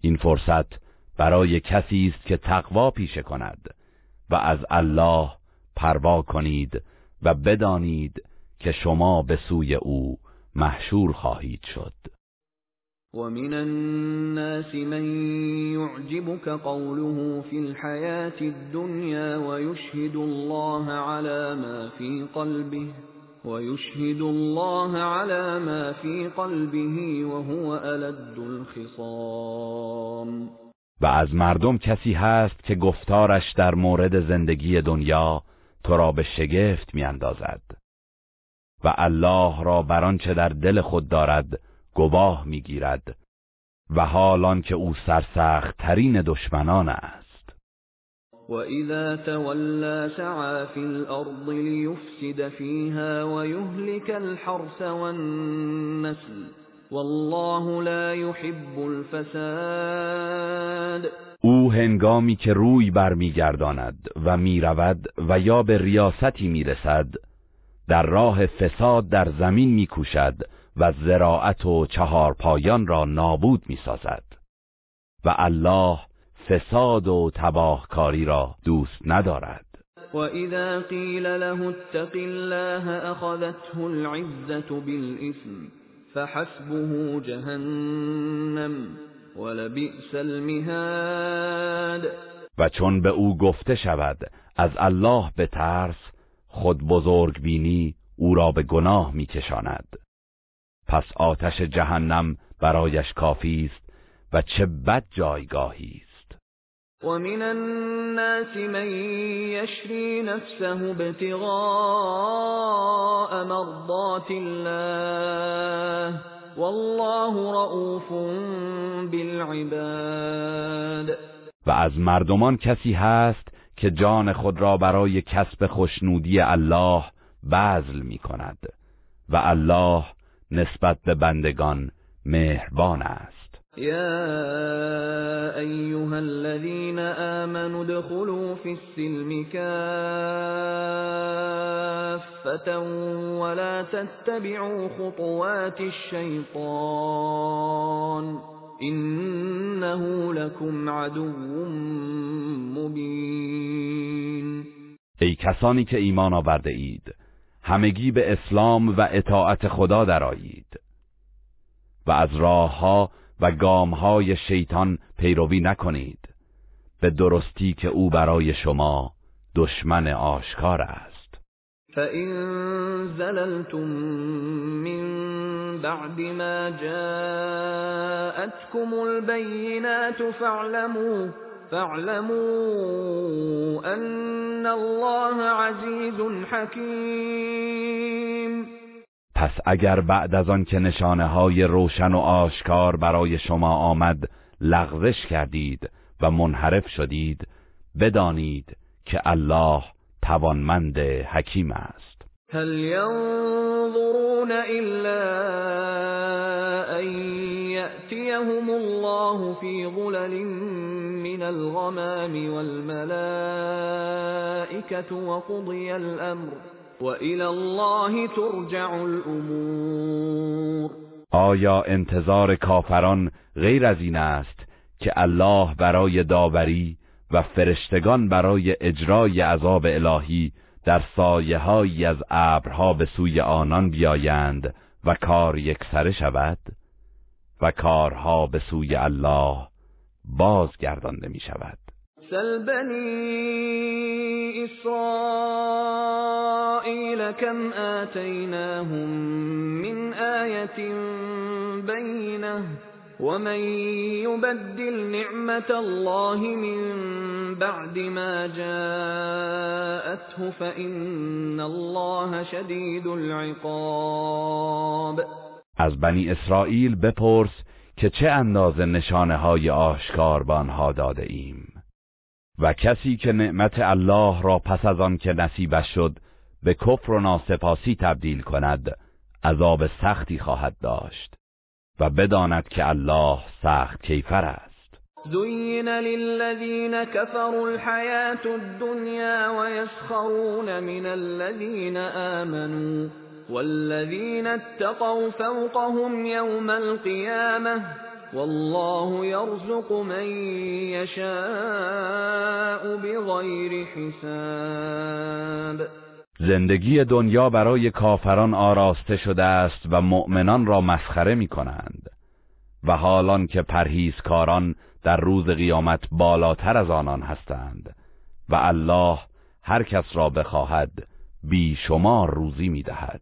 این فرصت برای کسی است که تقوا پیشه کند و از الله پروا کنید و بدانید که شما به سوی او محشور خواهید شد. ومن الناس من يعجبك قوله في الحياة الدنيا ويشهد الله على ما في قلبه. ويشهد الله على ما في قلبه وهو ألد الخصام. و از مردم کسی هست که گفتارش در مورد زندگی دنیا تو را به شگفت میاندازد. و الله را بر آنچه در دل خود دارد گواه می‌گیرد. و حالان که او سرسخت ترین دشمنان است. وَإِذَا تَوَلَّى سَعَى فِي الْأَرْضِ لِيُفْسِدَ فِيهَا وَيُهْلِكَ الْحَرْثَ وَالنَّسْلَ وَاللَّهُ لَا يُحِبُّ الْفَسَادَ او هنگامی که روی برمیگرداند و می‌رود و یا به ریاستی می‌رسد در راه فساد در زمین میکوشد و زراعت و چهارپایان را نابود می‌سازد. و الله فساد و تباهکاری را دوست ندارد. و اذا قیل له اتق الله اخذته العزة بالاسم فحسبه جهنم ولبئس المهاد. و چون به او گفته شود از الله به ترس خود بزرگ بینی او را به گناه میکشاند. پس آتش جهنم برایش کافی است و چه بد جایگاهی است. ومن الناس من يشري نفسه ابتغاء مرضات الله والله رؤوف بالعباد. و از مردمان کسی هست که جان خود را برای کسب خوشنودی الله بذل می کند و الله نسبت به بندگان مهربان است. يا أيها الذين آمنوا ادخلوا في السلم كافة ولا تتبعوا خطوات الشيطان إنه لكم عدو مبین ای کسانی که ایمان آورده اید همگی به اسلام و اطاعت خدا درآیید و از راهها و گامهای شیطان پیروی نکنید. به درستی که او برای شما دشمن آشکار است. فَإِن زَلَلْتُم من بعد ما جاءتكم البينات فاعلموا فاعلموا ان الله عزیز حکیم پس اگر بعد از آن که نشانه های روشن و آشکار برای شما آمد لغزش کردید و منحرف شدید بدانید که الله توانمند حکیم است. هل ينظرون الا ان يأتيهم الله في ظلل من الغمام والملائكة وقضي الامر. وإلى الله ترجع الامور آیا انتظار کافران غیر از این است که الله برای داوری و فرشتگان برای اجرای عذاب الهی در سایه از ابرها به سوی آنان بیایند و کار یکسره شود؟ و کارها به سوی الله بازگردانده می شود سل بنی اسرائیل کم آتیناهم من آیت بینه ومن يبدل نعمت الله من بعد ما جاءته فإن الله شدید العقاب. از بنی اسرائیل بپرس که چه اندازه نشانه های آشکار به آنها داده ایم؟ و کسی که نعمت الله را پس از آن که نصیبش شد به کفر و ناسپاسی تبدیل کند عذاب سختی خواهد داشت و بداند که الله سخت کیفر است. زين للذين كفروا الحياة الدنيا ويسخرون من الذين آمنوا والذين اتقوا فوقهم يوم القيامة والله يرزق من يشاء بغير حساب. زندگی دنیا برای کافران آراسته شده است و مؤمنان را مسخره می کنند و حالان که پرهیزکاران در روز قیامت بالاتر از آنان هستند. و الله هر کس را بخواهد بی شما روزی می دهد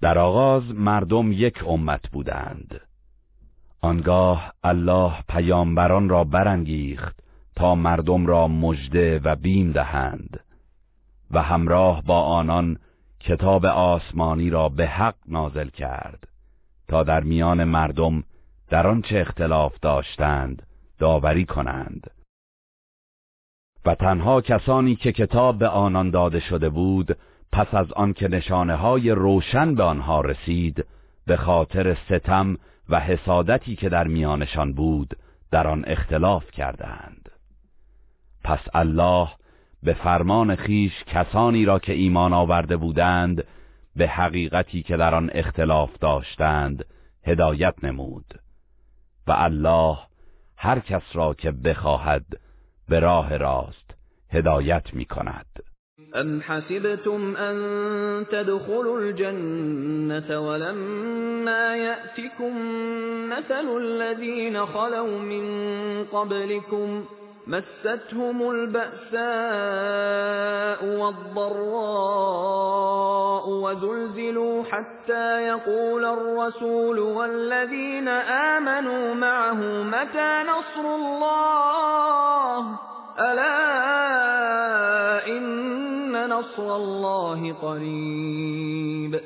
در آغاز مردم یک امت بودند. آنگاه الله پیامبران را برانگیخت تا مردم را مژده و بیم دهند و همراه با آنان کتاب آسمانی را به حق نازل کرد تا در میان مردم در آنچه اختلاف داشتند داوری کنند. و تنها کسانی که کتاب به آنان داده شده بود پس از آنکه نشانه های روشن به آنها رسید به خاطر ستم و حسادتی که در میانشان بود در آن اختلاف کردند پس الله به فرمان خیش کسانی را که ایمان آورده بودند به حقیقتی که در آن اختلاف داشتند هدایت نمود. و الله هر کس را که بخواهد به راه راست هدایت می کند ام حسبتم ان تدخلوا الجنة ولما يأتكم مثل الذين خلوا من قبلكم مستهم البأساء والضراء وزلزلوا حتى يقول الرسول والذين آمنوا معه متى نصر الله ألا إن نصر الله قریب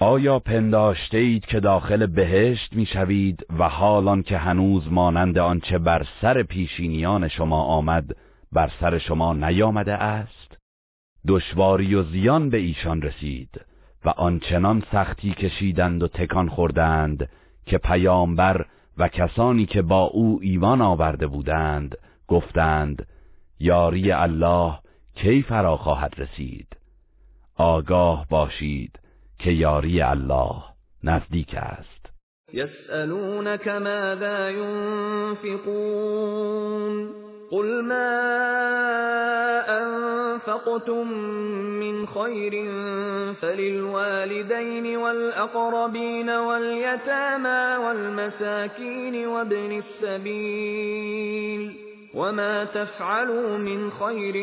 آیا پنداشته اید که داخل بهشت می‌شوید و حالان که هنوز مانند آنچه بر سر پیشینیان شما آمد بر سر شما نیامده است؟ دشواری و زیان به ایشان رسید و آنچنان سختی کشیدند و تکان خوردند که پیامبر و کسانی که با او ایمان آورده بودند گفتند یاری الله کی فرا خواهد رسید؟ آگاه باشید که یاری الله نزدیک است. یسألونك ماذا ينفقون قل ما أنفقتم من خير فللوالدين والأقربين واليتامى والمساكين وابن السبيل وما تفعلوا من خير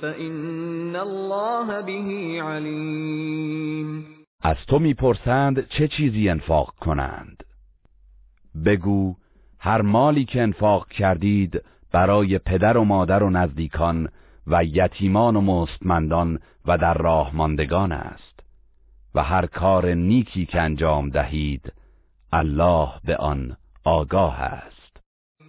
فإن الله به عليم. از تو می‌پرسند چه چیزی انفاق کنند؟ بگو هر مالی که انفاق کردید برای پدر و مادر و نزدیکان و یتیمان و مستمندان و در راه ماندگان است و هر کار نیکی که انجام دهید الله به آن آگاه است.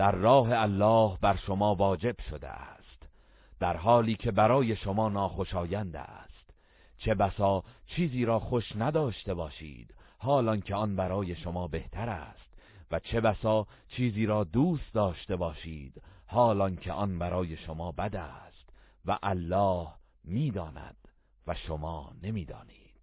در راه الله بر شما واجب شده است در حالی که برای شما ناخوشایند است. چه بسا چیزی را خوش نداشته باشید حالان که آن برای شما بهتر است. و چه بسا چیزی را دوست داشته باشید حالان که آن برای شما بد است. و الله می‌داند و شما نمی‌دانید.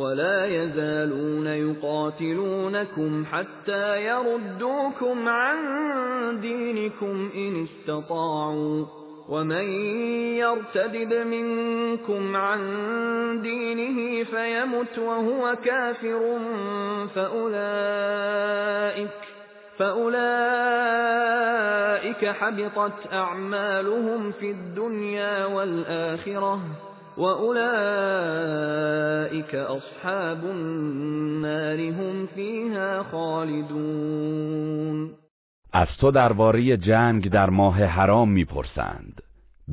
ولا يزالون يقاتلونكم حتى يردوكم عن دينكم إن استطاعوا ومن يرتدد منكم عن دينه فيمت وهو كافر فأولئك فأولئك حبطت أعمالهم في الدنيا والآخرة وأولئك اصحاب النار هم فيها خالدون از تو درباره جنگ در ماه حرام می‌پرسند.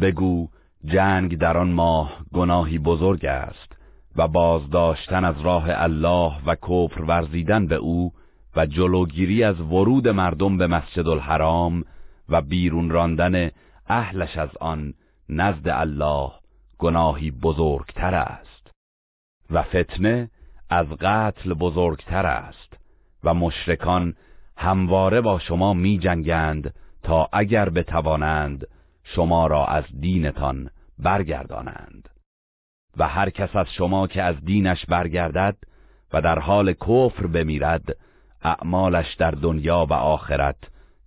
بگو جنگ در آن ماه گناهی بزرگ است و بازداشتن از راه الله و کفر ورزیدن به او و جلوگیری از ورود مردم به مسجد الحرام و بیرون راندن اهلش از آن نزد الله گناهی بزرگتر است و فتنه از قتل بزرگتر است و مشرکان همواره با شما می جنگند تا اگر بتوانند شما را از دینتان برگردانند. و هر کس از شما که از دینش برگردد و در حال کفر بمیرد اعمالش در دنیا و آخرت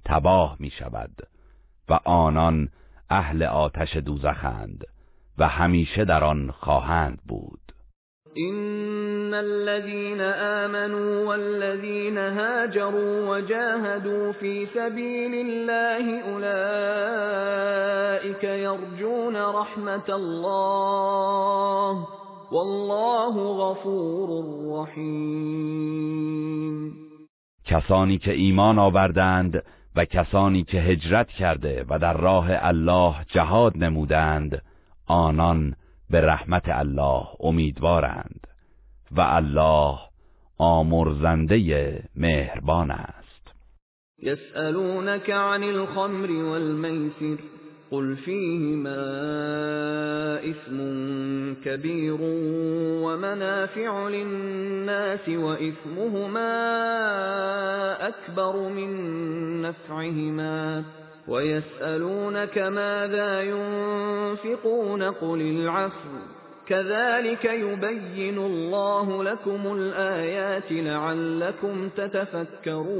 تباه می شود و آنان اهل آتش دوزخند. و همیشه در آن خواهند بود. إن الذين آمنوا والذين هاجروا وجاهدوا في سبيل الله أولئك اولئك يرجون رحمت الله والله غفور رحیم کسانی که ایمان آوردند و کسانی که هجرت کرده و در راه الله جهاد نمودند آنان به رحمت الله امیدوارند و الله آمرزنده مهربان است. یسألونك عن الخمر والمیسر قل فيهما إثم كبير ومنافع للناس وإثمهما أكبر من نفعهما. ويسألونك ماذا ينفقون قل العفو كذلك يبين الله لكم الآيات لعلكم تتفكرون.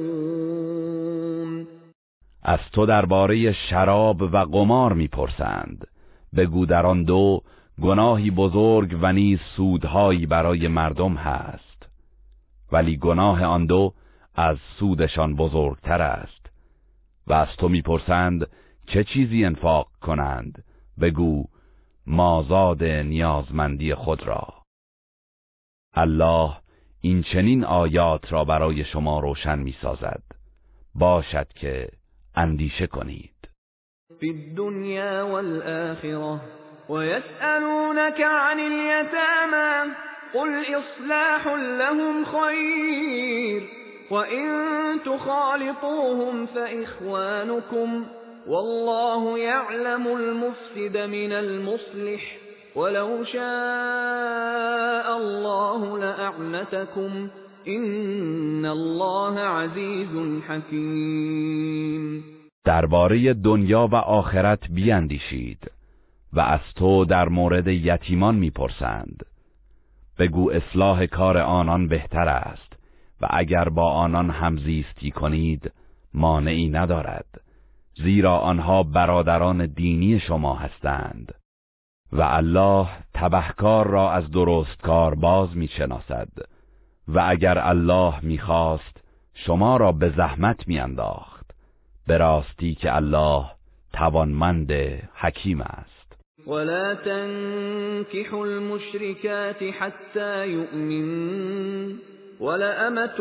از تو درباره شراب و قمار می‌پرسند. بگو در آن دو گناهی بزرگ و نیز سودهایی برای مردم هست. ولی گناه آن دو از سودشان بزرگتر است. و از تو می‌پرسند چه چیزی انفاق کنند؟ بگو مازاد نیازمندی خود را. الله این چنین آیات را برای شما روشن می‌سازد. باشد که اندیشه کنید. فی الدنیا والآخرة ويسألونك عن اليتامى قل إصلاح لهم خير وإن تخالطوهم فإخوانكم والله يعلم المفسد من المصلح ولو شاء الله لأعنتكم این الله عزیز حکیم درباره دنیا و آخرت بیاندیشید و از تو در مورد یتیمان می‌پرسند. بگو اصلاح کار آنان بهتر است. و اگر با آنان همزیستی کنید مانعی ندارد زیرا آنها برادران دینی شما هستند. و الله تبهکار را از درستکار باز می‌شناسد. و اگر الله می‌خواست شما را به زحمت میانداخت. به راستی که الله توانمند حکیم است. ولا تنكحوا المشركات حتى يؤمنوا. ولأمة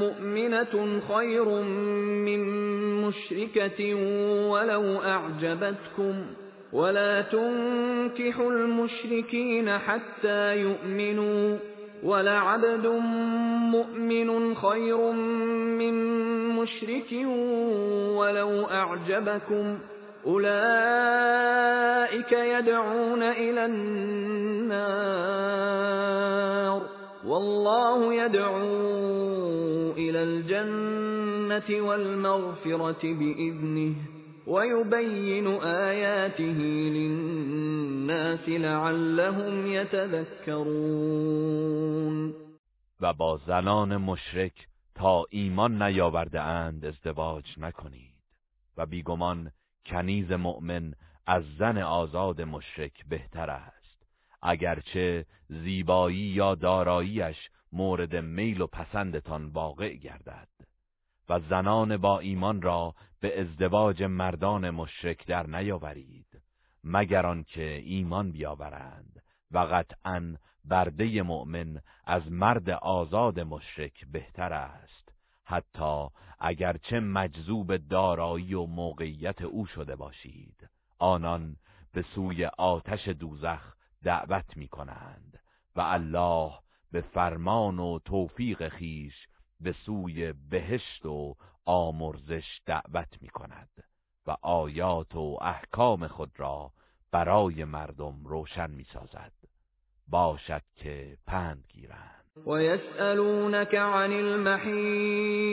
مؤمنة خير من مشركة ولو أعجبتكم ولا تنكحوا المشركين حتى يؤمنوا ولعبد مؤمن خير من مشرك ولو أعجبكم أولئك يدعون إلى النار والله يدعو إلى الجنة والمغفرة بإذنه ويبين آياته للناس لعلهم يتذكرون. و با زنان مشرک تا ایمان نیاورده اند ازدواج نکنید و بیگمان کنیز مؤمن از زن آزاد مشرک بهتر است. اگرچه زیبایی یا داراییش مورد میل و پسندتان واقع گردد و زنان با ایمان را به ازدواج مردان مشرک در نیاورید مگر آنکه ایمان بیاورند و قطعا برده مؤمن از مرد آزاد مشرک بهتر است حتی اگرچه مجذوب دارایی و موقعیت او شده باشید. آنان به سوی آتش دوزخ دعوت می کنند و الله به فرمان و توفیق خیش به سوی بهشت و آمرزش دعوت می کند و آیات و احکام خود را برای مردم روشن می سازد باشد که پند گیرند. و عن المحیض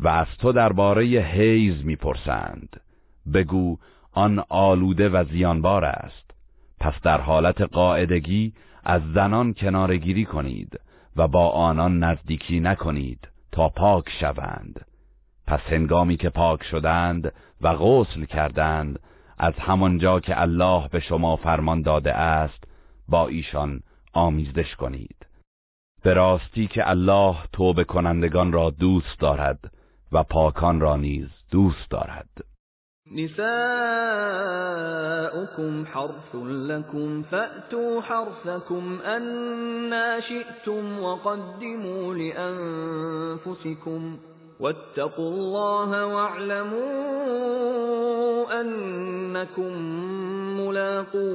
و از تو درباره حیز می‌پرسند. بگو آن آلوده و زیانبار است. پس در حالت قاعدگی از زنان کنارگیری کنید و با آنان نزدیکی نکنید تا پاک شوند. پس هنگامی که پاک شدند و غسل کردند از همانجا که الله به شما فرمان داده است با ایشان آمیزش کنید. به راستی که الله توبه کنندگان را دوست دارد و پاکان را نیز دوست دارد. نساؤكم حرث لكم فأتوا حرثكم أنا شئتم وقدموا لأنفسكم واتقوا الله واعلموا أنكم ملاقوه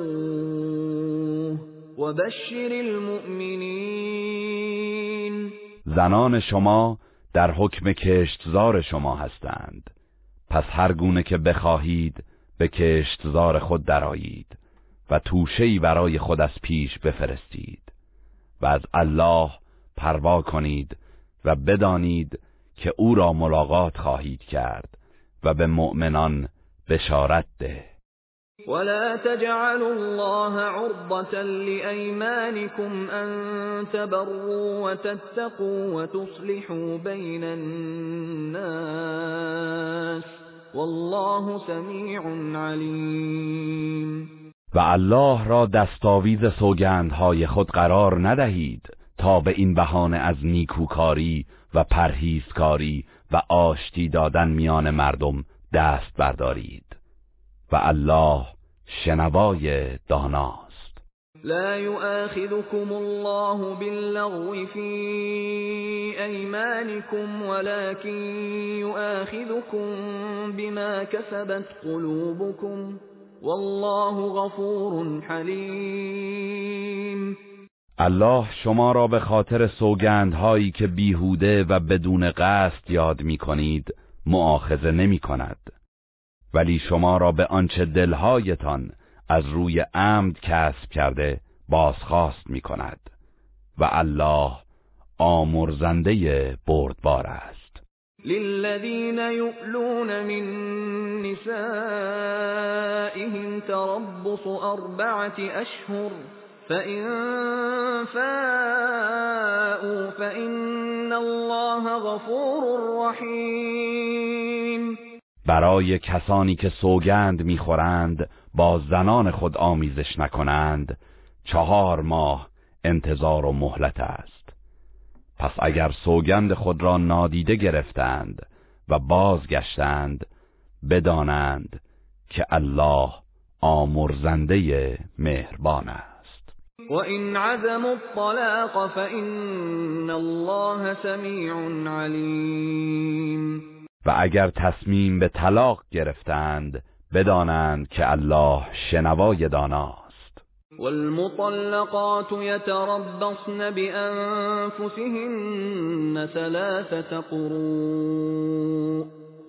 وبشر المؤمنين زنان شما در حکم کشتزار شما هستند. پس هر گونه که بخواهید به کشتزار خود درایید و توشهی برای خود از پیش بفرستید و از الله پروا کنید و بدانید که او را ملاقات خواهید کرد و به مؤمنان بشارت ده. ولا تجعلوا الله عرضة لأيمانكم أن تبروا وتتقوا وتصلحوا بين الناس والله سمیع علیم و الله را دستاویز سوگندهای خود قرار ندهید تا به این بهانه از نیکوکاری و پرهیزکاری و آشتی دادن میان مردم دست بردارید. و الله شنوای داناست. لا يؤاخذكم الله باللغو في أيمانكم ولكن يؤاخذكم بما كسبت قلوبكم. والله غفور حليم. الله شما را به خاطر سوگندهایی که بیهوده و بدون قصد یاد می کنید معاخذه نمی کند ولی شما را به آنچه دلهایتان از روی عمد کسب کرده بازخواست می کند و الله آمرزنده بردبار است. للذین یؤلون من نسائهم تربص اربعة اشهر فإن فاءوا فإن الله غفور رحیم. برای کسانی که سوگند می‌خورند با زنان خود آمیزش نکنند. چهار ماه انتظار و مهلت است. پس اگر سوگند خود را نادیده گرفتند و بازگشتند بدانند که الله آمرزنده مهربان است. و این عزم الطلاق فإن الله سمیع علیم و اگر تصمیم به طلاق گرفتند بدانند که الله شنوای داناست. والمطلقات يتربصن بأنفسهن ثلاثة قروء.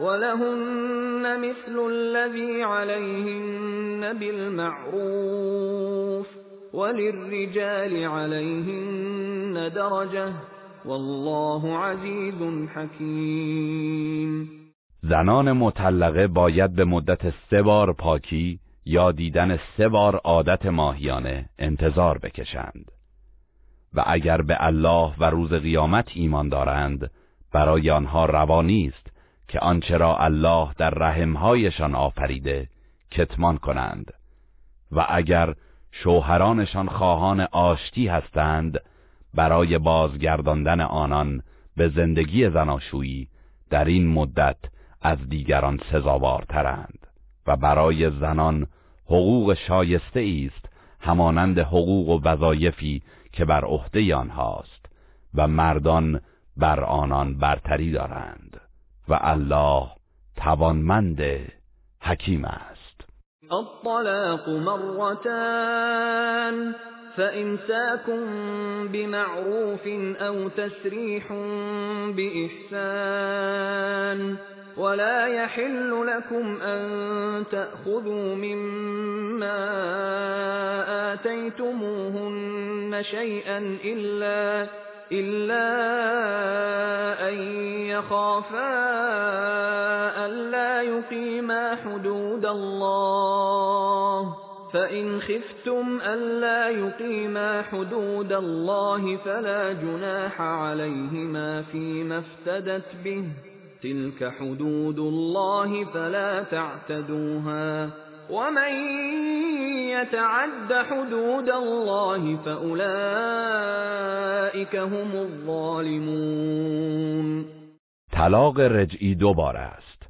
ولهن مثل الذي عليهن بالمعروف وللرجال عليهن درجة والله عزيز حكيم. زنان مطلقه باید به مدت سه بار پاکی یا دیدن سه بار عادت ماهیانه انتظار بکشند. و اگر به الله و روز قیامت ایمان دارند برای آنها روانی که آنچه را الله در رحمهایشان آفریده کتمان کنند. و اگر شوهرانشان خواهان آشتی هستند برای بازگرداندن آنان به زندگی زناشویی در این مدت از دیگران سزاوارترند. و برای زنان حقوق شایسته است همانند حقوق و وظایفی که بر عهده آنهاست. و مردان بر آنان برتری دارند. و الله توانمند حکیم است. الطلاق مرتان فإمساكم بمعروف أو تسريح بإحسان ولا يحل لكم أن تأخذوا مما آتيتموهن شيئا إلا إلا أن يخافا ألا يقيما حدود الله فإن خفتم ألا يقيما حدود الله فلا جناح عليهما فيما افتدت به تلك حدود الله فلا تعتدوها ومن يتعد حدود الله فأولئك هم الظالمون طلاق رجعی دو بار است.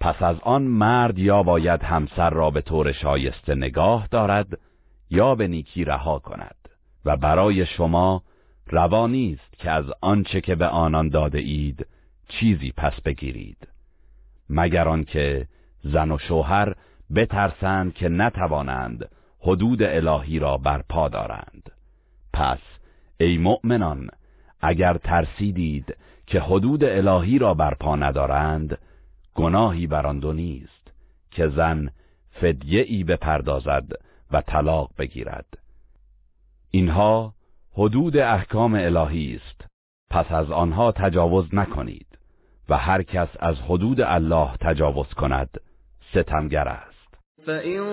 پس از آن مرد یا باید همسر را به طور شایسته نگاه دارد یا به نیکی رها کند و برای شما روانی است که از آنچه که به آنان داده اید چیزی پس بگیرید. مگر آنکه زن و شوهر بترسند که نتوانند حدود الهی را برپا دارند. پس ای مؤمنان اگر ترسیدید که حدود الهی را برپا ندارند گناهی بر آن دو نیست که زن فدیه ای بپردازد و طلاق بگیرد. اینها حدود احکام الهی است. پس از آنها تجاوز نکنید. و هر کس از حدود الله تجاوز کند ستمگر است. فإن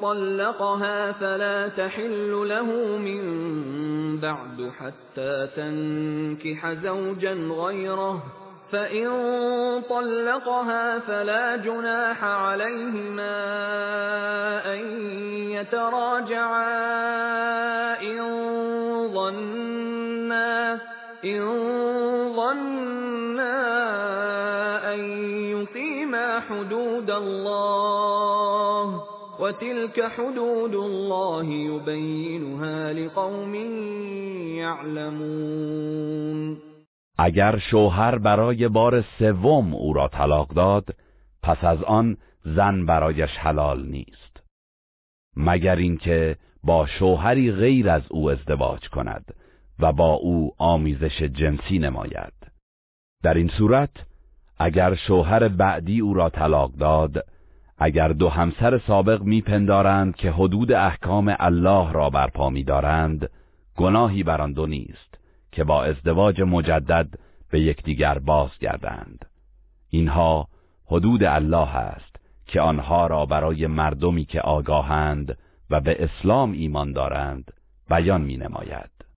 طلقها فلا تحل له من بعد حتى تنكح زوجا غيره. فإن طلقها فلا جناح عليهما أن يتراجعا إن ظنا حدود الله وتلك حدود الله يبينها لقوم يعلمون. اگر شوهر برای بار سوم او را طلاق داد پس از آن زن برایش حلال نیست. مگر اینکه با شوهری غیر از او ازدواج کند. و با او آمیزش جنسی نماید. در این صورت اگر شوهر بعدی او را طلاق داد اگر دو همسر سابق میپندارند که حدود احکام الله را برپا میدارند گناهی بر آن دو نیست که با ازدواج مجدد به یکدیگر بازگردند. اینها حدود الله است که آنها را برای مردمی که آگاهند و به اسلام ایمان دارند بیان می نماید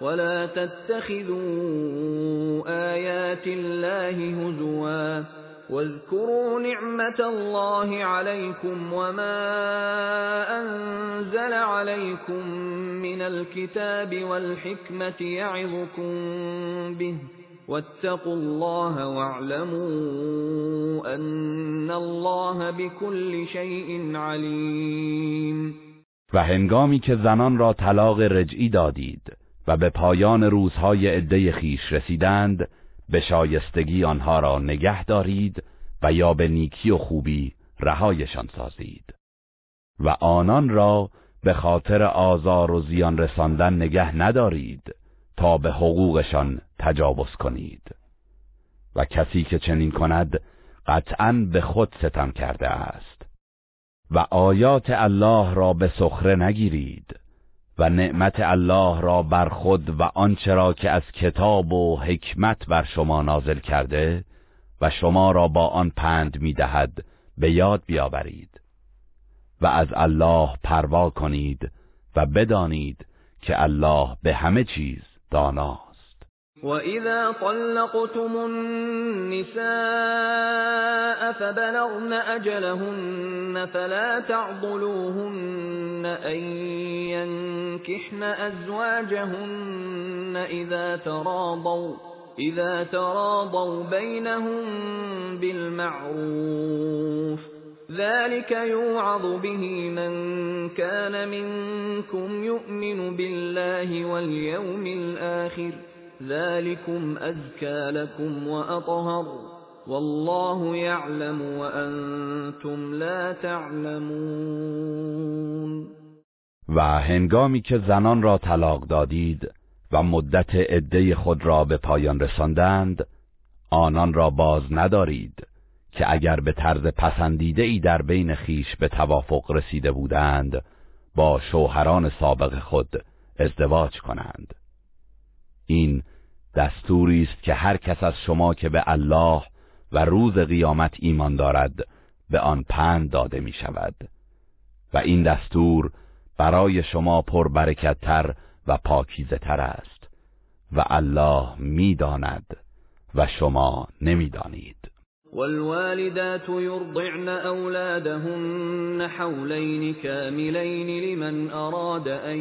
ولا تتخذوا آيات الله هزوا واذكروا نعمة الله عليكم وما أنزل عليكم من الكتاب والحكمة يعظكم به واتقوا الله واعلموا أن الله بكل شيء عليم و هنگامی که زنان را طلاق رجعی دادید و به پایان روزهای عده خیش رسیدند به شایستگی آنها را نگه دارید و یا به نیکی و خوبی رهایشان سازید. و آنان را به خاطر آزار و زیان رساندن نگه ندارید تا به حقوقشان تجاوز کنید. و کسی که چنین کند قطعا به خود ستم کرده است. و آیات الله را به سخره نگیرید. و نعمت الله را بر خود و آنچه را که از کتاب و حکمت بر شما نازل کرده و شما را با آن پند می‌دهد به یاد بیاورید و از الله پروا کنید و بدانید که الله به همه چیز داناست. وَإِذَا طَلَّقْتُمُ النِّسَاءَ فبلغن أجلهن فلا تعضلوهن أن ينكحن أزواجهن إذا تراضوا إذا تراضوا بينهم بالمعروف. ذلك يوعظ به من كان منكم يؤمن بالله واليوم الآخر. ذلكم أزكى لكم وأطهر والله يعلم وأنتم لا تعلمون و هنگامی که زنان را طلاق دادید و مدت عده خود را به پایان رساندند آنان را باز ندارید که اگر به طرز پسندیده ای در بین خیش به توافق رسیده بودند با شوهران سابق خود ازدواج کنند. این دستوری است که هر کس از شما که به الله و روز قیامت ایمان دارد به آن پند داده می شود و این دستور برای شما پربرکتتر و پاکیزه تر است. و الله می‌داند و شما نمی‌دانید. والوالدات يرضعن أولادهن حولين كاملين لمن أراد أن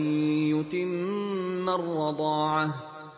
يتم الرضاعة.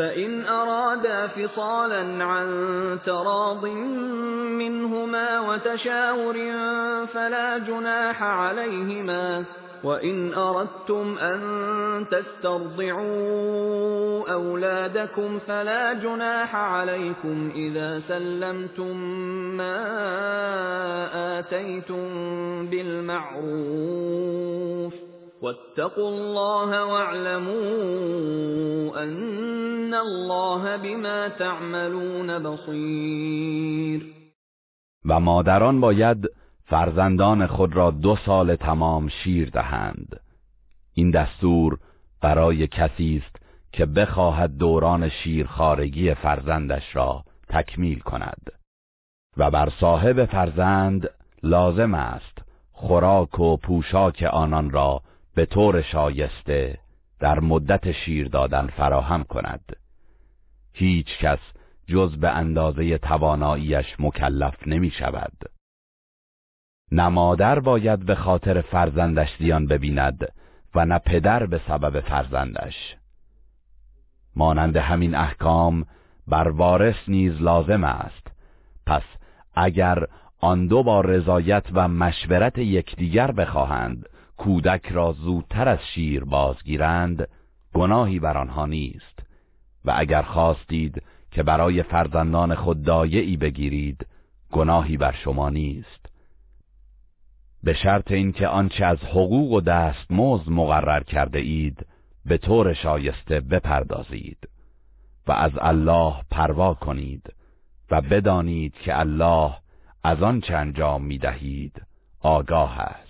فإن أرادا فصالا عن تراض منهما وتشاور فلا جناح عليهما وَإِنْ أَرَدْتُمْ أَن تَسْتَرْضِعُوا أَوْلَادَكُمْ فَلَا جُنَاحَ عَلَيْكُمْ إِذَا سَلَّمْتُم مَّا آتَيْتُم بِالْمَعْرُوفِ وَاتَّقُوا اللَّهَ وَاعْلَمُوا أَنَّ اللَّهَ بِمَا تَعْمَلُونَ بَصِيرٌ. و مادران باید فرزندان خود را دو سال تمام شیر دهند. این دستور برای کسی است که بخواهد دوران شیرخارگی فرزندش را تکمیل کند. و بر صاحب فرزند لازم است خوراک و پوشاک آنان را به طور شایسته در مدت شیر دادن فراهم کند. هیچ کس جز به اندازه تواناییش مکلف نمی شود. نه مادر باید به خاطر فرزندش زیان ببیند و نه پدر به سبب فرزندش. مانند همین احکام بر وارث نیز لازم است. پس اگر آن دو با رضایت و مشورت یکدیگر بخواهند کودک را زودتر از شیر بازگیرند گناهی بر آنها نیست. و اگر خواستید که برای فرزندان خود دایعی بگیرید گناهی بر شما نیست. به شرط اینکه آنچه از حقوق و دستمزد مقرر کرده اید به طور شایسته بپردازید. و از الله پروا کنید و بدانید که الله از آنچه انجام می‌دهید آگاه است.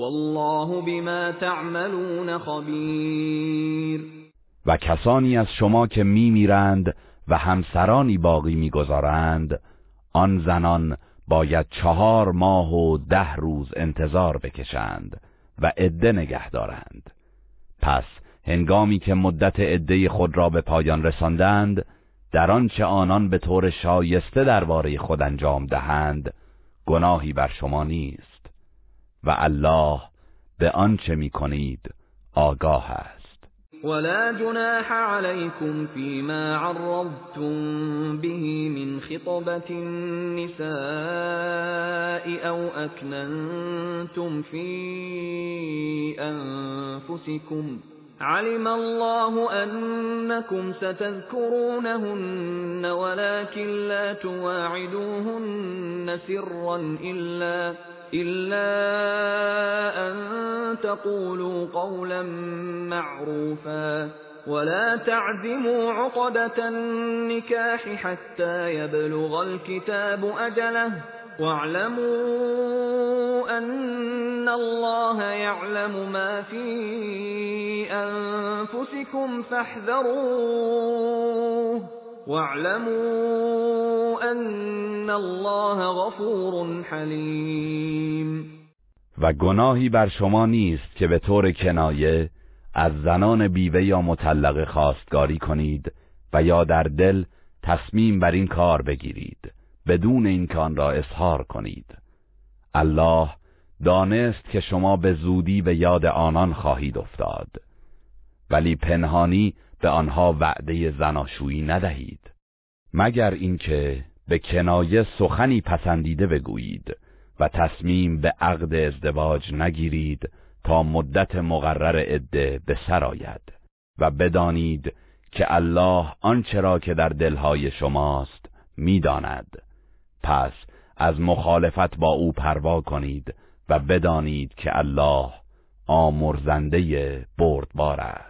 والله بما تعملون خبیر و کسانی از شما که میمیرند و همسرانی باقی می‌گذارند آن زنان باید چهار ماه و ده روز انتظار بکشند و عده نگه دارند. پس هنگامی که مدت عده خود را به پایان رساندند در آنچه آنان به طور شایسته درباره خود انجام دهند گناهی بر شما نیست. و الله به آنچه می کنید آگاه است. ولا جناح عليكم فيما عرضتم به من خطبة النساء أو أكننتم في أنفسكم علم الله أنكم ستذكرونهن ولكن لا تواعدوهن سرا إلا إلا أن تقولوا قولا معروفا ولا تعزموا عقدة النكاح حتى يبلغ الكتاب أجله واعلموا أن الله يعلم ما في أنفسكم فاحذروه واعلموا أن الله غفور حليم. و گناهی بر شما نیست که به طور کنایه از زنان بیوه یا مطلقه خواستگاری کنید و یا در دل تصمیم بر این کار بگیرید بدون اینکه آن را اظهار کنید. الله دانست که شما به زودی به یاد آنان خواهید افتاد. ولی پنهانی به آنها وعده زناشویی ندهید. مگر اینکه به کنایه سخنی پسندیده بگویید و تصمیم به عقد ازدواج نگیرید تا مدت مقرر عده به سر آید و بدانید که الله آنچه را که در دلهای شماست می‌داند. پس از مخالفت با او پروا کنید و بدانید که الله آمرزنده بردبار است.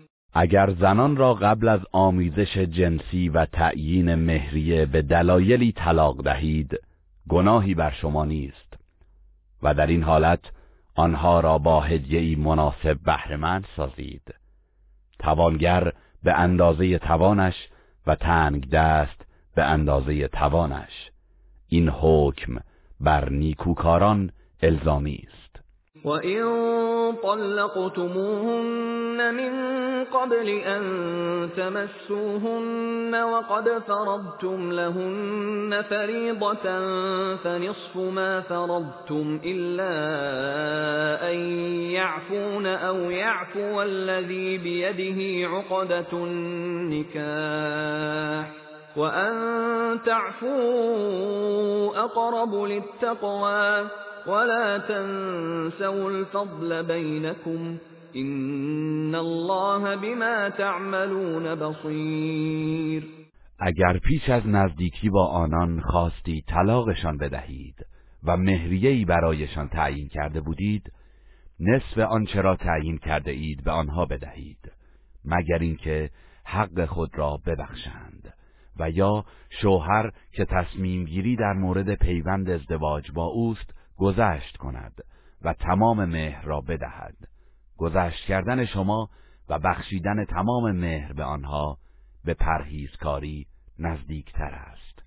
اگر زنان را قبل از آمیزش جنسی و تعیین مهریه به دلایلی طلاق دهید گناهی بر شما نیست. و در این حالت آنها را با هدیه‌ای مناسب بهرهمند سازید. توانگر به اندازه توانش و تنگ دست به اندازه توانش. این حکم بر نیکوکاران الزامی است. وَإِن طَلَّقْتُمُوهُنَّ مِن قَبْلِ أَن تَمَسُّوهُنَّ وَقَدْ فَرَضْتُمْ لَهُنَّ فَرِيضَةً فَنِصْفُ مَا فَرَضْتُمْ إِلَّا أَن يَعْفُونَ أَوْ يَعْفُوَ الَّذِي بِيَدِهِ عُقْدَةُ النِّكَاحِ وَأَن تَعْفُوا أَقْرَبُ لِلتَّقْوَى ولا تنسوا الفضل بينكم ان الله بما تعملون بصیر اگر پیش از نزدیکی با آنان خواستی طلاقشان بدهید و مهریه‌ای برایشان تعیین کرده بودید نصف آنچه را تعیین کرده اید به آنها بدهید مگر اینکه حق خود را ببخشند و یا شوهر که تصمیم گیری در مورد پیوند ازدواج با اوست گذشت کند و تمام مهر را بدهد. گذشت کردن شما و بخشیدن تمام مهر به آنها به پرهیزکاری نزدیکتر است.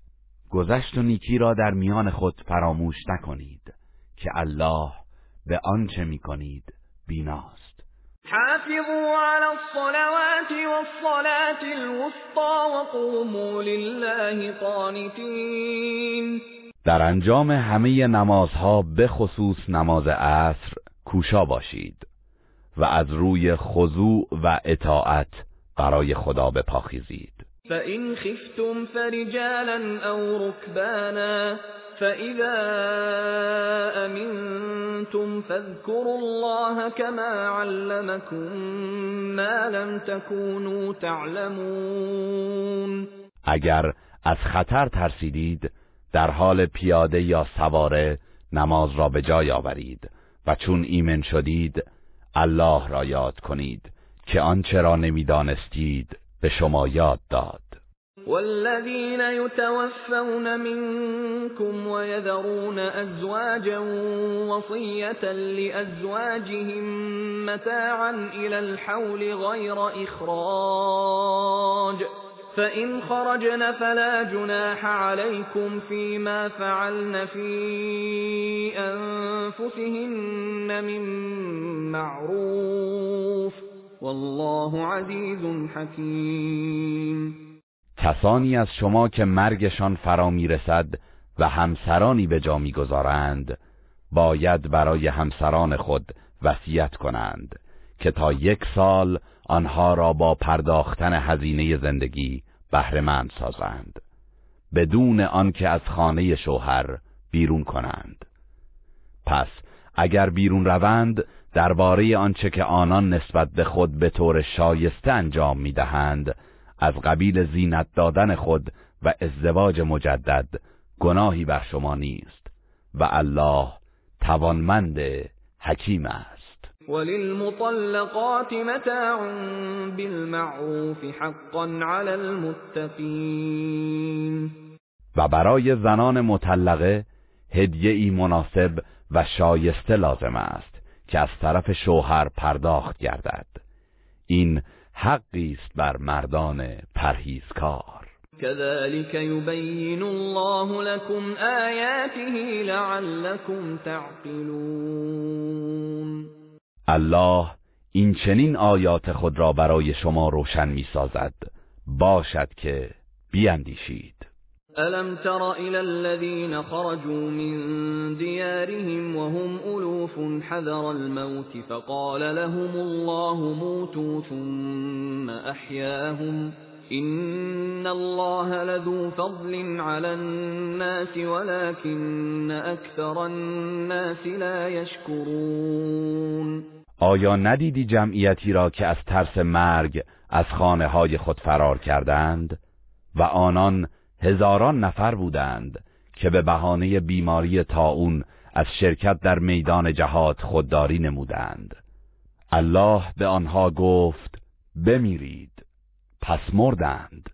گذشت و نیکی را در میان خود فراموش نکنید که الله به آنچه می‌کنید بیناست. حافظوا على الصلوات والصلاة الوسطى وقوموا لله قانتين. در انجام همه نمازها به خصوص نماز عصر کوشا باشید و از روی خضوع و اطاعت برای خدا بپاخیزید. فَإِنْ خِفْتُمْ فَرِجَالًا أَوْ رُكْبَانًا فَإِذَا أَمِنْتُمْ فَاذْكُرُوا اللَّهَ كَمَا عَلَّمَكُمْ مَا لَمْ تَكُونُوا تَعْلَمُونَ. اگر از خطر ترسیدید در حال پیاده یا سواره نماز را به جای آورید و چون ایمن شدید الله را یاد کنید که آنچه را نمی‌دانستید به شما یاد داد. والذین یتوفون منکم ويذرون ازواجا وصیتا لازواجهم متاعا الى الحول غیر اخراج. فإن خرجن فلا جناح عليكم فيما فعلن في أنفسهن من معروف والله عزيز حكيم. کسانی از شما که مرگشان فرا می‌رسد و همسرانی به جا می‌گذارند باید برای همسران خود وصیت کنند که تا یک سال آنها را با پرداختن هزینه زندگی بهرهمند سازند. بدون آنکه از خانه شوهر بیرون کنند. پس اگر بیرون روند درباره آنچه که آنان نسبت به خود به طور شایسته انجام می‌دهند از قبیل زینت دادن خود و ازدواج مجدد گناهی بر شما نیست و الله توانمند حکیم است. وللمطلقات متاع بالمعروف حقا علی المتقین و برای زنان مطلقه هدیه ای مناسب و شایسته لازم است که از طرف شوهر پرداخت گردد. این حقی است بر مردان پرهیزکار. كذلك يبين الله لكم آياته لعلكم تعقلون. الله این چنین آیات خود را برای شما روشن می سازد باشد که بیاندیشید. ألم تر إلى الذين خرجوا من ديارهم وهم ألوف حذر الموت فقال لهم الله موتوا ثم أحياهم إن الله لذو فضل على الناس ولكن أكثر الناس لا يشكرون آیا ندیدی جمعیتی را که از ترس مرگ از خانه های خود فرار کردند؟ و آنان هزاران نفر بودند که به بهانه بیماری تاون از شرکت در میدان جهاد خودداری نمودند. الله به آنها گفت بمیرید پس مردند.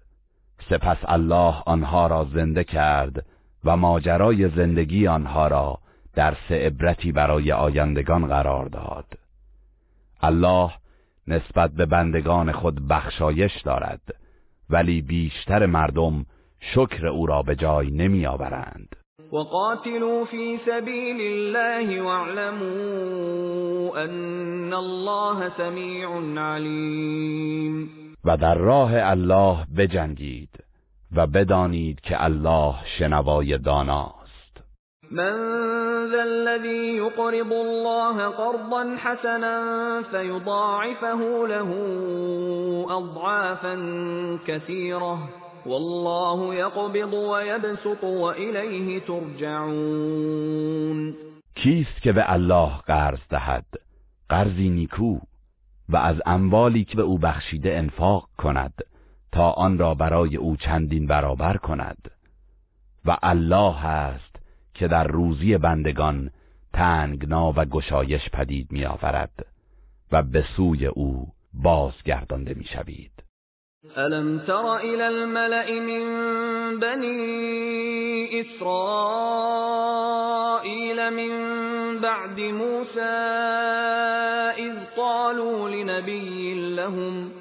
سپس الله آنها را زنده کرد و ماجرای زندگی آنها را درس عبرتی برای آیندگان قرار داد. الله نسبت به بندگان خود بخشایش دارد ولی بیشتر مردم شکر او را به جای نمی آورند وقاتلوا في سبيل الله واعلموا ان الله سميع عليم. و در راه الله بجنگید و بدانید که الله شنوای داناست من ذا الذي يقرض الله قرضا حسنا فيضاعفه له اضعافا كثيره والله يقبض ويبسط وإليه ترجعون. کیست که به الله قرض دهد؟ قرضی نیکو و از اموالی که به او بخشیده انفاق کند تا آن را برای او چندین برابر کند. و الله است که در روزی بندگان تنگنا و گشایش پدید می آورد و به سوی او بازگردانده می شوید ألم تر إلى الملأ من بني إسرائيل من بعد موسى إذ قالوا لنبي لهم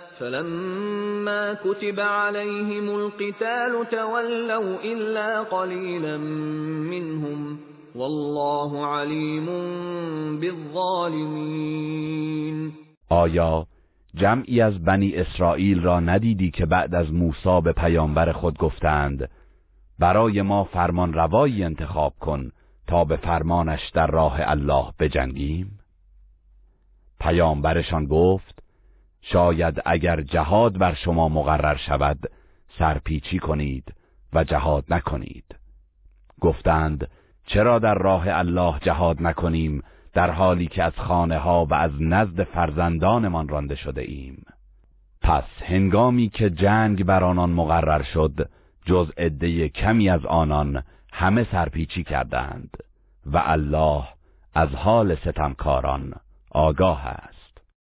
فلما كتب عليهم القتال تولوا إلا قليلا منهم والله علیم بالظالمین آیا جمعی از بنی اسرائیل را ندیدی که بعد از موسی به پیامبر خود گفتند برای ما فرمان روایی انتخاب کن تا به فرمانش در راه الله بجنگیم؟ پیامبرشان گفت شاید اگر جهاد بر شما مقرر شود سرپیچی کنید و جهاد نکنید. گفتند چرا در راه الله جهاد نکنیم در حالی که از خانه ها و از نزد فرزندانمان رانده شده ایم؟ پس هنگامی که جنگ بر آنان مقرر شد جز عده کمی از آنان همه سرپیچی کردند و الله از حال ستمکاران آگاه است.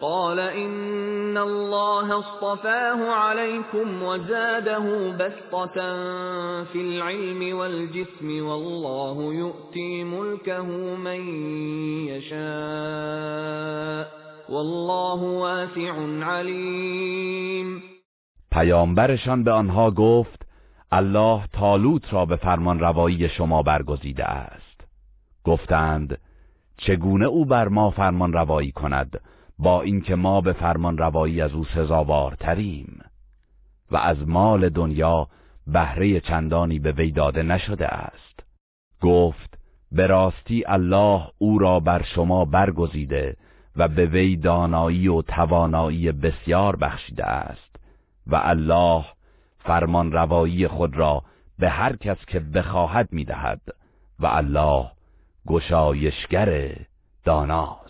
قال إن الله اصطفاه عليكم وزاده بسطة في العلم والجسم والله يؤتي ملكه من يشاء والله واسع علیم پیامبرشان به آنها گفت الله تالوت را به فرمان روایی شما برگزیده است. گفتند چگونه او بر ما فرمان روایی کند؟ با اینکه ما به فرمان روایی از او سزاوارتریم و از مال دنیا بهره چندانی به وی داده نشده است. گفت به راستی الله او را بر شما برگزیده و به وی دانایی و توانایی بسیار بخشیده است و الله فرمان روایی خود را به هر کس که بخواهد می‌دهد و الله گشایشگر داناست.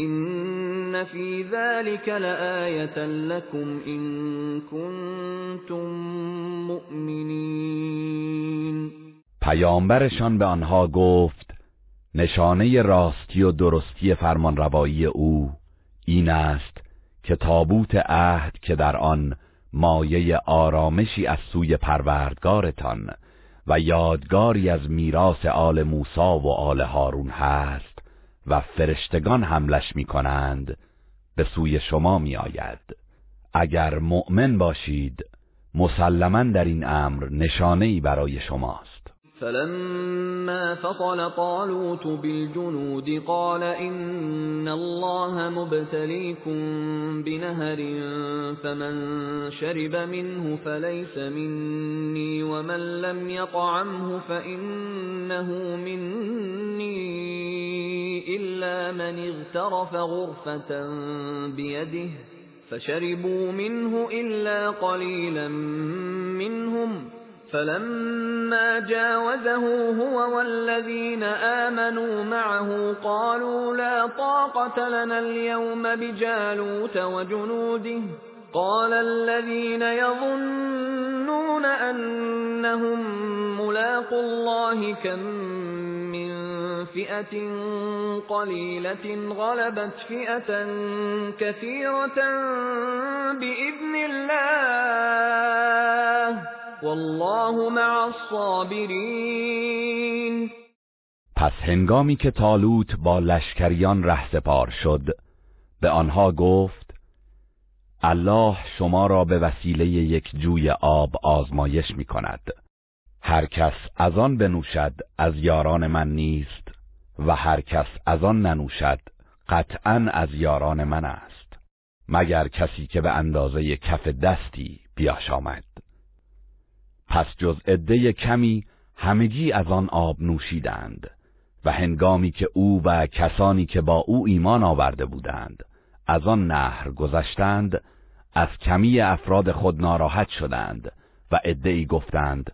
این فی لآیة لكم ان کنتم مؤمنین پیامبرشان به آنها گفت نشانه راستی و درستی فرمانروایی او این است که تابوت عهد که در آن مایه آرامشی از سوی پروردگارتان و یادگاری از میراث آل موسی و آل هارون هست و فرشتگان حملش می کنند به سوی شما می آید اگر مؤمن باشید مسلما در این امر نشانه ای برای شماست. فلما فصل طالوت بالجنود قال إن الله مبتليكم بنهر فمن شرب منه فليس مني ومن لم يطعمه فإنه مني إلا من اغترف غرفة بيده فشربوا منه إلا قليلا منهم فلما جاوزه هو والذين آمنوا معه قالوا لا طاقة لنا اليوم بجالوت وجنوده. قال الذين يظنون أنهم ملاقوا الله كم من فئة قليلة غلبت فئة كثيرة بإذن الله. والله مع الصابرین پس هنگامی که تالوت با لشکریان رهسپار شد به آنها گفت الله شما را به وسیله یک جوی آب آزمایش می کند هر کس از آن بنوشد از یاران من نیست و هر کس از آن ننوشد قطعا از یاران من است. مگر کسی که به اندازه کف دستی بیاشامد پس جز عده کمی همگی از آن آب نوشیدند و هنگامی که او و کسانی که با او ایمان آورده بودند از آن نهر گذشتند از کمی افراد خود ناراحت شدند و عدهای گفتند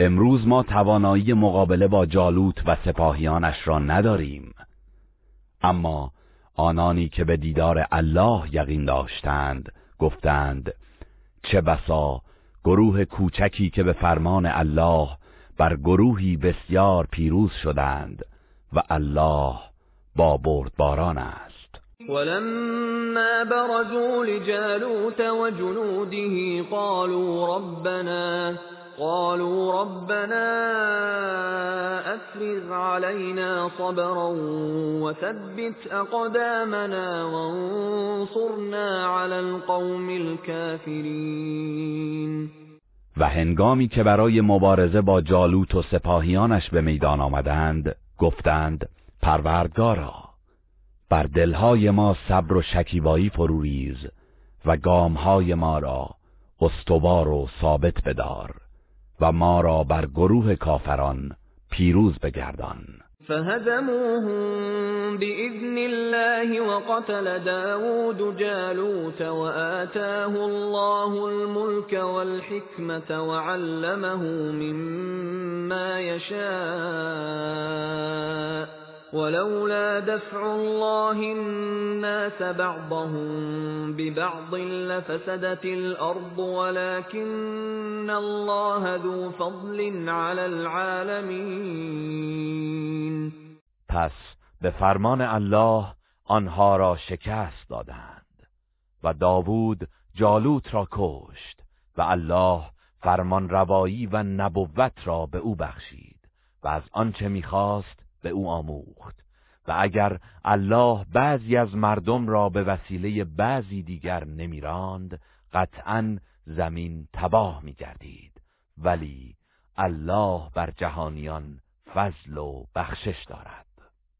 امروز ما توانایی مقابله با جالوت و سپاهیانش را نداریم. اما آنانی که به دیدار الله یقین داشتند گفتند چه بسا گروه کوچکی که به فرمان الله بر گروهی بسیار پیروز شدند و الله با بردباران است. ولما برزوا لجالوت وجنوده قالوا ربنا قالوا ربنا افرغ علينا صبرا وثبت اقدامنا وانصرنا على القوم الكافرين. و هنگامی که برای مبارزه با جالوت و سپاهیانش به میدان آمدند گفتند پروردگارا بر دلهای ما صبر و شکیبایی فروریز و گامهای ما را استوار و ثابت بدار. و ما را بر گروه کافران پیروز بگردان. فهزموهم بإذن الله وقتل داود جالوت وآتاه الله الملك والحكمة وعلمه مما يشاء. ولولا دفع الله الناس بعضهم ببعض لفسدت الأرض ولكن الله ذو فضل على العالمين. پس به فرمان الله آنها را شکست دادند و داوود جالوت را کشت و الله فرمان روایی و نبوت را به او بخشید و از آنچه می‌خواست به او آموخت. و اگر الله بعضی از مردم را به وسیله بعضی دیگر نمیراند قطعا زمین تباه میگردید. ولی الله بر جهانیان فضل و بخشش دارد.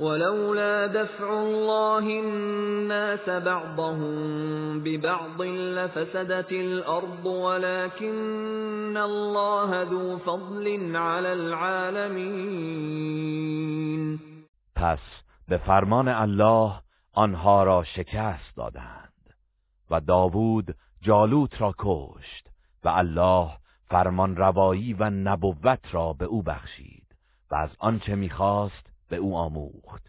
ولولا دفع الله الناس بعضهم ببعض لفسدت الأرض ولكن الله ذو فضل على العالمين. پس به فرمان الله آنها را شکست دادند و داوود جالوت را کشت و الله فرمان روایی و نبوت را به او بخشید و از آنچه می‌خواست به او آموخت.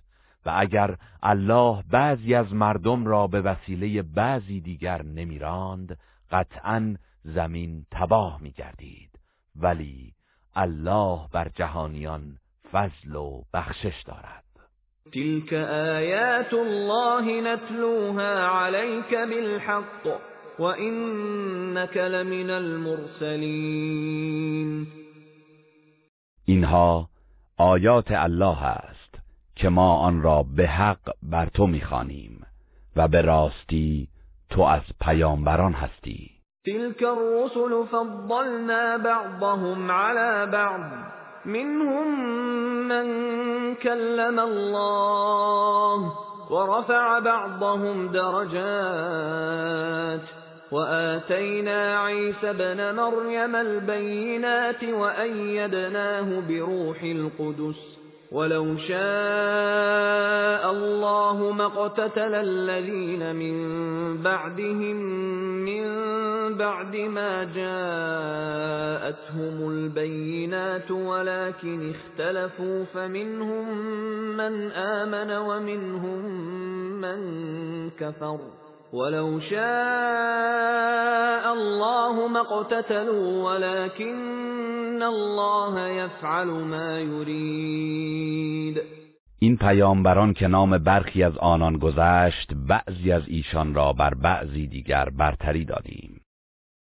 و اگر الله بعضی از مردم را به وسیله بعضی دیگر نمیراند قطعا زمین تباه میگردید. ولی الله بر جهانیان فضل و بخشش دارد. تلك آیات الله نتلوها عليك بالحق وإنك لمن المرسلین. اینها آیات الله است. که ما آن را به حق بر تو میخوانیم و به راستی تو از پیامبران هستی. تلك الرسل فضلنا بعضهم على بعض. منهم من كلم الله ورفع بعضهم درجات. وآتينا عيسى بن مريم البينات وأيدناه بروح القدس. ولو شاء الله ما اقتتل الذين من بعدهم من بعد ما جاءتهم البينات ولكن اختلفوا فمنهم من آمن ومنهم من كفر ولو شاء الله ما اقتتلوا ولكن الله يفعل ما يريد. این پیامبران که نام برخی از آنان گذشت بعضی از ایشان را بر بعضی دیگر برتری دادیم.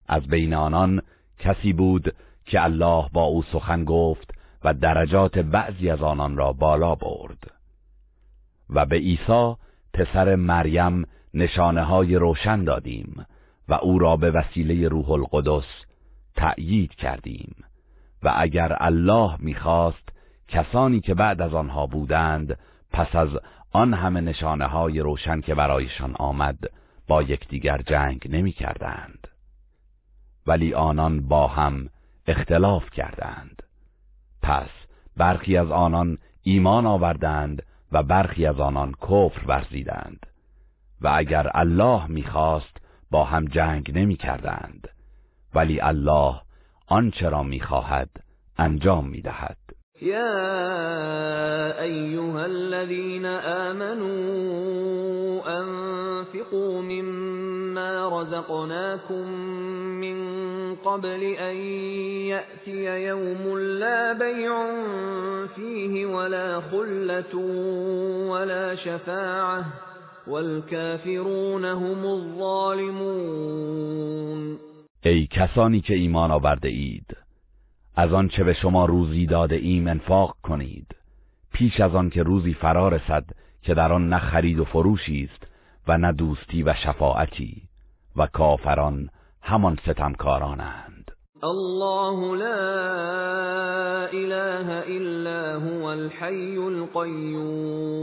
از بین آنان کسی بود که الله با او سخن گفت و درجات بعضی از آنان را بالا برد. و به عیسی پسر مریم نشانه های روشن دادیم و او را به وسیله روح القدس تأیید کردیم. و اگر الله می‌خواست کسانی که بعد از آنها بودند پس از آن همه نشانه های روشن که برایشان آمد با یکدیگر جنگ نمی کردند. ولی آنان با هم اختلاف کردند. پس برخی از آنان ایمان آوردند و برخی از آنان کفر ورزیدند. و اگر الله می‌خواست با هم جنگ نمی کردند ولی الله آنچه را می‌خواهد انجام می‌دهد. یا ایها الذين آمنوا انفقوا مما رزقناكم من قبل ان يأتي يوم لا بيع فيه ولا خلة ولا شفاعه والكافرون هم الظالمون. ای کسانی که ایمان آورده اید از آن چه به شما روزی داده ایم انفاق کنید. پیش از آن که روزی فرا رسد که در آن نه خرید و فروشی است و نه دوستی و شفاعتی و کافران همان ستمکارانند. الله لا اله الا هو الحي القيوم.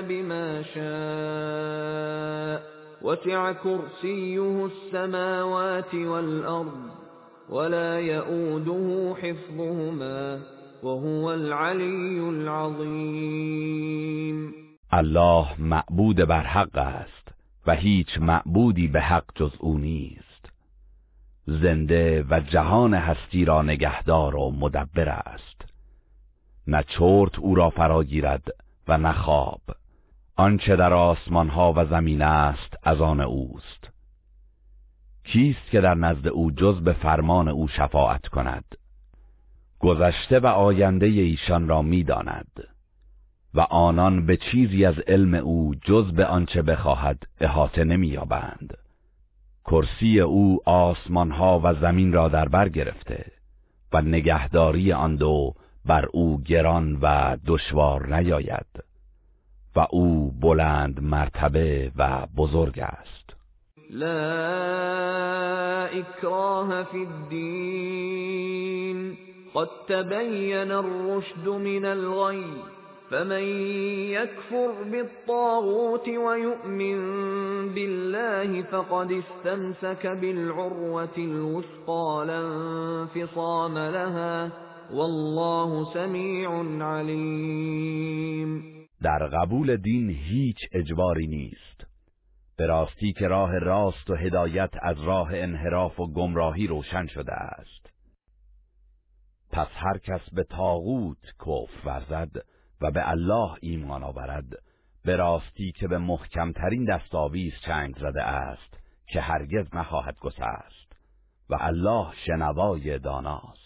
بما شاء وسع كرسيه السماوات والأرض ولا يؤوده حفظهما وهو العلی العظیم الله معبود بر حق است و هیچ معبودی به حق جز او نیست. زنده و جهان هستی را نگهدار و مدبر است. نه چرت او را فراگیرد و نه خواب. آنچه در آسمان ها و زمین است از آن اوست. کیست که در نزد او جز به فرمان او شفاعت کند؟ گذشته و آینده ایشان را می‌داند. و آنان به چیزی از علم او جز به آنچه بخواهد احاطه نمییابند. کرسی او آسمانها و زمین را در بر گرفته و نگهداری آن دو بر او گران و دشوار نیاید و او بلند مرتبه و بزرگ است. لا اکراه فی الدین. قد تبين الرشد من الغي فمن يكفر بالطاغوت ويؤمن بالله فقد استمسك بالعروة الوثقى لا انفصام لها. والله سمیع علیم در قبول دین هیچ اجباری نیست. به راستی که راه راست و هدایت از راه انحراف و گمراهی روشن شده است. پس هر کس به تاغوت کفر ورزد و به الله ایمان آورد به راستی که به محکمترین دستاویز چنگ زده است که هرگز نخواهد گسست و الله شنوای داناست.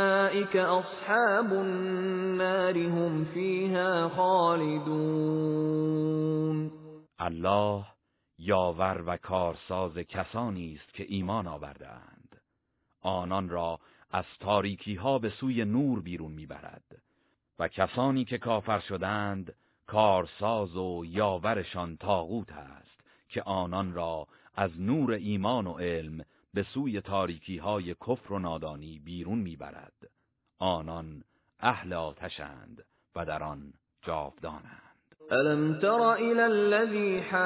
أصحاب النار هم فيها خالدون الله یاور و کارساز کسانی است که ایمان آوردند آنان را از تاریکی ها به سوی نور بیرون می‌برد و کسانی که کافر شدند کارساز و یاورشان تاغوت است که آنان را از نور ایمان و علم به سوی تاریکی های کفر و نادانی بیرون می‌برد. آنان أهل آتشند و در آن جاودانند. ألم تر إلى الذي حاج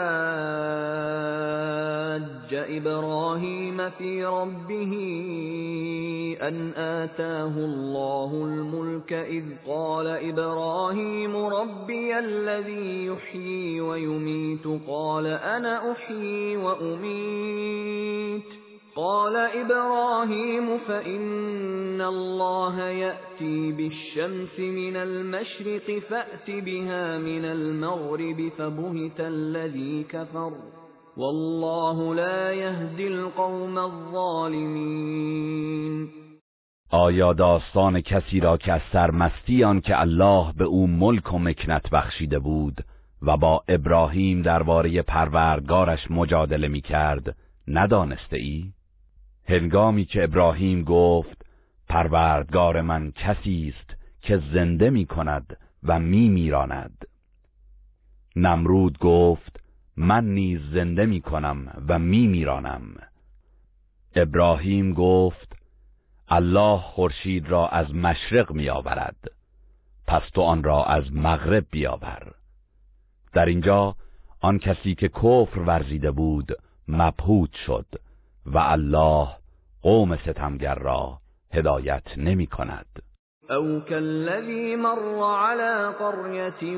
إبراهيم في ربه أن آتاه الله الملك إذ قال إبراهيم ربي الذي يحيي ويميت قال أنا أحيي وأميت. قال إبراهيم فإن الله يأتي بالشمس من المشرق فأت بها من المغرب فبهت الذي كفر والله لا يهدي القوم الظالمين آیا داستان کسی را که از سرمستی آن که الله به او ملک و مکنت بخشیده بود و با ابراهیم درباره پروردگارش مجادله می کرد ندانسته ای؟ هنگامی که ابراهیم گفت پروردگار من کسی است که زنده می کند و می میراند نمرود گفت من نیز زنده می کنم و می میرانم ابراهیم گفت الله خورشید را از مشرق می آورد پس تو آن را از مغرب بیاور. در اینجا آن کسی که کفر ورزیده بود مبهوت شد. و الله قوم ستمگر را هدایت نمی کند. او كالذي مر على قرية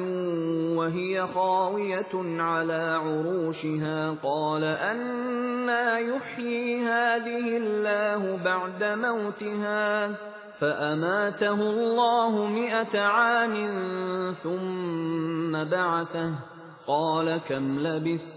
وهي خاوية على عروشها قال أنا يحيي هذه الله بعد موتها فأماته الله مئة عام ثم بعثه. قال كم لبثت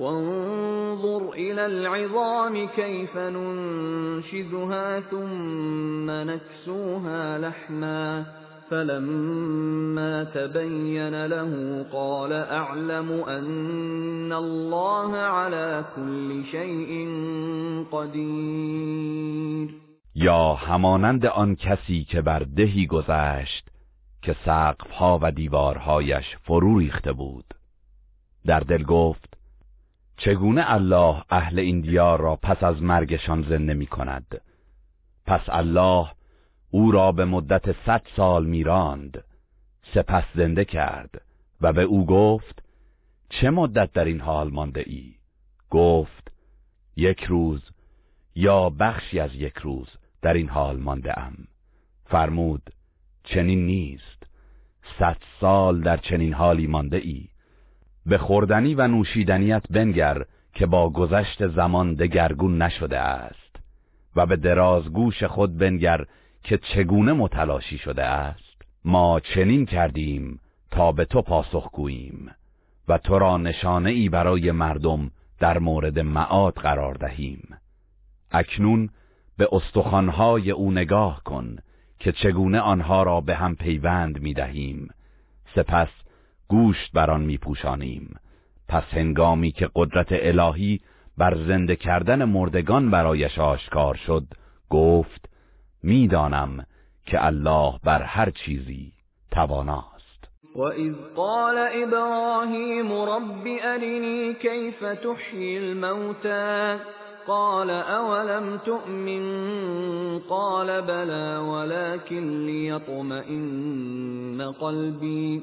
وانظر إلى العظام كيف ننشزها ثم نكسوها لحما فلما تبين له قال اعلم ان الله على كل شيء قدیر یا همانند آن کسی که بر دهی گذشت که سقفها و دیوارهایش فرو ریخته بود. در دل گفت چگونه الله اهل این دیار را پس از مرگشان زنده می کند؟ پس الله او را به مدت صد سال میراند سپس زنده کرد و به او گفت چه مدت در این حال مانده ای؟ گفت یک روز یا بخشی از یک روز در این حال مانده ام. فرمود چنین نیست صد سال در چنین حالی مانده ای. به خوردنی و نوشیدنیت بنگر که با گذشت زمان دگرگون نشده است و به درازگوش خود بنگر که چگونه متلاشی شده است. ما چنین کردیم تا به تو پاسخ گوییم و تو را نشانه ای برای مردم در مورد معاد قرار دهیم. اکنون به استخوانهای او نگاه کن که چگونه آنها را به هم پیوند می دهیم سپس گوشت بر آن می پوشانیم پس هنگامی که قدرت الهی بر زنده کردن مردگان برایش آشکار شد گفت می‌دانم که الله بر هر چیزی تواناست. و اذ قال ابراهیم رب ارنی کیف تحیی الموتى قال اولم تؤمن؟ قال بلى ولكن ليطمئن قلبي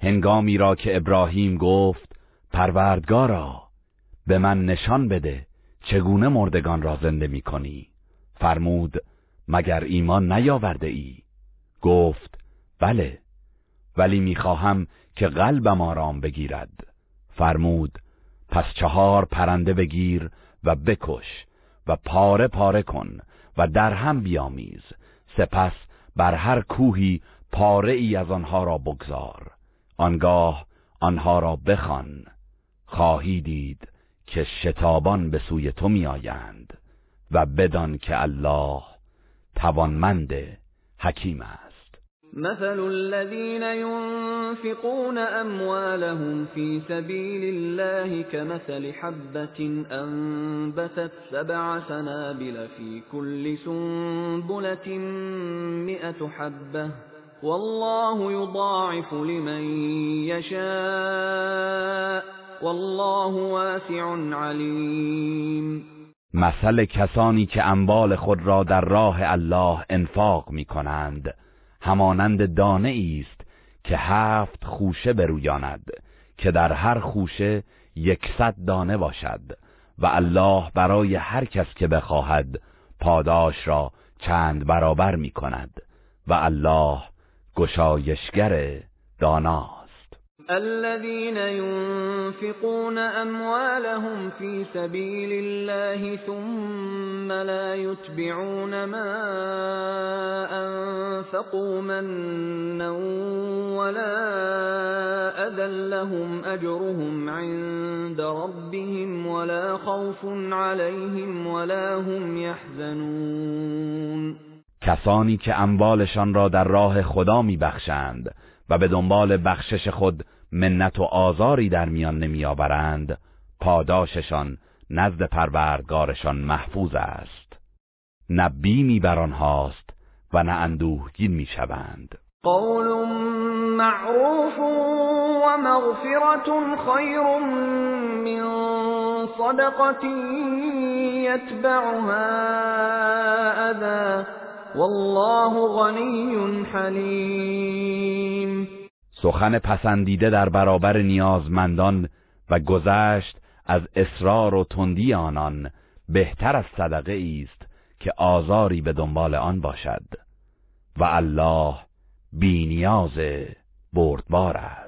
هنگامی را که ابراهیم گفت پروردگارا به من نشان بده چگونه مردگان را زنده می کنی. فرمود مگر ایمان نیاورده ای؟ گفت بله ولی می‌خواهم که قلبم آرام بگیرد. فرمود پس چهار پرنده بگیر و بکش و پاره پاره کن و در هم بیامیز سپس بر هر کوهی پاره ای از آنها را بگذار. آنگاه آنها را بخوان خواهی دید که شتابان به سوی تو میآیند و بدان که الله توانمند حکیم است. مثل الذين ينفقون أموالهم في سبيل الله كمثل حبة أنبتت سبع سنابل في كل سنبلة مئة حبة. والله يضاعف لمن يشاء. والله واسع علیم مثل کسانی که اموال خود را در راه الله انفاق می کنند همانند دانه است که هفت خوشه برویاند که در هر خوشه یکصد دانه باشد و الله برای هر کس که بخواهد پاداش را چند برابر می کند و الله گشایشگر داناست. الذين ينفقون أموالهم في سبيل الله ثم لا يتبعون ما أنفقوا منا ولا أذى لهم أجرهم عند ربهم ولا خوف عليهم ولا هم يحزنون. کسانی که اموالشان را در راه خدا میبخشند و به دنبال بخشش خود منت و آزاری در میان نمیآورند پاداششان نزد پروردگارشان محفوظ است. نه بیمی بر آنهاست و نه اندوهگین می‌شوند. قول معروف و مغفرت خیر من صدقة یتبعها اذا والله غنی حلیم سخن پسندیده در برابر نیازمندان و گذشت از اصرار و تندی آنان بهتر از صدقه است که آزاری به دنبال آن باشد. و الله بینیاز بردبار است.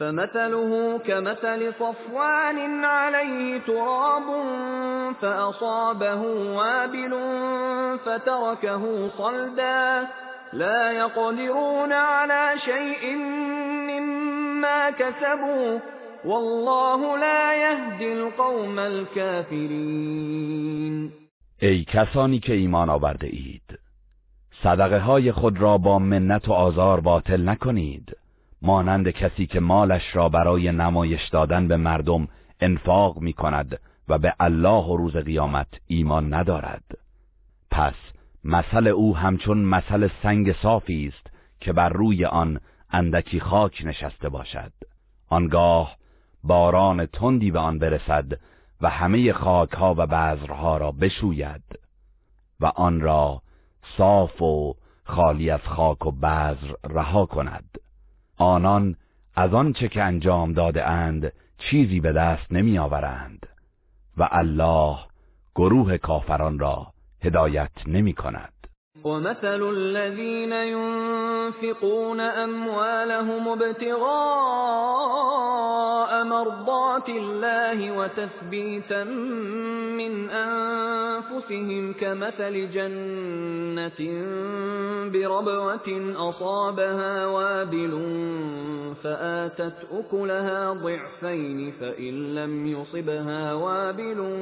فمثله كمثل صفوان عليه تراب فأصابه وابل فتركه صلدا. لا يقدرون على شيء مما كسبوا. والله لا يهدي القوم الكافرين. ای کسانی که ایمان آورده اید صدقه های خود را با منت و آزار باطل نکنید. مانند کسی که مالش را برای نمایش دادن به مردم انفاق می کند و به الله و روز قیامت ایمان ندارد. پس مثل او همچون مثل سنگ صافی است که بر روی آن اندکی خاک نشسته باشد. آنگاه باران تندی به آن برسد و همه خاکها و بذرها را بشوید و آن را صاف و خالی از خاک و بذر رها کند. آنان از آنچه که انجام داده اند چیزی به دست نمی آورند. و الله گروه کافران را هدایت نمی کند. ومثل الذين ينفقون أموالهم ابتغاء مرضات الله وتثبيتا من أنفسهم كمثل جنة بربوة أصابها وابل فآتت أكلها ضعفين فإن لم يصبها وابل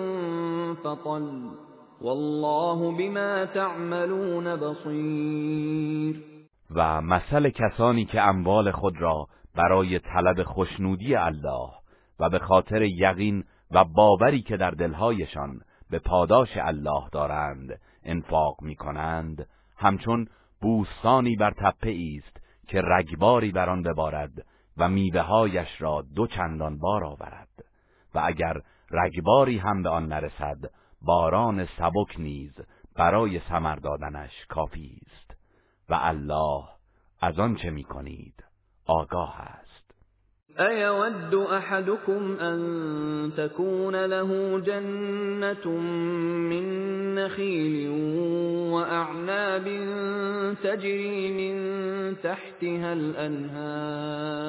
فطل والله بما تعملون بصیر و مثل کسانی که اموال خود را برای طلب خوشنودی الله و به خاطر یقین و باوری که در دلهایشان به پاداش الله دارند انفاق می کنند همچون بوستانی بر تپه است که رگباری بر آن ببارد و میوههایش را دو چندان بار آورد. و اگر رگباری هم به آن نرسد باران سبک نیز برای ثمر دادنش کافی است. و الله از آنچه می‌کنید آگاه است. أيود أحدكم أن تكون له جنة من نخيل وأعناب تجري من تحتها الأنهار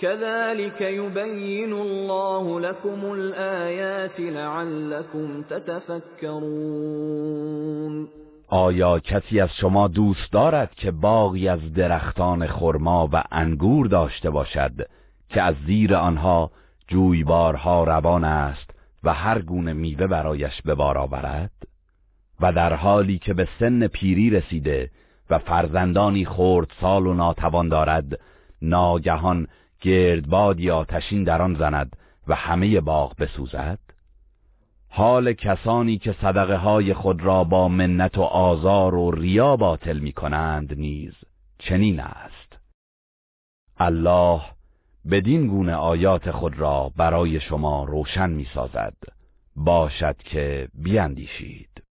كذلك يبين الله لكم الآيات لعلكم تتفكرون. آیا کسی از شما دوست دارد که باغی از درختان خرما و انگور داشته باشد که از زیر آنها جویبارها روان است و هر گونه میوه برایش به بار آورد؟ و در حالی که به سن پیری رسیده و فرزندانی خرد سال و ناتوان دارد ناگهان گردبادی آتشین در آن زند و همه باغ بسوزد؟ حال کسانی که صدقه های خود را با منت و آزار و ریا باطل می کنند نیز چنین است. الله بدین گونه آیات خود را برای شما روشن می سازد باشد که بیندیشید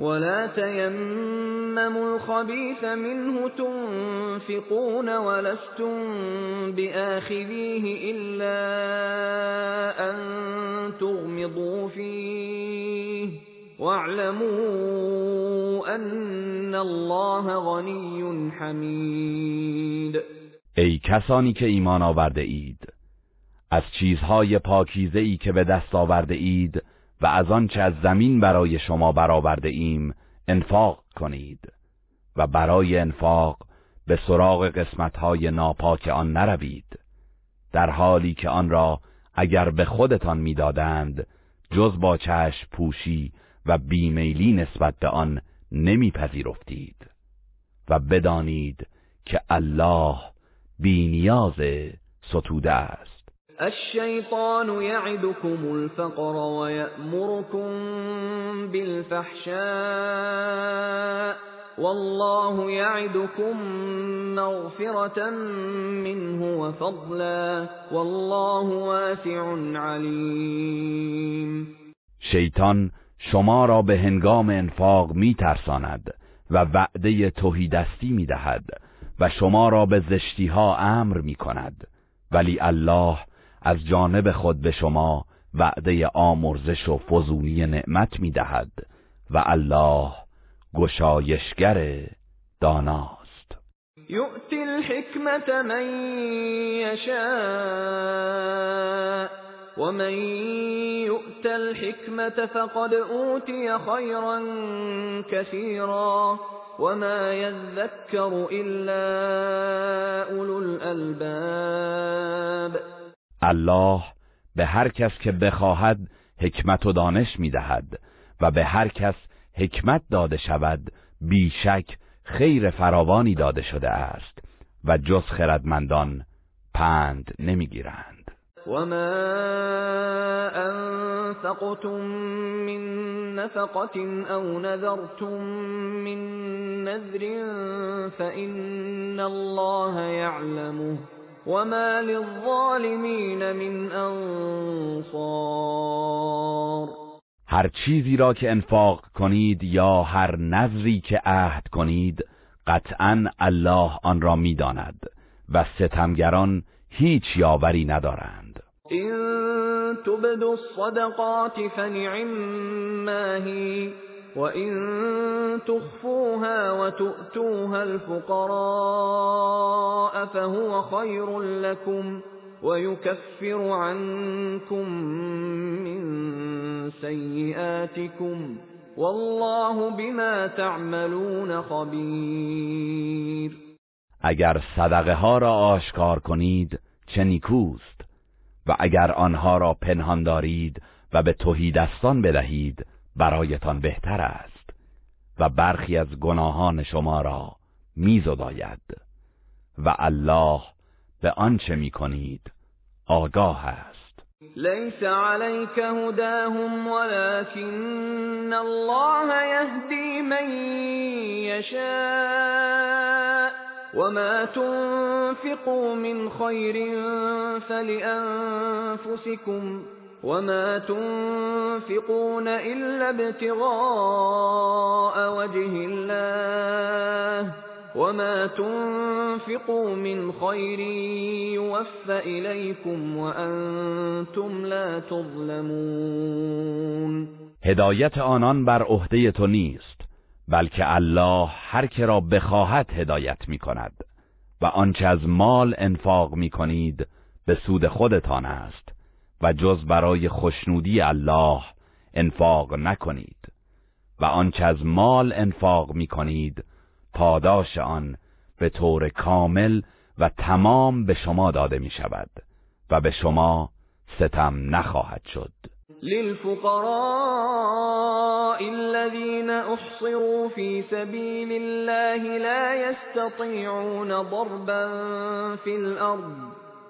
ولا تيمموا الخبيث منه تنفقون ولستم بآخذيه إلا أن تغمضوا فيه واعلموا أن الله غني حمید ای کسانی که ایمان آورده اید از چیزهای پاکیزه ای که به دست آورده اید و از آنچه از زمین برای شما برآورده ایم انفاق کنید. و برای انفاق به سراغ قسمتهای ناپاک آن نروید در حالی که آن را اگر به خودتان می‌دادند جز با چشم پوشی و بیمیلی نسبت به آن نمیپذیرفتید. و بدانید که الله بینیاز ستوده است. الشيطان يعدكم الفقر ويأمركم بالفحشاء والله يعدكم مغفرة منه وفضلا والله واسع عليم. شیطان شما را به هنگام انفاق می ترساند و وعده توهیدستی می دهد و شما را به زشتی ها امر می کند ولی الله از جانب خود به شما وعده آمرزش و فزونی نعمت می دهد و الله گشایشگر داناست. یؤتی الحکمت من یشاء و من یؤت الحکمت فقد اوتی خیرا کثیرا وما يذكر الا اولو الالباب. الله به هر کس که بخواهد حکمت و دانش می‌دهد و به هر کس حکمت داده شود بیشک خیر فراوانی داده شده است و جز خردمندان پند نمی‌گیرند. و ما انفقتم من نفقت او نذرتم من نذر فإن الله يعلمه وما للظالمین من انصار هر چیزی را که انفاق کنید یا هر نظری که عهد کنید قطعا الله آن را می‌داند و ستمگران هیچ یاوری ندارند. این تبدو الصدقات فنعم ماهی وَإِن تُخْفُوهَا وَتُؤْتُوهَا الْفُقَرَاءَ فَهُوَ خَيْرٌ لَّكُمْ وَيُكَفِّرُ عَنكُم مِّن سَيِّئَاتِكُمْ وَاللَّهُ بِمَا تَعْمَلُونَ خَبِيرٌ اگر صدقه ها را آشکار کنید چه نیکوست. و اگر آنها را پنهان دارید و به توهی دستان بدهید برایتان بهتر است و برخی از گناهان شما را میزداید. و الله به آنچه می‌کنید آگاه است. لیس علیک هداهم ولكن الله یهدی من یشاء وما تنفقوا من خیر فلانفسكم وما تنفقون إلا ابتغاء وجه الله وما تنفقوا من خير يوفى إليكم وأنتم لا تظلمون هدایت آنان بر عهده تو نیست بلکه الله هر که را بخواهد هدایت می کند و آنچه از مال انفاق می کنید به سود خودتان است. و جز برای خوشنودی الله انفاق نکنید و آنچه از مال انفاق می کنید پاداش آن به طور کامل و تمام به شما داده می شود و به شما ستم نخواهد شد. للفقراء الذين احصروا في سبيل الله لا يستطيعون ضربا في الارض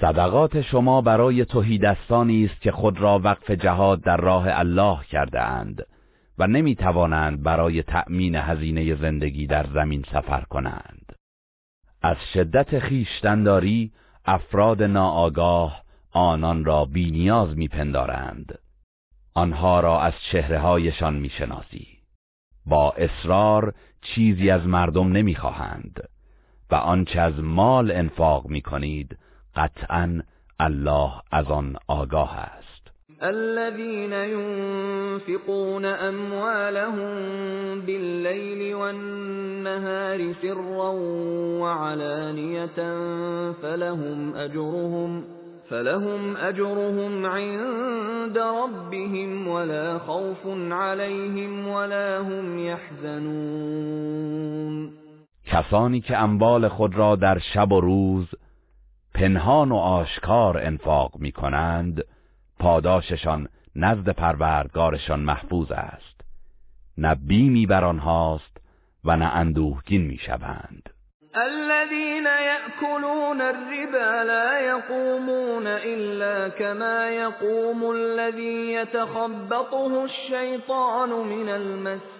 صدقات شما برای توحیدستانی است که خود را وقف جهاد در راه الله کرده اند و نمی توانند برای تأمین هزینه زندگی در زمین سفر کنند. از شدت خیشتنداری افراد ناآگاه آنان را بینیاز میپندارند. آنها را از چهرههایشان می‌شناسی. با اصرار چیزی از مردم نمی‌خواهند و آنچه از مال انفاق می‌کنید قطعا الله از آن آگاه است. الذين ينفقون أموالهم بالليل والنهار سرا وعلانية فلهم أجرهم فلهم أجرهم عند ربهم ولا خوف عليهم ولا هم يحزنون. کسانی که اموال خود را در شب و روز پنهان و آشکار انفاق می کنند پاداششان نزد پروردگارشان محفوظ است. نه بیمی بر آنهاست و نه اندوهگین می شوند الذين يأكلون الربا لا يقومون إلا كما يقوم الذي يتخبطه الشيطان من المس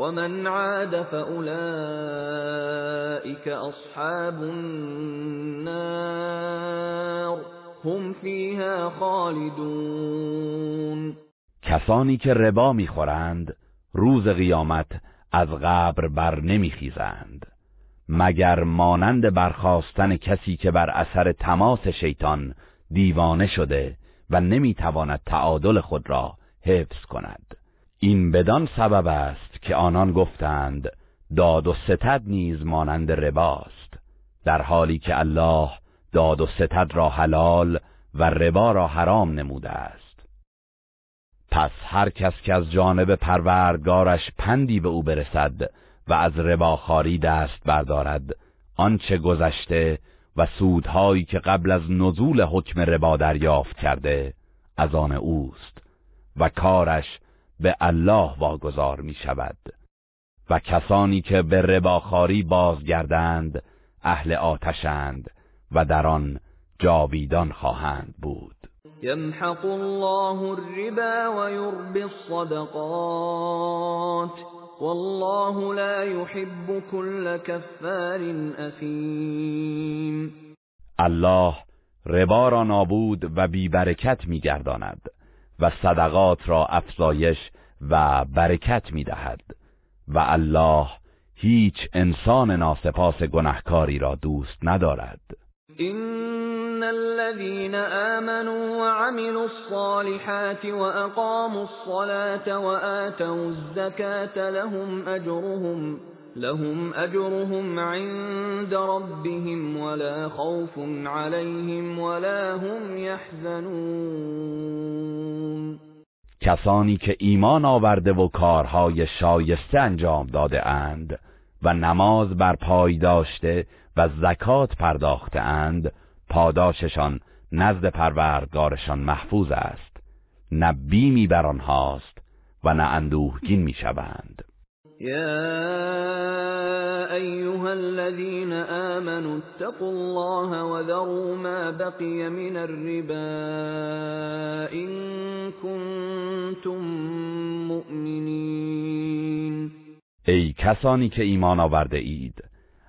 ومن عاد فأولئك أصحاب النار هم فيها خالدون کسانی که ربا می‌خورند روز قیامت از قبر بر نمیخیزند مگر مانند برخواستن کسی که بر اثر تماس شیطان دیوانه شده و نمی‌تواند تعادل خود را حفظ کند. این بدان سبب است که آنان گفتند داد و ستد نیز مانند رباست. در حالی که الله داد و ستد را حلال و ربا را حرام نموده است. پس هر کس که از جانب پروردگارش پندی به او برسد و از رباخاری دست بردارد آنچه گذشته و سودهایی که قبل از نزول حکم ربا دریافت کرده از آن اوست و کارش به الله واگذار می شود و کسانی که به رباخاری بازگردند اهل آتشند و در آن جاویدان خواهند بود. یمحق الله الربا و یربی الصدقات والله لا يحب كل كفار اثیم. الله ربا را نابود و بیبرکت میگرداند. و صدقات را افزایش و برکت می‌دهد. و الله هیچ انسان ناسپاس گنهکاری را دوست ندارد. ان الذين آمنوا وعملوا الصالحات واقاموا الصلاة وآتوا الزكاة لهم اجرهم لهم اجرهم عند ربهم ولا خوف عليهم ولا هم يحزنون. کسانی که ایمان آورده و کارهای شایسته انجام داده اند و نماز بر پای داشته و زکات پرداخته اند پاداششان نزد پروردگارشان محفوظ است. نه بیمی بر آنهاست و نه اندوهگین می‌شوند يا أيها الذين آمنوا اتقوا الله وذروا ما بقي من الربا إن كنتم مؤمنين. ای کسانی که ایمان آورده اید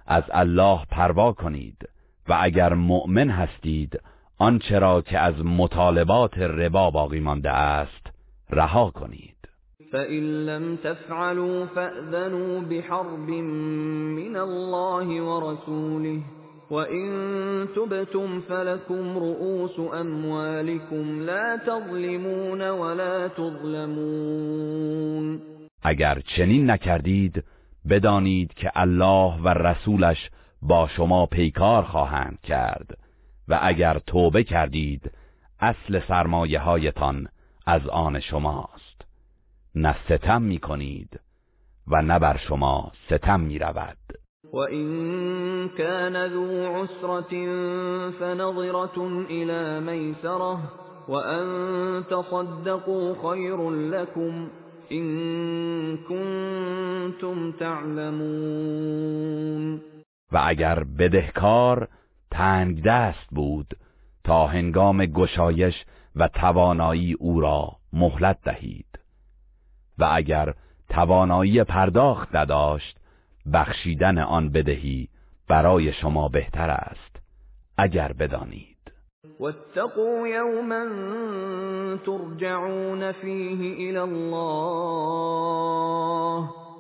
از الله پروا کنید و اگر مؤمن هستید آنچه را که از مطالبات ربا باقی مانده است رها کنید. فَإِن لَّمْ تَفْعَلُوا فَأْذَنُوا بِحَرْبٍ مِّنَ اللَّهِ وَرَسُولِهِ وَإِن تُبْتُمْ فَلَكُمْ رُءُوسُ أَمْوَالِكُمْ لَا تَظْلِمُونَ وَلَا تُظْلَمُونَ اگر چنین نکردید بدانید که الله و رسولش با شما پیکار خواهند کرد. و اگر توبه کردید اصل سرمایه هایتان از آن شماست. نه ستم می کنید و نه بر شما ستم می رود و این کان ذو عسرت فنظرة الى میسره و ان تصدقوا خیر لكم این کنتم تعلمون. و اگر بدهکار تنگ دست بود تا هنگام گشایش و توانایی او را مهلت دهید. و اگر توانایی پرداخت نداشت بخشیدن آن بدهی برای شما بهتر است اگر بدانید. واتقوا یوما ترجعون فیه الى الله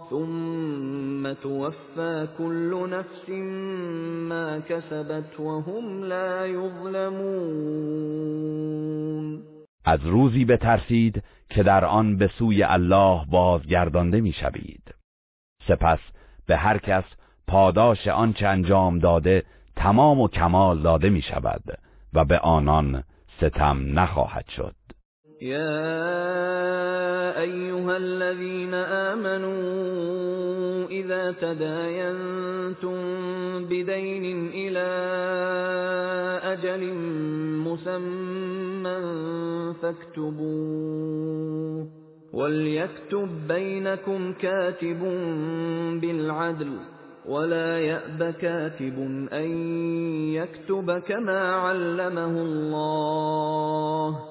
ثم توفى كل نفس ما كسبت وهم لا يظلمون از روزی بترسید که در آن به سوی الله بازگردانده می‌شوید. سپس به هر کس پاداش آنچه انجام داده تمام و کمال داده می شود و به آنان ستم نخواهد شد. يا أيها الذين آمنوا إذا تداينتم بدين إلى أجل مسمى فاكتبوه وليكتب بينكم كاتب بالعدل ولا يأب كاتب أن يكتب كما علمه الله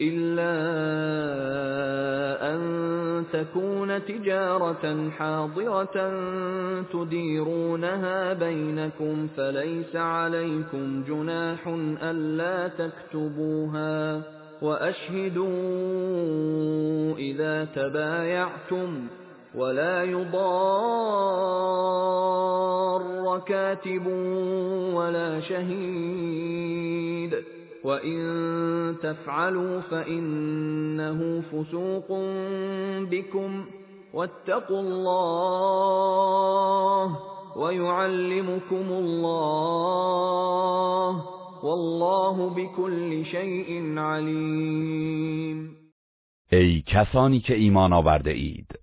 إلا أن تكون تجارة حاضرة تديرونها بينكم فليس عليكم جناح ألا تكتبوها وأشهدوا إذا تبايعتم ولا يضار كاتب ولا شهيد وَإِن تَفْعَلُوا فَإِنَّهُ فُسُوقٌ بِكُمْ وَاتَّقُوا اللَّهَ وَيُعَلِّمُكُمُ اللَّهُ وَاللَّهُ بِكُلِّ شَيْءٍ عَلِيمٌ. ای کسانی که ایمان آورده اید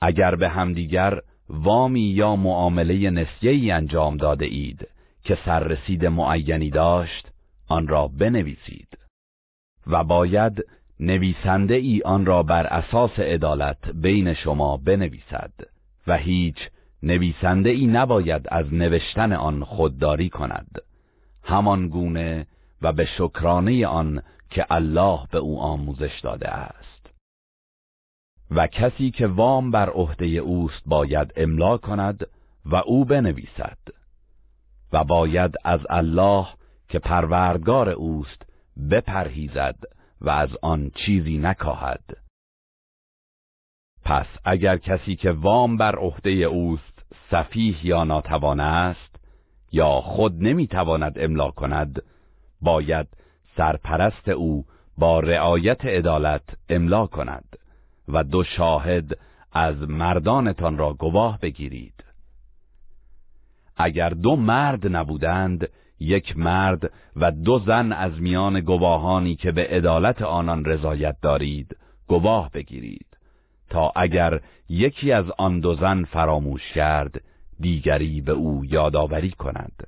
اگر به همدیگر وامی یا معامله نسیه‌ای انجام داده اید که سررسید معینی داشت آن را بنویسید و باید نویسنده ای آن را بر اساس عدالت بین شما بنویسد و هیچ نویسنده ای نباید از نوشتن آن خودداری کند. همان گونه و به شکرانه آن که الله به او آموزش داده است. و کسی که وام بر عهده اوست باید املا کند و او بنویسد و باید از الله که پروردگار اوست بپرهیزد و از آن چیزی نکاهد. پس اگر کسی که وام بر عهده اوست سفیه یا ناتوان است یا خود نمی‌تواند املا کند باید سرپرست او با رعایت عدالت املا کند و دو شاهد از مردانتان را گواه بگیرید. اگر دو مرد نبودند یک مرد و دو زن از میان گواهانی که به عدالت آنان رضایت دارید گواه بگیرید. تا اگر یکی از آن دو زن فراموش کرد دیگری به او یادآوری کند.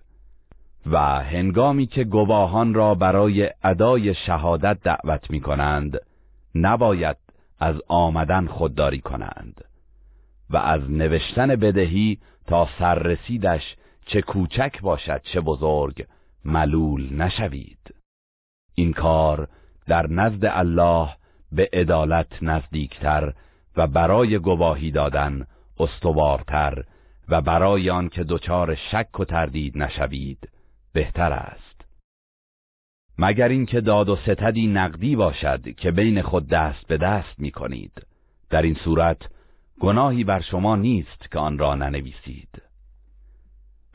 و هنگامی که گواهان را برای ادای شهادت دعوت می کنند نباید از آمدن خودداری کنند. و از نوشتن بدهی تا سررسیدش چه کوچک باشد چه بزرگ ملول نشوید. این کار در نزد الله به عدالت نزدیکتر و برای گواهی دادن استوارتر و برای آن که دچار شک و تردید نشوید بهتر است. مگر اینکه داد و ستدی نقدی باشد که بین خود دست به دست می کنید در این صورت گناهی بر شما نیست که آن را ننویسید.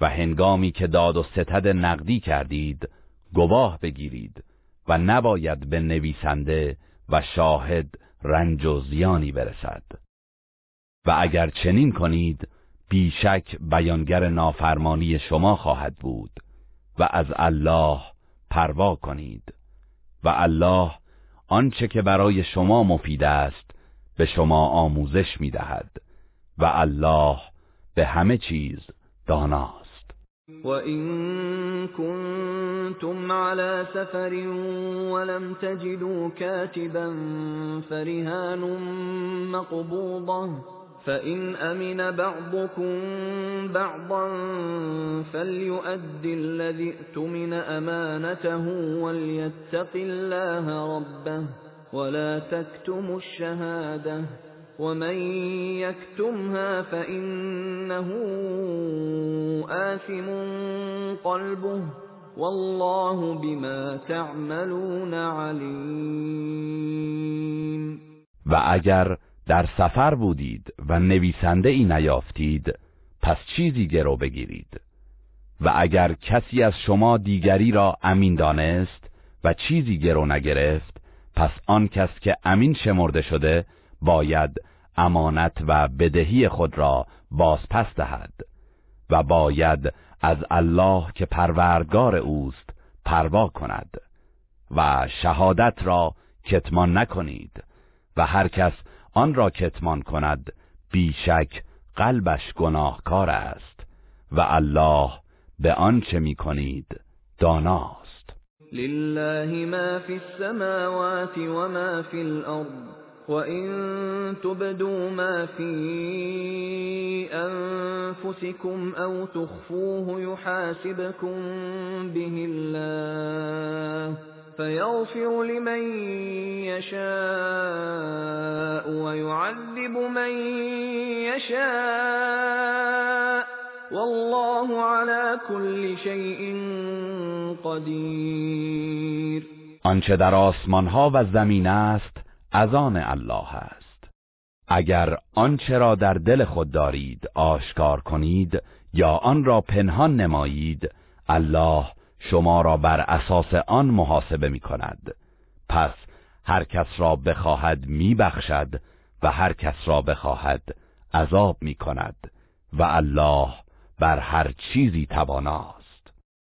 و هنگامی که داد و ستد نقدی کردید گواه بگیرید و نباید به نویسنده و شاهد رنج و زیانی برسد. و اگر چنین کنید بیشک بیانگر نافرمانی شما خواهد بود و از الله پروا کنید. و الله آنچه که برای شما مفید است به شما آموزش می‌دهد و الله به همه چیز داناست وَإِن كُنتُمْ عَلَى سَفَرٍ وَلَمْ تَجِدُوا كَاتِبًا فَرِهَانٌ مَّقْبُوضَةٌ فَإِنْ أَمِنَ بَعْضُكُم بَعْضًا فَلْيُؤَدِّ الَّذِي اؤْتُمِنَ أَمَانَتَهُ وَلْيَتَّقِ اللَّهَ رَبَّهُ وَلَا تَكْتُمُوا الشَّهَادَةَ ومن يكتمها فإنه آثم قلبه والله بما تعملون علیم و اگر در سفر بودید و نویسنده ای نیافتید پس چیزی گرو بگیرید. و اگر کسی از شما دیگری را امین دانست و چیزی گرو نگرفت پس آن کس که امین شمرده شده باید امانت و بدهی خود را بازپس دهد و باید از الله که پروردگار اوست پروا کند و شهادت را کتمان نکنید و هر کس آن را کتمان کند بیشک قلبش گناهکار است و الله به آنچه می کنید داناست. لله ما فی السماوات و ما فی الارض وَإِن تُبْدُوا مَا فِي أَنفُسِكُمْ أَوْ تُخْفُوهُ يُحَاسِبْكُم بِهِ اللَّهُ فَيَغْفِرُ لِمَن يَشَاءُ وَيُعَذِّبُ مَن يَشَاءُ وَاللَّهُ عَلَى كُلِّ شَيْءٍ قَدِيرٌ آنچه در آسمان ها و زمین است از آن الله است. اگر آنچه را در دل خود دارید آشکار کنید یا آن را پنهان نمایید الله شما را بر اساس آن محاسبه می کند پس هر کس را بخواهد می بخشد و هر کس را بخواهد عذاب می کند و الله بر هر چیزی تواناست.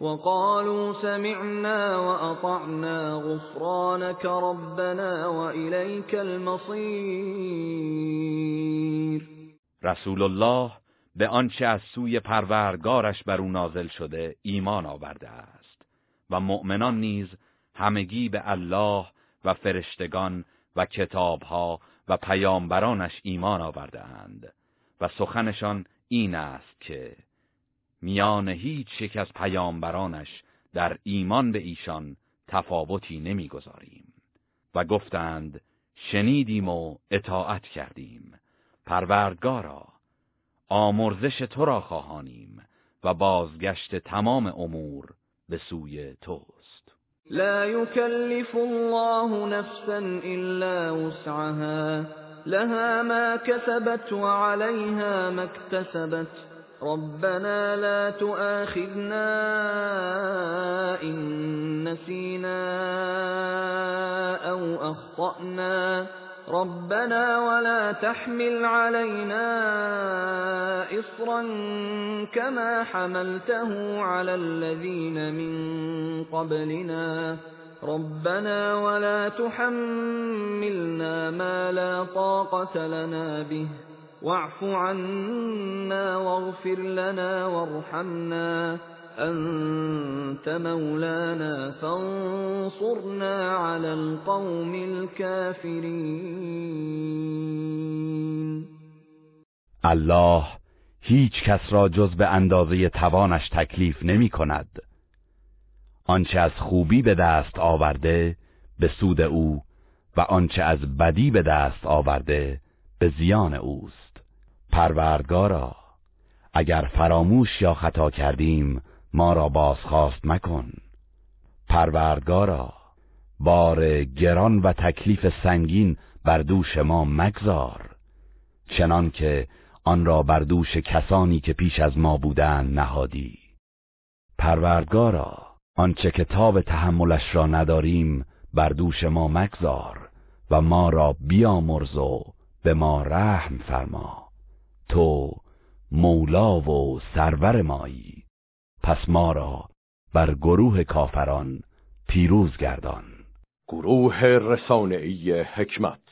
وقالوا سمعنا وأطعنا غفرانك ربنا وإليك المصير. رسول الله به آنچه از سوی پروردگارش بر او نازل شده ایمان آورده است و مؤمنان نیز همگی به الله و فرشتگان و کتابها و پیامبرانش ایمان آورده اند و سخنشان این است که میان هیچ یک از پیامبرانش در ایمان به ایشان تفاوتی نمی‌گذاریم. و گفتند شنیدیم و اطاعت کردیم. پروردگارا آمرزش تو را خواهانیم و بازگشت تمام امور به سوی توست. لا يكلف الله نفسا الا وسعها لها ما كسبت وعليها ما اكتسبت ربنا لا تؤاخذنا إن نسينا أو أخطأنا ربنا ولا تحمل علينا إصرا كما حملته على الذين من قبلنا ربنا ولا تحملنا ما لا طاقة لنا به واعف عنا واغفر لنا وارحمنا انت مولانا فانصرنا على القوم الكافرین الله هیچ کس را جز به اندازه توانش تکلیف نمی کند. آنچه از خوبی به دست آورده به سود او و آنچه از بدی به دست آورده به زیان اوست. پروردگارا اگر فراموش یا خطا کردیم ما را بازخواست مکن. پروردگارا بار گران و تکلیف سنگین بر دوش ما مگذار. چنان که آن را بر دوش کسانی که پیش از ما بودند نهادی. پروردگارا آنچه کتاب تحملش را نداریم بر دوش ما مگذار و ما را بیامرز و به ما رحم فرما. تو مولا و سرور مایی. پس ما را بر گروه کافران پیروز گردان. گروه رسانه‌ای حکمت.